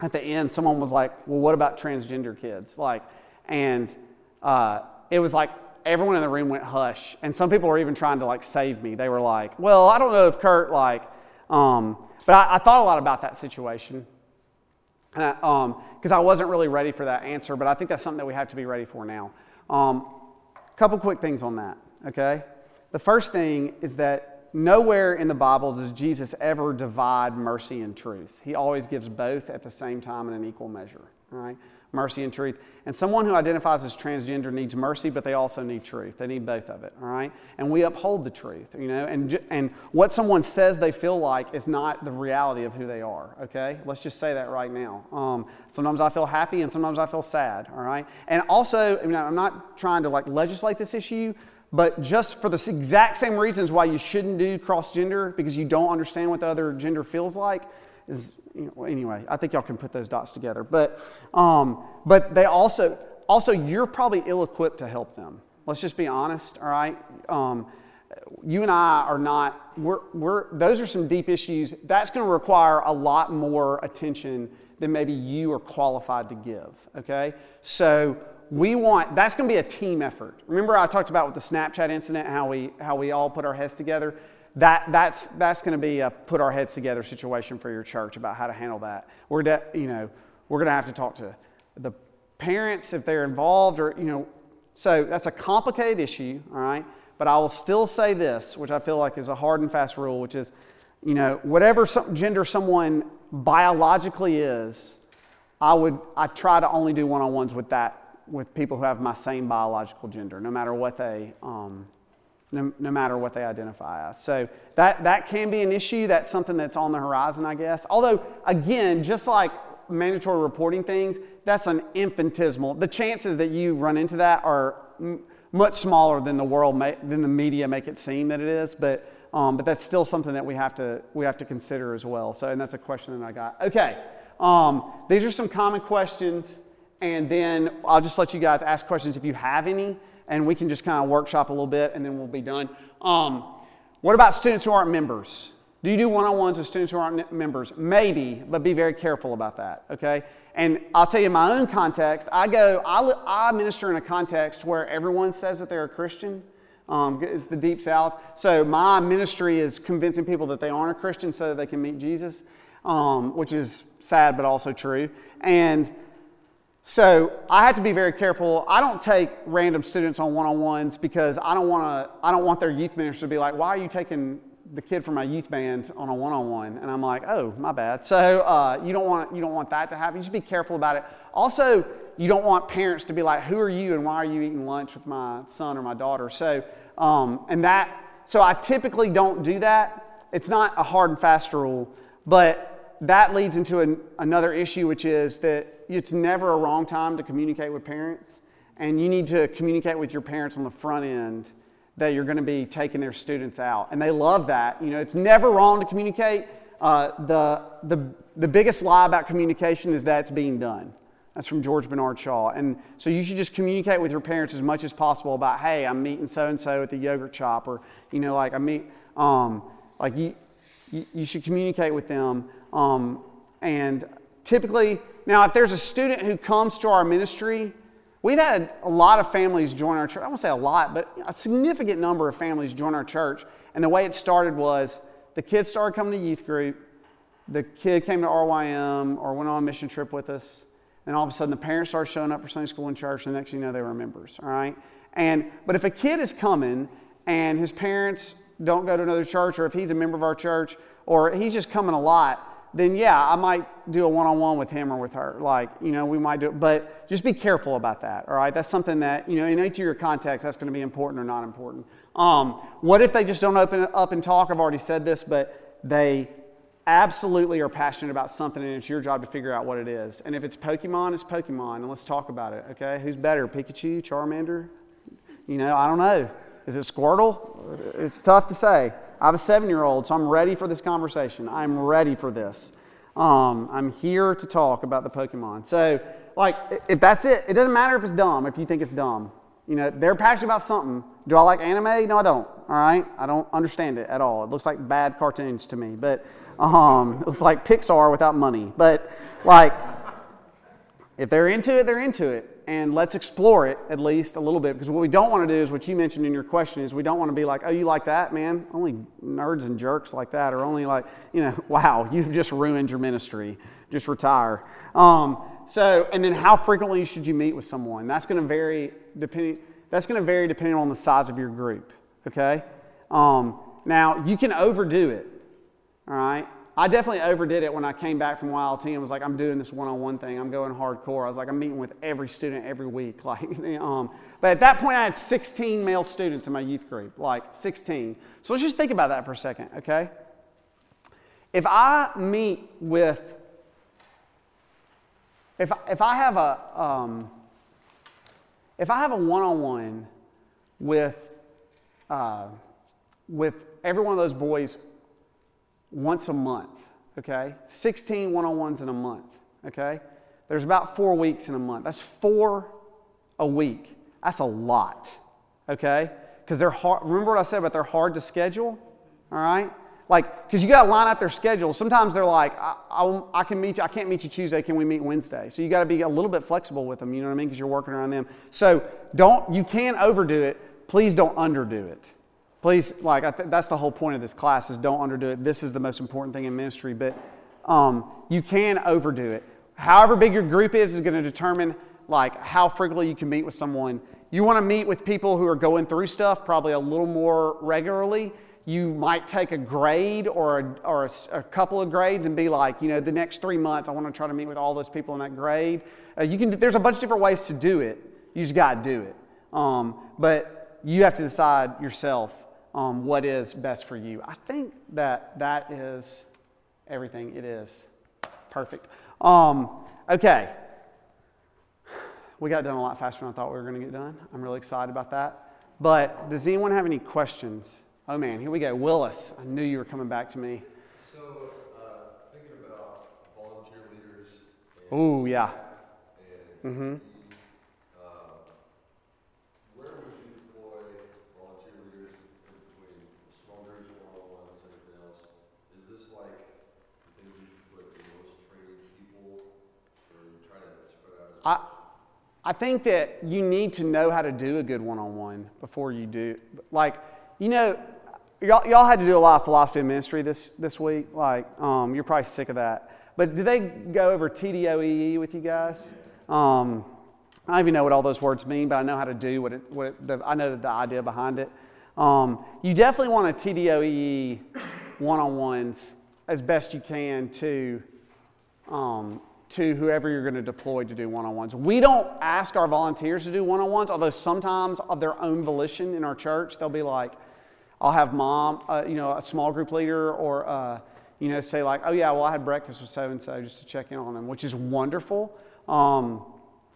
[SPEAKER 1] at the end, someone was like, "Well, what about transgender kids?" Like, and uh, it was like everyone in the room went hush. And some people were even trying to like save me. They were like, well, I don't know if Kurt like, um, but I, I, thought a lot about that situation. Because um, I wasn't really ready for that answer, but I think that's something that we have to be ready for now. A um, couple quick things on that, okay? The first thing is that nowhere in the Bible does Jesus ever divide mercy and truth. He always gives both at the same time in an equal measure, all right? Mercy and truth. And someone who identifies as transgender needs mercy, but they also need truth. They need both of it, all right? And we uphold the truth, you know? And, and what someone says they feel like is not the reality of who they are, okay? Let's just say that right now. Um, sometimes I feel happy and sometimes I feel sad, all right? And also, I mean, I'm not trying to like legislate this issue, but just for the exact same reasons why you shouldn't do cross gender because you don't understand what the other gender feels like is you know, anyway, I think y'all can put those dots together. But, um, but they also, also, you're probably ill equipped to help them. Let's just be honest, all right? Um, you and I are not, we're, we're, those are some deep issues. That's going to require a lot more attention than maybe you are qualified to give, okay? So we want, that's going to be a team effort. Remember I talked about with the Snapchat incident, how we, how we all put our heads together? That, that's, that's going to be a put our heads together situation for your church about how to handle that. We're, de- you know, we're going to have to talk to the parents if they're involved or, you know, so that's a complicated issue, all right? But I will still say this, which I feel like is a hard and fast rule, which is, you know, whatever some, gender someone biologically is, I would, I try to only do one-on-ones with that, with people who have my same biological gender, no matter what they, um, no, no, matter what they identify as. So that, that can be an issue. That's something that's on the horizon, I guess. Although, again, just like mandatory reporting things, that's an infinitesimal. The chances that you run into that are m- much smaller than the world, than the media make it seem that it is. But um, but that's still something that we have to we have to consider as well. So and that's a question that I got. Okay, um, these are some common questions, and then I'll just let you guys ask questions if you have any, and we can just kind of workshop a little bit, and then we'll be done. Um, what about students who aren't members? Do you do one on ones with students who aren't members? Maybe, but be very careful about that, okay? And I'll tell you my own context. I go, I, I minister in a context where everyone says that they're a Christian. Um, it's the deep south. So my ministry is convincing people that they aren't a Christian so that they can meet Jesus, um, which is sad but also true. And so I have to be very careful. I don't take random students on one-on-ones because I don't want to. I don't want their youth minister to be like, "Why are you taking the kid from my youth band on a one-on-one, and I'm like, oh, my bad. So uh, you don't want you don't want that to happen. You just be careful about it. Also, you don't want parents to be like, who are you and why are you eating lunch with my son or my daughter? So um, and that so I typically don't do that. It's not a hard and fast rule, but that leads into an, another issue, which is that it's never a wrong time to communicate with parents, and you need to communicate with your parents on the front end that you're going to be taking their students out. And they love that. You know, it's never wrong to communicate. Uh, the, the, the biggest lie about communication is that it's being done. That's from George Bernard Shaw. And so you should just communicate with your parents as much as possible about, hey, I'm meeting so and so at the yogurt shop, or, you know, like I meet, um, like you, you, you, should communicate with them. Um, and typically, now if there's a student who comes to our ministry, We've had a lot of families join our church. I won't say a lot, but a significant number of families join our church. And the way it started was the kids started coming to youth group. The kid came to RYM or went on a mission trip with us. And all of a sudden, the parents started showing up for Sunday school and church. And the next thing you know, they were members. All right. And but if a kid is coming and his parents don't go to another church, or if he's a member of our church, or he's just coming a lot, then yeah, I might do a one on one with him or with her. Like, you know, we might do it, but just be careful about that, all right? That's something that, you know, in each of your context, that's going to be important or not important. Um, what if they just don't open up and talk? I've already said this, but they absolutely are passionate about something and it's your job to figure out what it is. And if it's Pokemon, it's Pokemon, and let's talk about it, okay? Who's better, Pikachu, Charmander? You know, I don't know. Is it Squirtle? It's tough to say. I have a seven year old, so I'm ready for this conversation. I'm ready for this. Um, I'm here to talk about the Pokemon. So, like, if that's it, it doesn't matter if it's dumb, if you think it's dumb. You know, they're passionate about something. Do I like anime? No, I don't. All right? I don't understand it at all. It looks like bad cartoons to me. But um, it looks like Pixar without money. But, like, if they're into it, they're into it and let's explore it at least a little bit because what we don't want to do is what you mentioned in your question is we don't want to be like oh you like that man? Only nerds and jerks like that or only like you know wow you've just ruined your ministry. Just retire. Um, so and then how frequently should you meet with someone? That's going to vary depending that's going to vary depending on the size of your group okay? Um, now you can overdo it all right I definitely overdid it when I came back from YLT and was like, I'm doing this one-on-one thing. I'm going hardcore. I was like, I'm meeting with every student every week. Like, um, but at that point, I had 16 male students in my youth group, like 16. So let's just think about that for a second, okay? If I meet with, if if I have a, um, if I have a one-on-one with, uh, with every one of those boys once a month, okay? 16 one on ones in a month, okay? There's about four weeks in a month. That's four a week. That's a lot, okay? Because they're hard. Remember what I said about they're hard to schedule, all right? Like, because you got to line up their schedules. Sometimes they're like, I, I, I, can meet you, I can't meet you Tuesday. Can we meet Wednesday? So you got to be a little bit flexible with them. You know what I mean? Because you're working around them. So don't. You can overdo it. Please don't underdo it. Please, like, th- that's the whole point of this class is don't underdo it. This is the most important thing in ministry, but um, you can overdo it. However big your group is is going to determine like how frequently you can meet with someone. You want to meet with people who are going through stuff probably a little more regularly. You might take a grade or a, or a, a couple of grades and be like, you know, the next three months I want to try to meet with all those people in that grade. Uh, you can. There's a bunch of different ways to do it. You just got to do it. Um, but you have to decide yourself um, what is best for you. I think that that is everything it is. Perfect. Um, okay. we got done a lot faster than I thought we were going to get done. I'm really excited about that. But does anyone have any questions? Oh man, here we go. Willis, I knew you were coming back to me.
[SPEAKER 3] So, uh, thinking about volunteer leaders
[SPEAKER 1] Oh, yeah.
[SPEAKER 3] and
[SPEAKER 1] Mm-hmm.
[SPEAKER 3] uh, where would you deploy volunteer leaders in between small groups, one-on-ones, and everything else? Is this like the thing you should put the most trained people, or are you trying to spread out as
[SPEAKER 1] I, I think that you need to know how to do a good one-on-one before you do. Like, you know, y'all, y'all had to do a lot of philosophy of ministry this, this week. Like, um, you're probably sick of that. But did they go over TDOEE with you guys? Um, I don't even know what all those words mean, but I know how to do what it, what it, the, I know the idea behind it. Um, you definitely want a TDOEE E one-on-ones as best you can to um, to whoever you're going to deploy to do one-on-ones. We don't ask our volunteers to do one-on-ones, although sometimes of their own volition in our church, they'll be like, I'll have mom, uh, you know, a small group leader, or uh, you know, say like, oh yeah, well I had breakfast with so and so just to check in on them, which is wonderful. Um,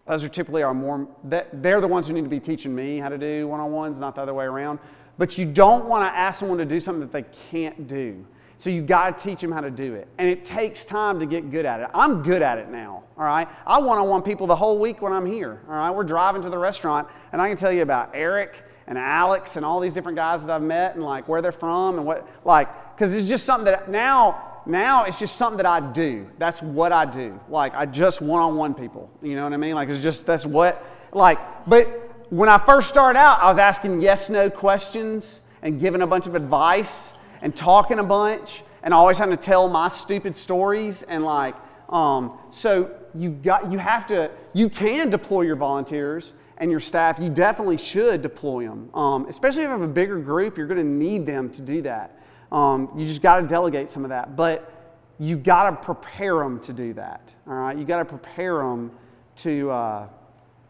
[SPEAKER 1] those are typically our more, they're the ones who need to be teaching me how to do one-on-ones, not the other way around. But you don't want to ask someone to do something that they can't do. So you got to teach them how to do it. And it takes time to get good at it. I'm good at it now, all right? I one-on-one people the whole week when I'm here, all right? We're driving to the restaurant, and I can tell you about Eric and Alex and all these different guys that I've met and like where they're from and what, like, because it's just something that now, now it's just something that I do. That's what I do. Like, I just one-on-one people. You know what I mean? Like, it's just, that's what, like, but when I first started out, I was asking yes no questions and giving a bunch of advice and talking a bunch and always having to tell my stupid stories and like um, so you got you have to you can deploy your volunteers and your staff. You definitely should deploy them um, especially if you have a bigger group you're going to need them to do that. Um, you just got to delegate some of that but you got to prepare them to do that all right? You got to prepare them to uh,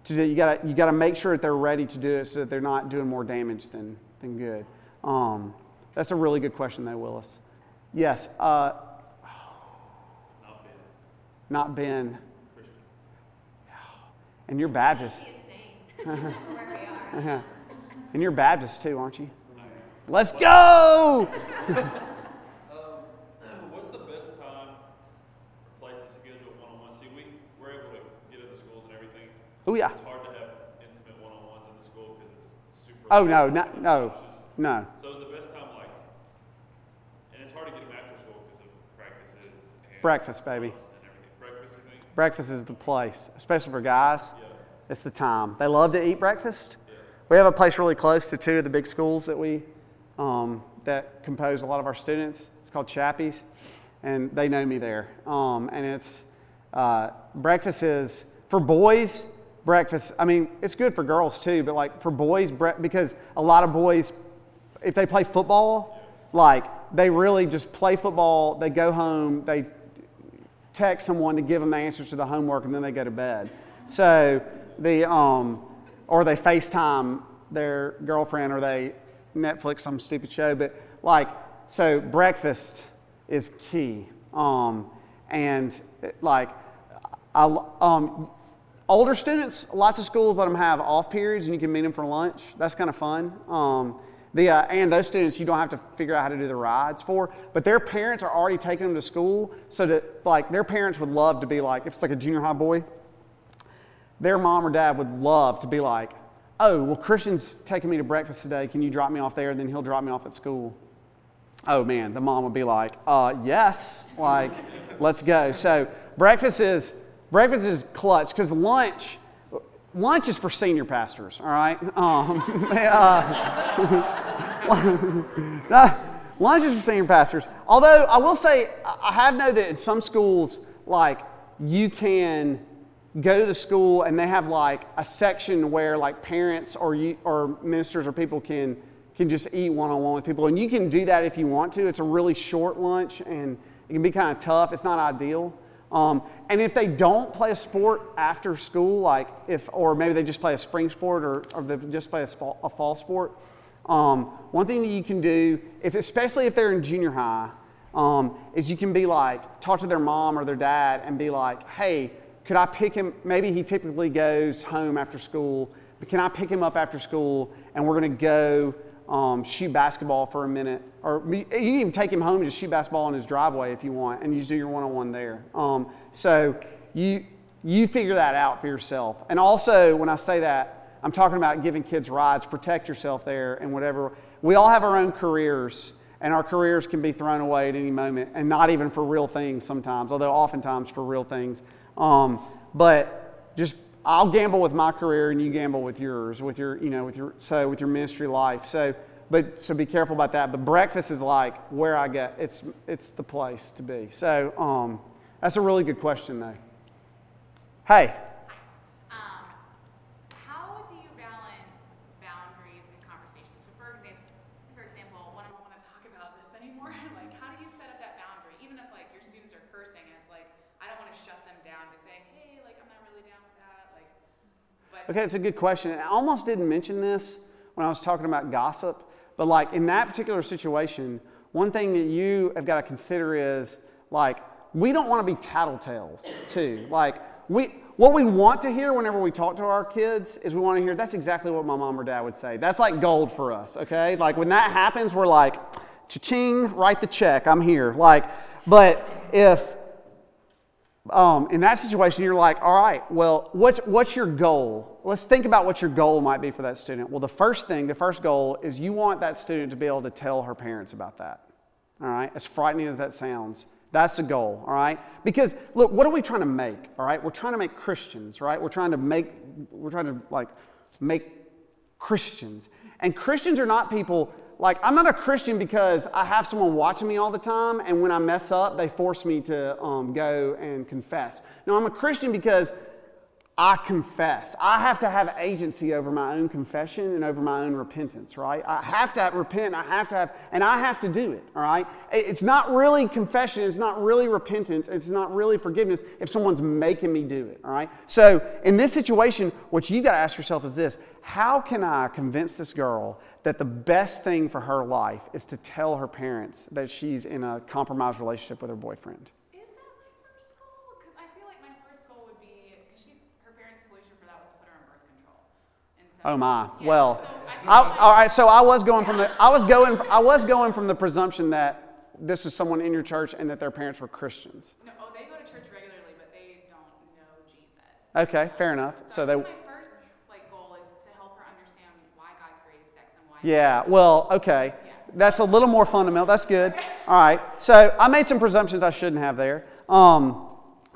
[SPEAKER 1] to do, you got to you got to make sure that they're ready to do it so that they're not doing more damage than than good. That's a really good question, though, Willis. Yes. Uh, not Ben. And you're Baptist. Uh-huh. and you're Baptist too, aren't you? Let's go!
[SPEAKER 5] What's the best time place to schedule one-on-one? See, we, we're able to get into schools and everything.
[SPEAKER 1] Oh yeah.
[SPEAKER 5] It's hard to have intimate one-on-ones in the school because it's super.
[SPEAKER 1] Oh no, no, no, no.
[SPEAKER 5] So is the best time like, and it's hard to get them after school because of practices and.
[SPEAKER 1] Breakfast, baby.
[SPEAKER 5] Breakfast.
[SPEAKER 1] Is the place, especially for guys. It's the time. They love to eat breakfast. We have a place really close to two of the big schools that we um, that compose a lot of our students. It's called Chappie's, and they know me there. Um, and it's uh, breakfast is for boys. Breakfast. I mean, it's good for girls too, but like for boys, bre- because a lot of boys, if they play football, like they really just play football. They go home. They text someone to give them the answers to the homework and then they go to bed. So the um, or they FaceTime their girlfriend or they Netflix some stupid show. But like so, breakfast is key. Um, and like I, um, older students, lots of schools let them have off periods and you can meet them for lunch. That's kind of fun. Um, the, uh, and those students you don't have to figure out how to do the rides for, but their parents are already taking them to school so that like their parents would love to be like, if it's like a junior high boy, their mom or dad would love to be like, oh, well, Christian's taking me to breakfast today. Can you drop me off there? And then he'll drop me off at school. Oh man, the mom would be like, uh, yes, like, let's go. So breakfast is breakfast is clutch because lunch lunch is for senior pastors. All right, um, uh, lunch is for senior pastors. Although I will say, I have known that in some schools, like you can go to the school and they have like a section where like parents or you or ministers or people can can just eat one-on-one with people and you can do that if you want to it's a really short lunch and it can be kind of tough it's not ideal um, and if they don't play a sport after school like if or maybe they just play a spring sport or, or they just play a, spa- a fall sport um, one thing that you can do if especially if they're in junior high um, is you can be like talk to their mom or their dad and be like hey could I pick him? Maybe he typically goes home after school, but can I pick him up after school and we're going to go um, shoot basketball for a minute? Or you can even take him home and just shoot basketball in his driveway if you want, and you just do your one on one there. Um, so you, you figure that out for yourself. And also, when I say that, I'm talking about giving kids rides, protect yourself there, and whatever. We all have our own careers and our careers can be thrown away at any moment and not even for real things sometimes although oftentimes for real things um, but just i'll gamble with my career and you gamble with yours with your you know with your so with your ministry life. So but so be careful about that. But breakfast is like where i get it's it's the place to be. So um, that's a really good question though. Hey
[SPEAKER 2] Um, how do you balance boundaries and conversations? So, for example, for example, when I don't want to talk about this anymore, like, how do you set up that boundary? Even if like your students are cursing, and it's like I don't want to shut them down by saying, "Hey, like I'm not really down with that." Like, but
[SPEAKER 1] Okay, it's a good question. I almost didn't mention this when I was talking about gossip, but like in that particular situation, one thing that you have got to consider is like we don't want to be tattletales too. Like we what we want to hear whenever we talk to our kids is we want to hear that's exactly what my mom or dad would say. That's like gold for us, okay? Like when that happens, we're like, cha-ching, write the check, I'm here. Like, but if um, in that situation, you're like, all right, well, what's, what's your goal? Let's think about what your goal might be for that student. Well, the first thing, the first goal is you want that student to be able to tell her parents about that. All right, as frightening as that sounds, that's the goal. All right, because look, what are we trying to make? All right, we're trying to make Christians. Right, we're trying to make, we're trying to like make Christians, and Christians are not people like I'm not a Christian because I have someone watching me all the time, and when I mess up, they force me to um, go and confess. No, I'm a Christian because I confess. I have to have agency over my own confession and over my own repentance, right? I have to repent, I have to have, and I have to do it, all right? It's not really confession, it's not really repentance, it's not really forgiveness if someone's making me do it, all right? So in this situation, what you got to ask yourself is this how can I convince this girl that the best thing for her life is to tell her parents that she's in a compromised relationship with her boyfriend?
[SPEAKER 2] is that my first goal? Because I feel like my first goal would be because her parents' solution for that was to put her on birth control. And so,
[SPEAKER 1] Oh my.
[SPEAKER 2] Yeah,
[SPEAKER 1] Well,
[SPEAKER 2] so I like-
[SPEAKER 1] all right. So I was going from the I was going I was going from the presumption that this was someone in your church and that their parents were Christians.
[SPEAKER 2] No, oh, they go to church regularly, but they don't know Jesus.
[SPEAKER 1] Okay, fair enough. So
[SPEAKER 2] I
[SPEAKER 1] they.
[SPEAKER 2] think my first like goal is to help her understand why God created sex and why.
[SPEAKER 1] Yeah. Well. Okay. That's a little more fundamental. That's good. All right. So I made some presumptions I shouldn't have there. Um,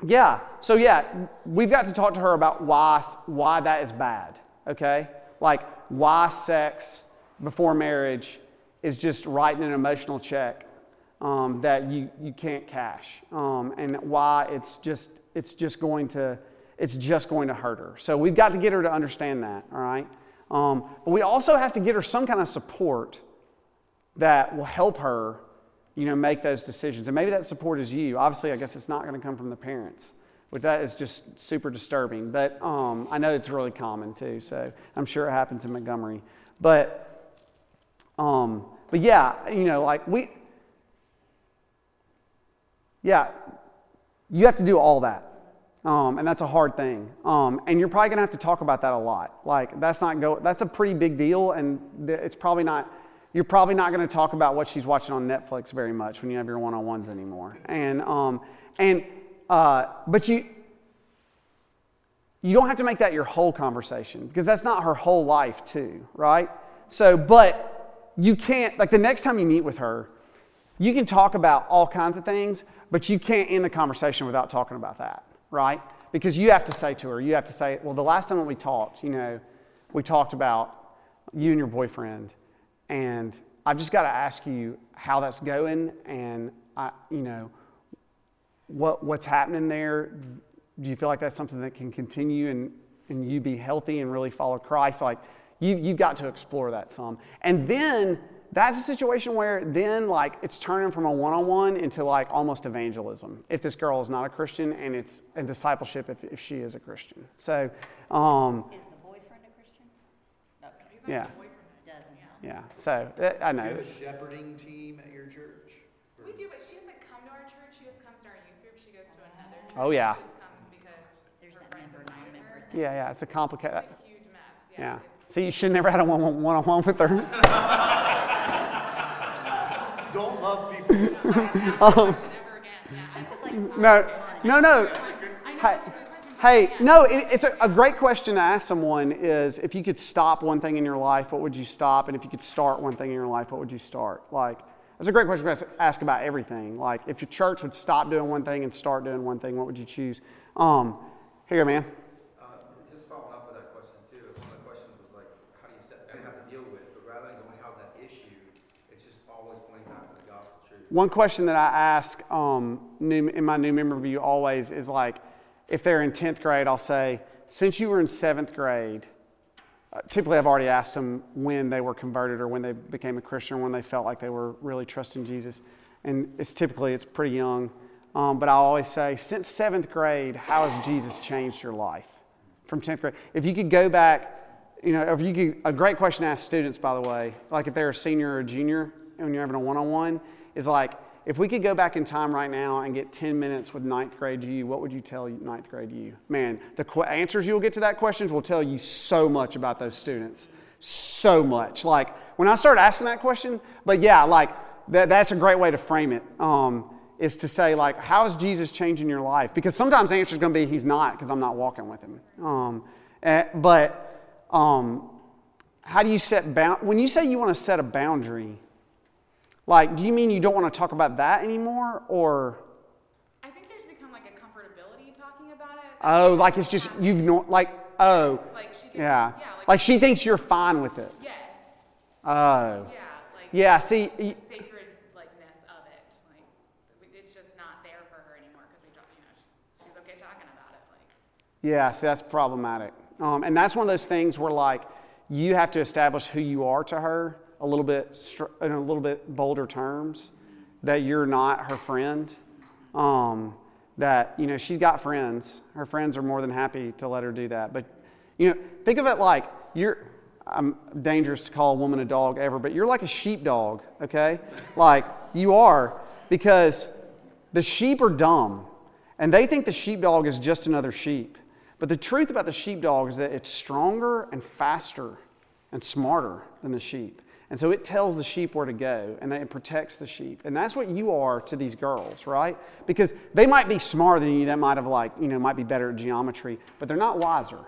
[SPEAKER 1] yeah. So yeah, we've got to talk to her about why why that is bad. Okay. Like why sex before marriage is just writing an emotional check um, that you, you can't cash, um, and why it's just it's just going to it's just going to hurt her. So we've got to get her to understand that. All right. Um, but we also have to get her some kind of support that will help her, you know, make those decisions. And maybe that support is you. Obviously, I guess it's not going to come from the parents, which that is just super disturbing. But um, I know it's really common too. So I'm sure it happens in Montgomery. But, um, but yeah, you know, like we, yeah, you have to do all that. Um, and that's a hard thing. Um, and you're probably gonna have to talk about that a lot. Like that's not go. That's a pretty big deal, and th- it's probably not. You're probably not gonna talk about what she's watching on Netflix very much when you have your one-on-ones anymore. And um, and uh, but you you don't have to make that your whole conversation because that's not her whole life too, right? So, but you can't like the next time you meet with her, you can talk about all kinds of things, but you can't end the conversation without talking about that, right? Because you have to say to her, you have to say, well, the last time we talked, you know, we talked about you and your boyfriend, and I've just got to ask you how that's going, and I, you know, what what's happening there. Do you feel like that's something that can continue and and you be healthy and really follow Christ? Like you you've got to explore that some, and then that's a situation where then like it's turning from a one-on-one into like almost evangelism if this girl is not a christian and it's a discipleship if, if she is a christian so um,
[SPEAKER 6] Is the boyfriend a Christian? Okay,
[SPEAKER 1] Yeah.
[SPEAKER 2] boyfriend.
[SPEAKER 6] doesn't help.
[SPEAKER 1] yeah so uh, i
[SPEAKER 7] Do
[SPEAKER 1] know
[SPEAKER 7] you have a shepherding team at your church? Or-
[SPEAKER 2] We do, but she doesn't come to our church. She just comes to our youth group. She goes to another church.
[SPEAKER 1] Oh, yeah.
[SPEAKER 2] She just comes because
[SPEAKER 6] There's
[SPEAKER 1] Yeah, yeah, it's a complicated.
[SPEAKER 2] It's a huge mess. Yeah.
[SPEAKER 1] Yeah.
[SPEAKER 2] It-
[SPEAKER 1] So you should never had a one one on one with her.
[SPEAKER 7] Don't love people.
[SPEAKER 2] I'm not gonna ask that question ever again. Yeah, I was like,
[SPEAKER 1] No, no, no. Hey, no, it, it's a, a great question to ask someone is if you could stop one thing in your life, what would you stop? And if you could start one thing in your life, what would you start? Like, that's a great question to ask- about everything. Like, if your church would stop doing one thing and start doing one thing, what would you choose? Um, here, man.
[SPEAKER 8] Uh, just following up with that question too, one of the questions was like, how do you set, and have to deal with, but rather than going, how's that issue, it's just always pointing back to the gospel truth.
[SPEAKER 1] One question that I ask um, new, in my new member review always is like, if they're in 10th grade, I'll say, since you were in seventh grade, uh, typically I've already asked them when they were converted or when they became a Christian or when they felt like they were really trusting Jesus. And it's typically, it's pretty young. Um, but I always say, since seventh grade, how has Jesus changed your life? From 10th grade. If you could go back, you know, if you could, a great question to ask students, by the way, like if they're a senior or a junior and you're having a one on one, is like, if we could go back in time right now and get 10 minutes with ninth grade you, what would you tell ninth grade you? Man, the qu- answers you'll get to that questions will tell you so much about those students. So much. Like when I started asking that question, but yeah, like that, that's a great way to frame it. Um, is to say like, how is Jesus changing your life? Because sometimes the answer is going to be he's not because I'm not walking with him. Um, eh, but um, how do you set bound? When you say you want to set a boundary, like, do you mean you don't want to talk about that anymore, or
[SPEAKER 2] I think there's become like a comfortability talking about it.
[SPEAKER 1] oh, like it's just you've no, like oh,
[SPEAKER 2] Like gets,
[SPEAKER 1] yeah,
[SPEAKER 2] yeah, like,
[SPEAKER 1] like she thinks you're fine with it.
[SPEAKER 2] yes,
[SPEAKER 1] Oh,
[SPEAKER 2] yeah, like
[SPEAKER 1] yeah. See, y-
[SPEAKER 2] the sacred of it. Like it's just not there for her anymore because we talk, you know, she's okay talking about it. Like
[SPEAKER 1] Yeah, see, that's problematic. Um, and that's one of those things where, like, you have to establish who you are to her a little bit in a little bit bolder terms. That you're not her friend. Um, that you know she's got friends. Her friends are more than happy to let her do that. But you know, think of it like you're. I'm dangerous to call a woman a dog ever, but you're like a sheepdog. Okay, like you are because the sheep are dumb, and they think the sheepdog is just another sheep. But the truth about the sheepdog is that it's stronger and faster and smarter than the sheep. And so it tells the sheep where to go and it protects the sheep. And that's what you are to these girls, right? Because they might be smarter than you, that might have like, you know, might be better at geometry, but they're not wiser,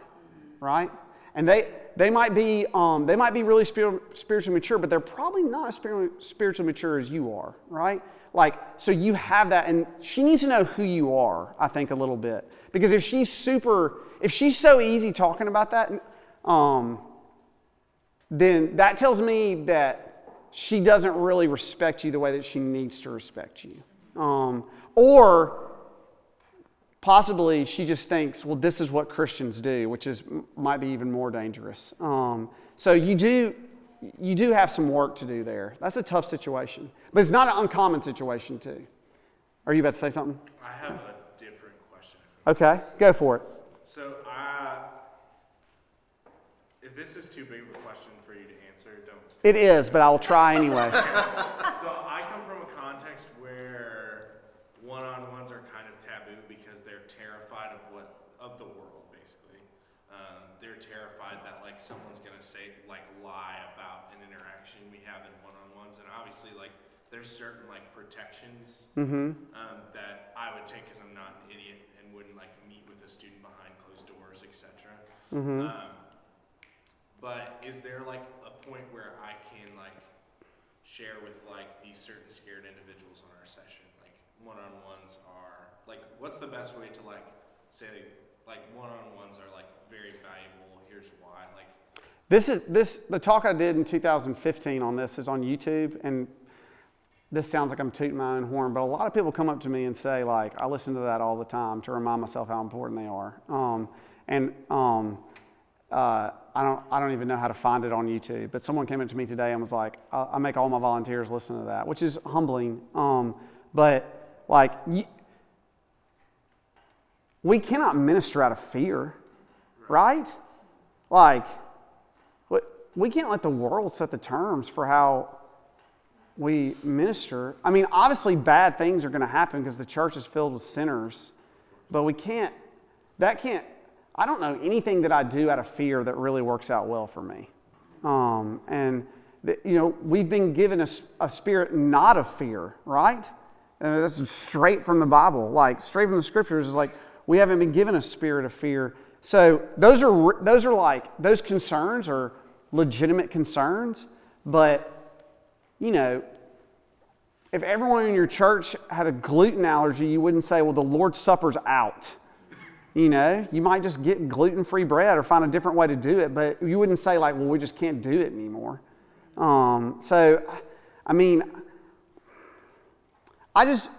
[SPEAKER 1] right? And they, they might be um, they might be really spir- spiritually mature, but they're probably not as spir- spiritually mature as you are, right? Like, so you have that, and she needs to know who you are, I think, a little bit. Because if she's super, if she's so easy talking about that, um, then that tells me that she doesn't really respect you the way that she needs to respect you. Um, or possibly she just thinks, well, this is what Christians do, which is might be even more dangerous. Um, so you do you do have some work to do there. That's a tough situation, but it's not an uncommon situation too. Are you about to say something?
[SPEAKER 9] I have a different question.
[SPEAKER 1] Okay, go for it.
[SPEAKER 9] So, uh, if this is too big of a question for you to answer, don't.
[SPEAKER 1] It is, but I'll try anyway.
[SPEAKER 9] So, I come from a context where one-on-ones are kind of taboo because they're terrified of what of the world, basically. Um, they're terrified that like someone's gonna say like lie about an interaction we have in one-on-ones, and obviously like there's certain like protections
[SPEAKER 1] Mm-hmm.
[SPEAKER 9] um, that I would take because I'm not an idiot and wouldn't like meet with a student behind closed doors, etc.
[SPEAKER 1] Mm-hmm.
[SPEAKER 9] Um, but is there like a point where I can like share with like these certain scared individuals on our session, like one-on-ones are like what's the best way to like say like one-on-ones are like very valuable. Here's why, like
[SPEAKER 1] This is this the talk I did in 2015 on this is on YouTube, and this sounds like I'm tooting my own horn, but a lot of people come up to me and say like, I listen to that all the time to remind myself how important they are. Um, and um, uh, I don't I don't even know how to find it on YouTube, but someone came up to me today and was like, I, I make all my volunteers listen to that, which is humbling. Um, but like. You, we cannot minister out of fear, right? Like, we can't let the world set the terms for how we minister. I mean, obviously, bad things are going to happen because the church is filled with sinners, but we can't, that can't, I don't know anything that I do out of fear that really works out well for me. Um, and, you know, we've been given a spirit not of fear, right? And that's straight from the Bible, like straight from the scriptures. Is like we haven't been given a spirit of fear. So those are those are like those concerns are legitimate concerns, but you know, if everyone in your church had a gluten allergy, you wouldn't say, "Well, the Lord's Supper's out." You know, you might just get gluten-free bread or find a different way to do it, but you wouldn't say like, "Well, we just can't do it anymore." Um, so, I mean, I just,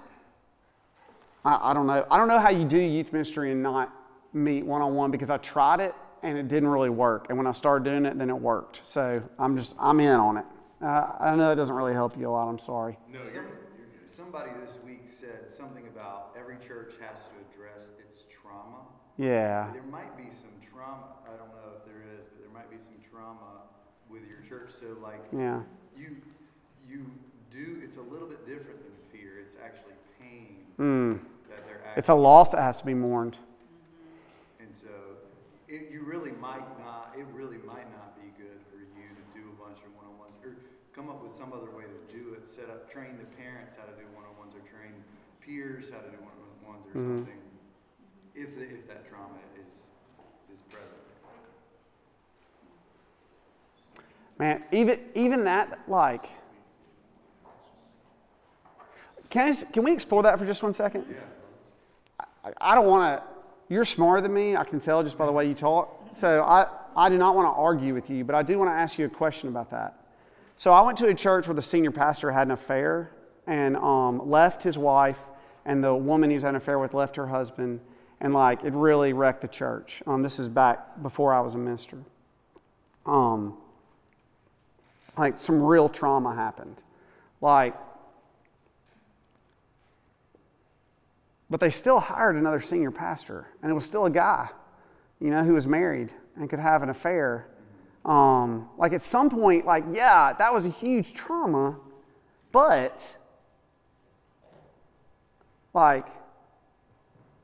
[SPEAKER 1] I, I don't know. I don't know how you do youth ministry and not meet one on one because I tried it and it didn't really work. And when I started doing it, then it worked. So I'm just, I'm in on it. Uh, I know that doesn't really help you a lot. I'm sorry.
[SPEAKER 9] No, you're, you're.
[SPEAKER 7] Somebody this week said something about every church has to address trauma.
[SPEAKER 1] Yeah.
[SPEAKER 7] There might be some trauma, I don't know if there is, but there might be some trauma with your church. So like,
[SPEAKER 1] Yeah.
[SPEAKER 7] you, you do, it's a little bit different than fear. It's actually pain
[SPEAKER 1] Mm.
[SPEAKER 7] that they're
[SPEAKER 1] It's a loss that has to be mourned.
[SPEAKER 7] And so it, you really might not, it really might not be good for you to do a bunch of one-on-ones or come up with some other way to do it, set up, train the parents how to do one-on-ones or train peers how to do one-on-ones or
[SPEAKER 1] Mhm.
[SPEAKER 7] something. If, the, if that trauma is, is present.
[SPEAKER 1] Man, even even that like can I, can we explore that for just one second?
[SPEAKER 7] Yeah.
[SPEAKER 1] I, I don't want to. You're smarter than me. I can tell just by the way you talk. So I I do not want to argue with you, but I do want to ask you a question about that. So I went to a church where the senior pastor had an affair and um, left his wife, and the woman he was having an affair with left her husband, and like it really wrecked the church. Um, this is back before I was a minister. Um, like some real trauma happened. Like, but they still hired another senior pastor, and it was still a guy, you know, who was married and could have an affair. Um, like at some point, like, yeah, that was a huge trauma, but like,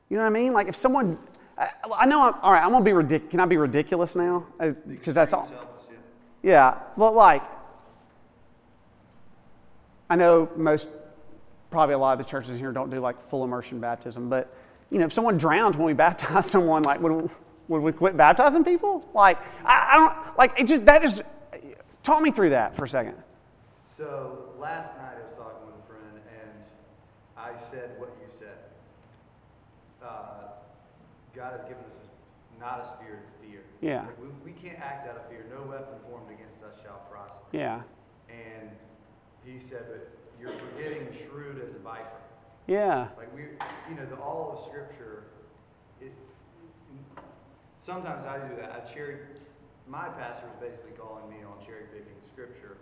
[SPEAKER 1] you know what I mean? Like if someone, I, I know, I'm, all right, I'm gonna be ridiculous. Can I be ridiculous now? Because that's all.
[SPEAKER 7] Yeah.
[SPEAKER 1] But like, I know most, probably a lot of the churches here don't do like full immersion baptism, but you know, if someone drowned when we baptize someone, like, would, would we quit baptizing people? Like, I, I don't, like, it just, that just, talk me through that for a second.
[SPEAKER 7] So last night I was talking with a friend and I said what you said. Uh, God has given us not a spirit of fear.
[SPEAKER 1] Yeah.
[SPEAKER 7] Like, we, we can't act out of fear. No weapon formed against us shall prosper.
[SPEAKER 1] Yeah,
[SPEAKER 7] And he said, but you're forgetting shrewd as a viper.
[SPEAKER 1] yeah,
[SPEAKER 7] Like we, you know, the all of Scripture. It, sometimes I do that. I cherry. My pastor is basically calling me on cherry picking Scripture,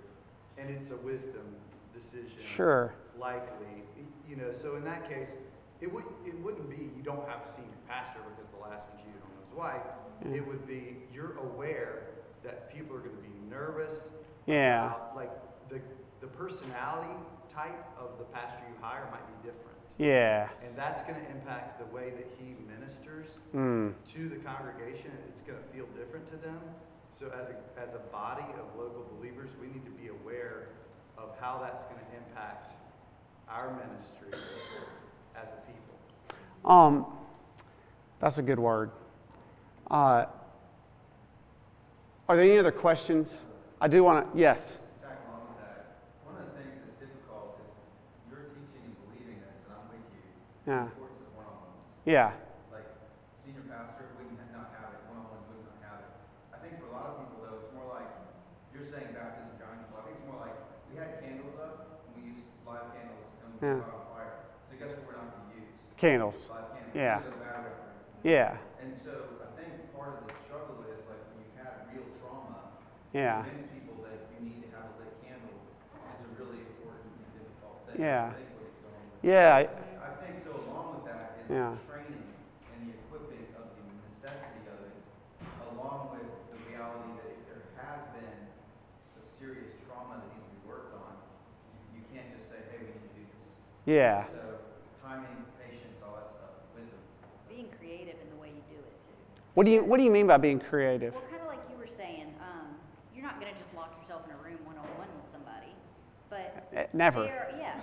[SPEAKER 7] and it's a wisdom decision.
[SPEAKER 1] sure,
[SPEAKER 7] Likely, you know. So in that case, it would it wouldn't be you don't have a senior pastor because the last one cheated on his wife.
[SPEAKER 1] Yeah.
[SPEAKER 7] It would be you're aware that people are going to be nervous.
[SPEAKER 1] Yeah.
[SPEAKER 7] about, like the the personality type of the pastor you hire might be different.
[SPEAKER 1] yeah,
[SPEAKER 7] And that's going to impact the way that he ministers
[SPEAKER 1] mm,
[SPEAKER 7] to the congregation. It's going to feel different to them. So, as a, as a body of local believers, we need to be aware of how that's going to impact our ministry as a people.
[SPEAKER 1] um, that's a good word. Uh, are there any other questions? I do want to, yes,
[SPEAKER 8] To tag along with that, one of the things that's difficult is your teaching is leading us, and I'm with you.
[SPEAKER 1] yeah,
[SPEAKER 8] The importance of one-on-ones.
[SPEAKER 1] yeah,
[SPEAKER 8] Like, senior pastor wouldn't not have it, one-on-one would not have it. I think for a lot of people though, it's more like, you're saying baptism drowning people, I think it's more like, we had candles up, and we used live candles, and we
[SPEAKER 1] Yeah.
[SPEAKER 8] caught on fire. So guess what we're not gonna use?
[SPEAKER 1] Candles. Yeah.
[SPEAKER 8] We're gonna go battery operated.
[SPEAKER 1] yeah,
[SPEAKER 8] And so I think part of the struggle is like when you've had real trauma,
[SPEAKER 1] yeah,
[SPEAKER 8] convince people that you need to have a lit candle is a really important and difficult thing.
[SPEAKER 1] Yeah.
[SPEAKER 8] That's, I think what he's going with.
[SPEAKER 1] yeah, I-
[SPEAKER 8] I think so along with that is
[SPEAKER 1] Yeah.
[SPEAKER 8] the training and the equipping of the necessity of it, along with the reality that if there has been a serious trauma that needs to be worked on, you, you can't just say, hey, we need to do this.
[SPEAKER 1] yeah,
[SPEAKER 8] So timing, patience, all that stuff, wisdom.
[SPEAKER 6] Being creative in the way you do it too.
[SPEAKER 1] What do you What do you mean by being creative?
[SPEAKER 6] Well, kind of like you were saying, um, you're not going to just lock yourself in a room one on one with somebody, but
[SPEAKER 1] Eh, Never.
[SPEAKER 6] yeah.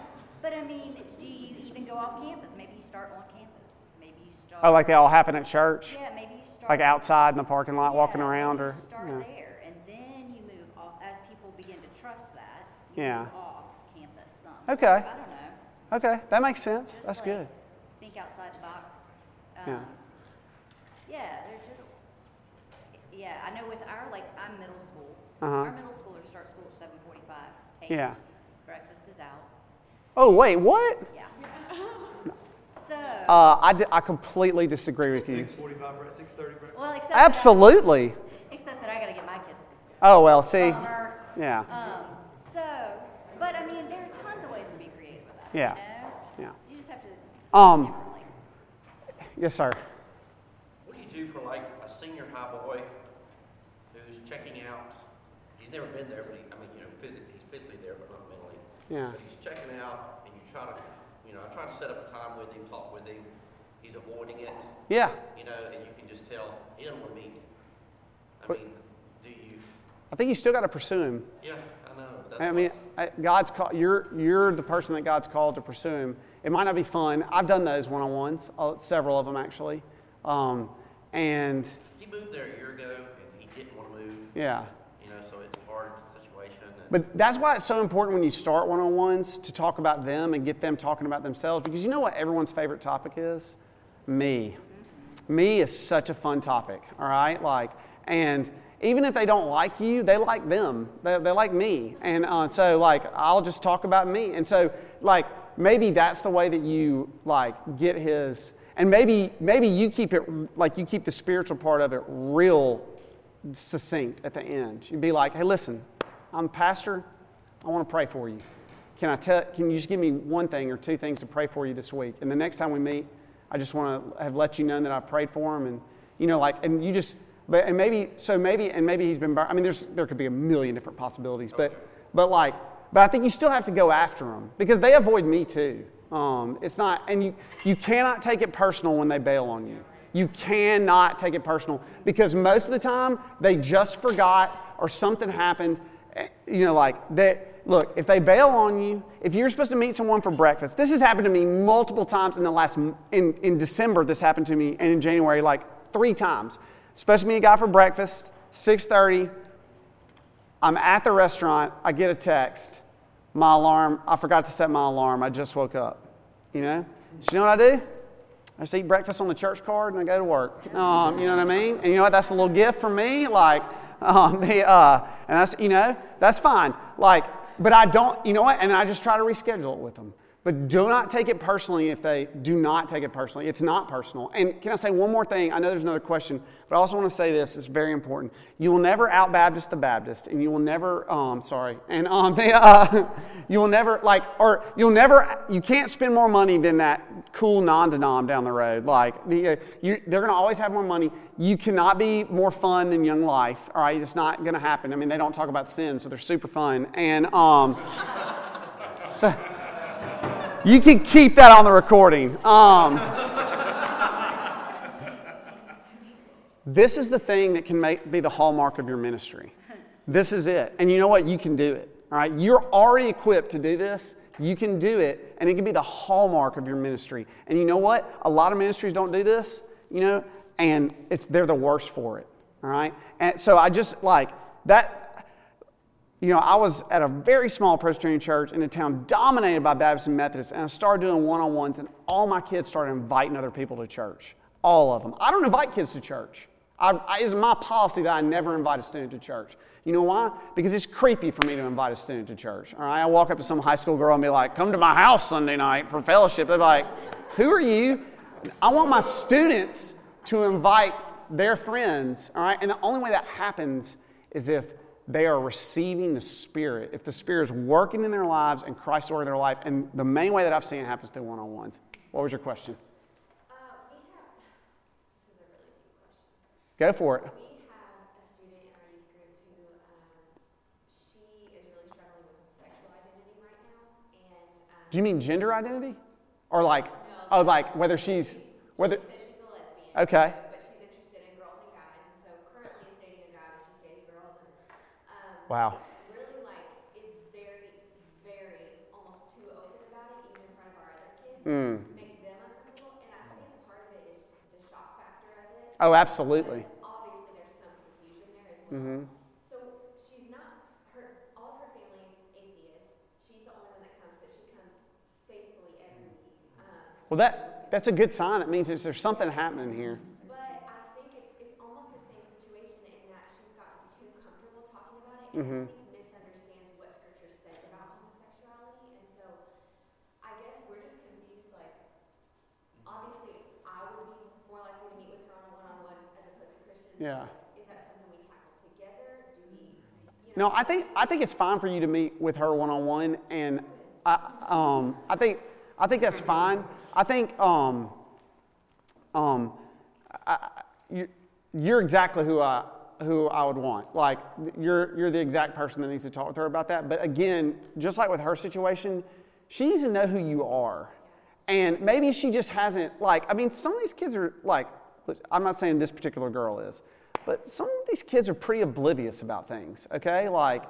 [SPEAKER 6] But I mean, do you even go off campus? Maybe you start on campus. Maybe you start.
[SPEAKER 1] Oh, like they all happen at church,
[SPEAKER 6] Yeah, maybe you start.
[SPEAKER 1] like outside in the parking lot, walking
[SPEAKER 6] Yeah, maybe
[SPEAKER 1] around,
[SPEAKER 6] you
[SPEAKER 1] or
[SPEAKER 6] start
[SPEAKER 1] yeah.
[SPEAKER 6] there, and then you move off as people begin to trust that. You
[SPEAKER 1] Yeah.
[SPEAKER 6] Move off campus some.
[SPEAKER 1] Okay.
[SPEAKER 6] I don't know.
[SPEAKER 1] Okay, that makes sense.
[SPEAKER 6] Just
[SPEAKER 1] That's
[SPEAKER 6] like,
[SPEAKER 1] good.
[SPEAKER 6] Think outside the box. Um, yeah, they're just. Yeah, I know with our like I'm middle school.
[SPEAKER 1] Uh-huh.
[SPEAKER 6] Our middle schoolers start school at seven forty-five.
[SPEAKER 1] Yeah.
[SPEAKER 6] Breakfast is out.
[SPEAKER 1] Oh wait, what?
[SPEAKER 6] Yeah. so.
[SPEAKER 1] Uh, I, di- I completely disagree with you.
[SPEAKER 7] Six forty-five, six thirty,
[SPEAKER 6] well, except
[SPEAKER 1] Absolutely.
[SPEAKER 6] That, except that I got to get my kids to school.
[SPEAKER 1] Oh well, see,
[SPEAKER 6] Bummer.
[SPEAKER 1] yeah,
[SPEAKER 6] Um, so, but I mean, there are tons of ways to be creative with that.
[SPEAKER 1] Yeah.
[SPEAKER 6] You, know?
[SPEAKER 1] yeah.
[SPEAKER 6] you just have to see
[SPEAKER 1] Um,
[SPEAKER 6] differently.
[SPEAKER 1] Yes, sir.
[SPEAKER 10] What do you do for like a senior high boy who's checking out? He's never been there, but he, I mean, you know, physically, he's physically there, but not mentally.
[SPEAKER 1] Yeah.
[SPEAKER 10] But he's checking out, and you try to, you know, I try to set up a time with him, talk with him. He's avoiding it,
[SPEAKER 1] Yeah.
[SPEAKER 10] you know, and you can just tell he doesn't want to meet. I
[SPEAKER 1] But-
[SPEAKER 10] mean, do you?
[SPEAKER 1] I think you still got to pursue him.
[SPEAKER 10] Yeah, I know. That's
[SPEAKER 1] I mean, I- God's call, you're you're the person that God's called to pursue him. It might not be fun. I've done those one-on-ones, uh, several of them actually, um, and
[SPEAKER 10] he moved there a year ago, and he didn't want to move.
[SPEAKER 1] yeah.
[SPEAKER 10] You know, so it's a hard situation. And,
[SPEAKER 1] But that's why it's so important when you start one-on-ones to talk about them and get them talking about themselves because you know what everyone's favorite topic is? Me. Me is such a fun topic, all right? Like, and even if they don't like you, they like them. They, they like me. And uh, so, like, I'll just talk about me. And so, like, maybe that's the way that you, like, get his, and maybe, maybe you keep it, like, you keep the spiritual part of it real succinct at the end. You'd be like, hey, listen, I'm a pastor. I want to pray for you. Can I tell, can you just give me one thing or two things to pray for you this week? And the next time we meet, I just want to have let you know that I prayed for him. And, you know, like, and you just, but, and maybe, so maybe, and maybe he's been, I mean, there's, there could be a million different possibilities, but, but like, but I think you still have to go after them because they avoid me too. Um, it's not, and you, you cannot take it personal when they bail on you. You cannot take it personal because most of the time they just forgot or something happened. You know, like that. Look, if they bail on you, if you're supposed to meet someone for breakfast, this has happened to me multiple times in the last in in December. This happened to me, and in January, like three times. Supposed to meet a guy for breakfast, 6:30. I'm at the restaurant. I get a text. My alarm. I forgot to set my alarm. I just woke up. You know. So you know what I do? I just eat breakfast on the church card and I go to work. Um, you know what I mean? And you know what? That's a little gift for me. Like, um, the, uh, and that's, you know, that's fine. Like, but I don't, you know what? And I just try to reschedule it with them. But do not take it personally if they do not take it personally. It's not personal. And can I say one more thing? I know there's another question, but I also want to say this. It's very important. You will never out Baptist the Baptist, and you will never, um, sorry, and um, they, uh, you will never, like, or you'll never, you can't spend more money than that cool non-denom down the road. Like, the, uh, you, they're going to always have more money. You cannot be more fun than Young Life, all right? It's not going to happen. I mean, they don't talk about sin, so they're super fun. And, um, so, you can keep that on the recording. Um, this is the thing that can make, be the hallmark of your ministry. This is it. And you know what? You can do it. All right? You're already equipped to do this. You can do it, and it can be the hallmark of your ministry. And you know what? A lot of ministries don't do this, you know, and it's, they're the worst for it. All right? And so I just like that you know, I was at a very small Presbyterian church in a town dominated by Baptists and Methodists, and I started doing one on ones, and all my kids started inviting other people to church. All of them. I don't invite kids to church. I, I, it's my policy that I never invite a student to church. You know why? Because it's creepy for me to invite a student to church. All right, I walk up to some high school girl and be like, "Come to my house Sunday night for fellowship." They're like, "Who are you?" I want my students to invite their friends. All right, and the only way that happens is if they are receiving the Spirit. If the Spirit is working in their lives and Christ's is working in their life, and the main way that I've seen it happens through one-on-ones. What was your question?
[SPEAKER 11] Uh, we have, this is a really good question.
[SPEAKER 1] Go for it.
[SPEAKER 11] We have a student in our youth group who, um, she is really struggling with sexual identity right now, and.
[SPEAKER 1] Do you mean gender identity, or like,
[SPEAKER 11] No,
[SPEAKER 1] oh, like whether she's whether?
[SPEAKER 11] She she's a lesbian.
[SPEAKER 1] Okay.
[SPEAKER 11] But she's interested in girls and
[SPEAKER 1] Wow.
[SPEAKER 11] really like is very, very almost too open about it, even in front of our other kids.
[SPEAKER 1] Mm.
[SPEAKER 11] Makes them uncomfortable, and I think part of it is the shock factor of it.
[SPEAKER 1] Oh, absolutely.
[SPEAKER 11] Obviously, there's some confusion there as well.
[SPEAKER 1] hmm
[SPEAKER 11] So she's not her. All of her family's atheists. She's the only one that comes, but she comes faithfully every week. Um,
[SPEAKER 1] Well, that, that's a good sign. It means there's something happening here.
[SPEAKER 11] but I think it's it's almost the same situation in that she's gotten too comfortable talking about it, and
[SPEAKER 1] Mhm.
[SPEAKER 11] I think misunderstands what Scripture says about homosexuality, and so I guess we're just confused. Like, obviously, I would be more likely to meet with her on a one-on-one as opposed to Christian.
[SPEAKER 1] Yeah.
[SPEAKER 11] Is that something we tackle together? Do we? You
[SPEAKER 1] No, I think I think it's fine for you to meet with her one on one, and I um, I think I think that's fine. I think um, um, I, I- you, you're exactly who I who I would want. Like you're you're the exact person that needs to talk with her about that. But again, just like with her situation, she needs to know who you are, and maybe she just hasn't like. I mean, some of these kids are like. I'm not saying this particular girl is, but some of these kids are pretty oblivious about things. Okay, like,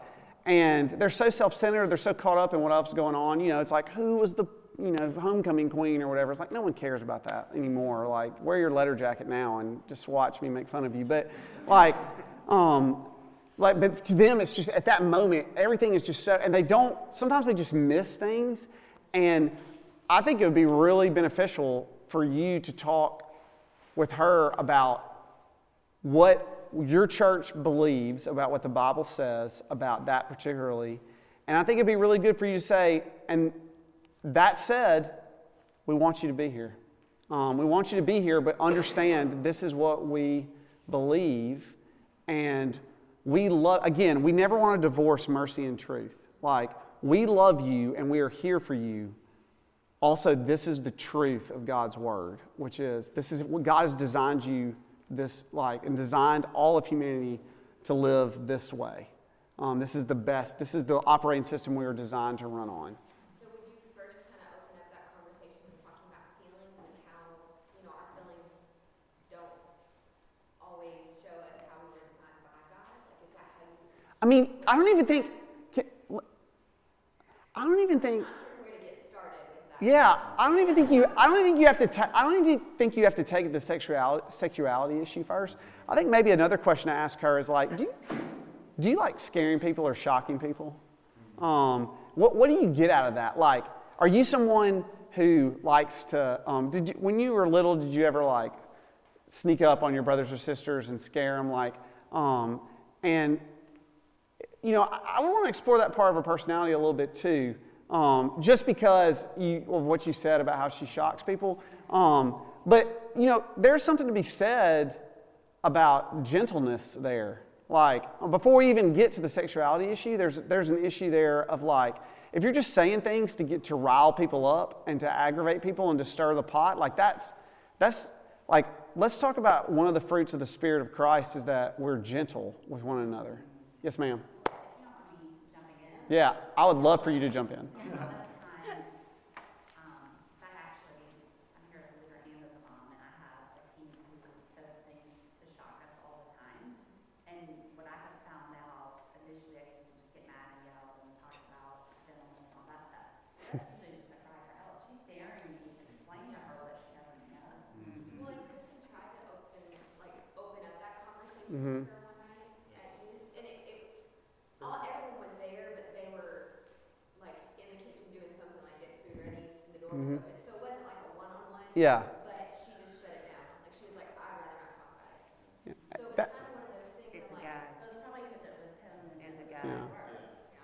[SPEAKER 1] and they're so self-centered. They're so caught up in what else is going on. You know, it's like who was the you know homecoming queen or whatever. It's like no one cares about that anymore. Like, wear your letter jacket now and just watch me make fun of you. But like, um, like, but to them, it's just at that moment, everything is just so, and they don't. Sometimes they just miss things, and I think it would be really beneficial for you to talk with her about what your church believes about what the Bible says about that particularly. And I think it'd be really good for you to say, and that said, we want you to be here. Um, we want you to be here, but understand this is what we believe. And we love, again, we never want to divorce mercy and truth. Like, we love you and we are here for you. Also, this is the truth of God's word, which is this is what God has designed you this like and designed all of humanity to live this way. Um, this is the best. This is the operating system we are designed to run on.
[SPEAKER 11] So would you first kind of open up that conversation with talking about feelings and how, you know, our feelings don't always show us how we were designed by God? Like, is that how you,
[SPEAKER 1] I mean, I don't even think. I don't even think. Yeah, I don't even think you. I don't think you have to. Ta- I don't even think you have to take the sexuality sexuality issue first. I think maybe another question to ask her is like, do you, do you like scaring people or shocking people? Um, what What do you get out of that? Like, are you someone who likes to? Um, did you, when you were little, did you ever like sneak up on your brothers or sisters and scare them? Like, um, and you know, I, I want to explore that part of her personality a little bit too. Um, just because you, of what you said about how she shocks people. Um, but, you know, there's something to be said about gentleness there. Like, before we even get to the sexuality issue, there's, there's an issue there of like, if you're just saying things to get to rile people up and to aggravate people and to stir the pot, like that's, that's like, let's talk about one of the fruits of the Spirit of Christ is that we're gentle with one another. Yes, ma'am. Yeah, I would love for you to jump in.
[SPEAKER 6] A
[SPEAKER 1] Yeah.
[SPEAKER 11] But she just shut it down, like, she was like, I'd rather not talk about it.
[SPEAKER 1] Yeah.
[SPEAKER 11] So it was
[SPEAKER 1] That-
[SPEAKER 11] kind of one of those things,
[SPEAKER 6] It's
[SPEAKER 11] I'm
[SPEAKER 6] a
[SPEAKER 11] like,
[SPEAKER 6] guy.
[SPEAKER 11] oh, it's probably because it was him.
[SPEAKER 6] It's a guy.
[SPEAKER 1] Yeah.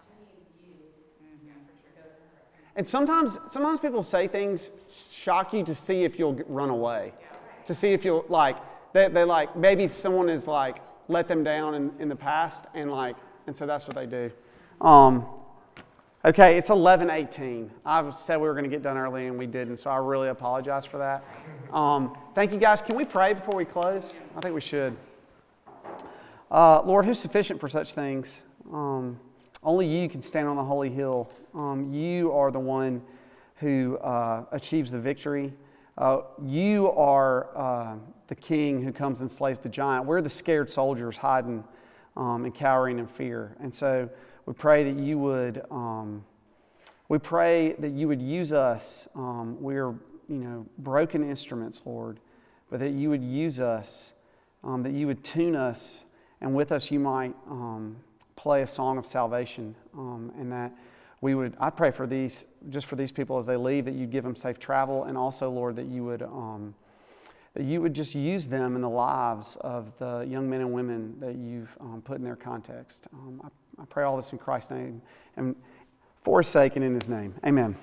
[SPEAKER 6] She needs you, for sure, go to her.
[SPEAKER 1] And sometimes, sometimes people say things shock you to see if you'll get- run away, to see if you'll like they, they like maybe someone is like let them down in, in the past and like and so that's what they do. Um, okay, it's eleven eighteen. I said we were going to get done early and we didn't, so I really apologize for that. Um, thank you guys. Can we pray before we close? I think we should. Uh, Lord, who's sufficient for such things? Um, only you can stand on the holy hill. Um, you are the one who uh, achieves the victory. Uh, you are uh, the king who comes and slays the giant. We're the scared soldiers hiding um, and cowering in fear. And so we pray that you would, um, we pray that you would use us. Um, we're, you know, broken instruments, Lord, but that you would use us, um, that you would tune us, and with us you might um, play a song of salvation, um, and that we would, I pray for these, just for these people as they leave, that you'd give them safe travel, and also, Lord, that you would, um, that you would just use them in the lives of the young men and women that you've um, put in their context. Um, I, I pray all this in Christ's name and for his sake and in his name. Amen.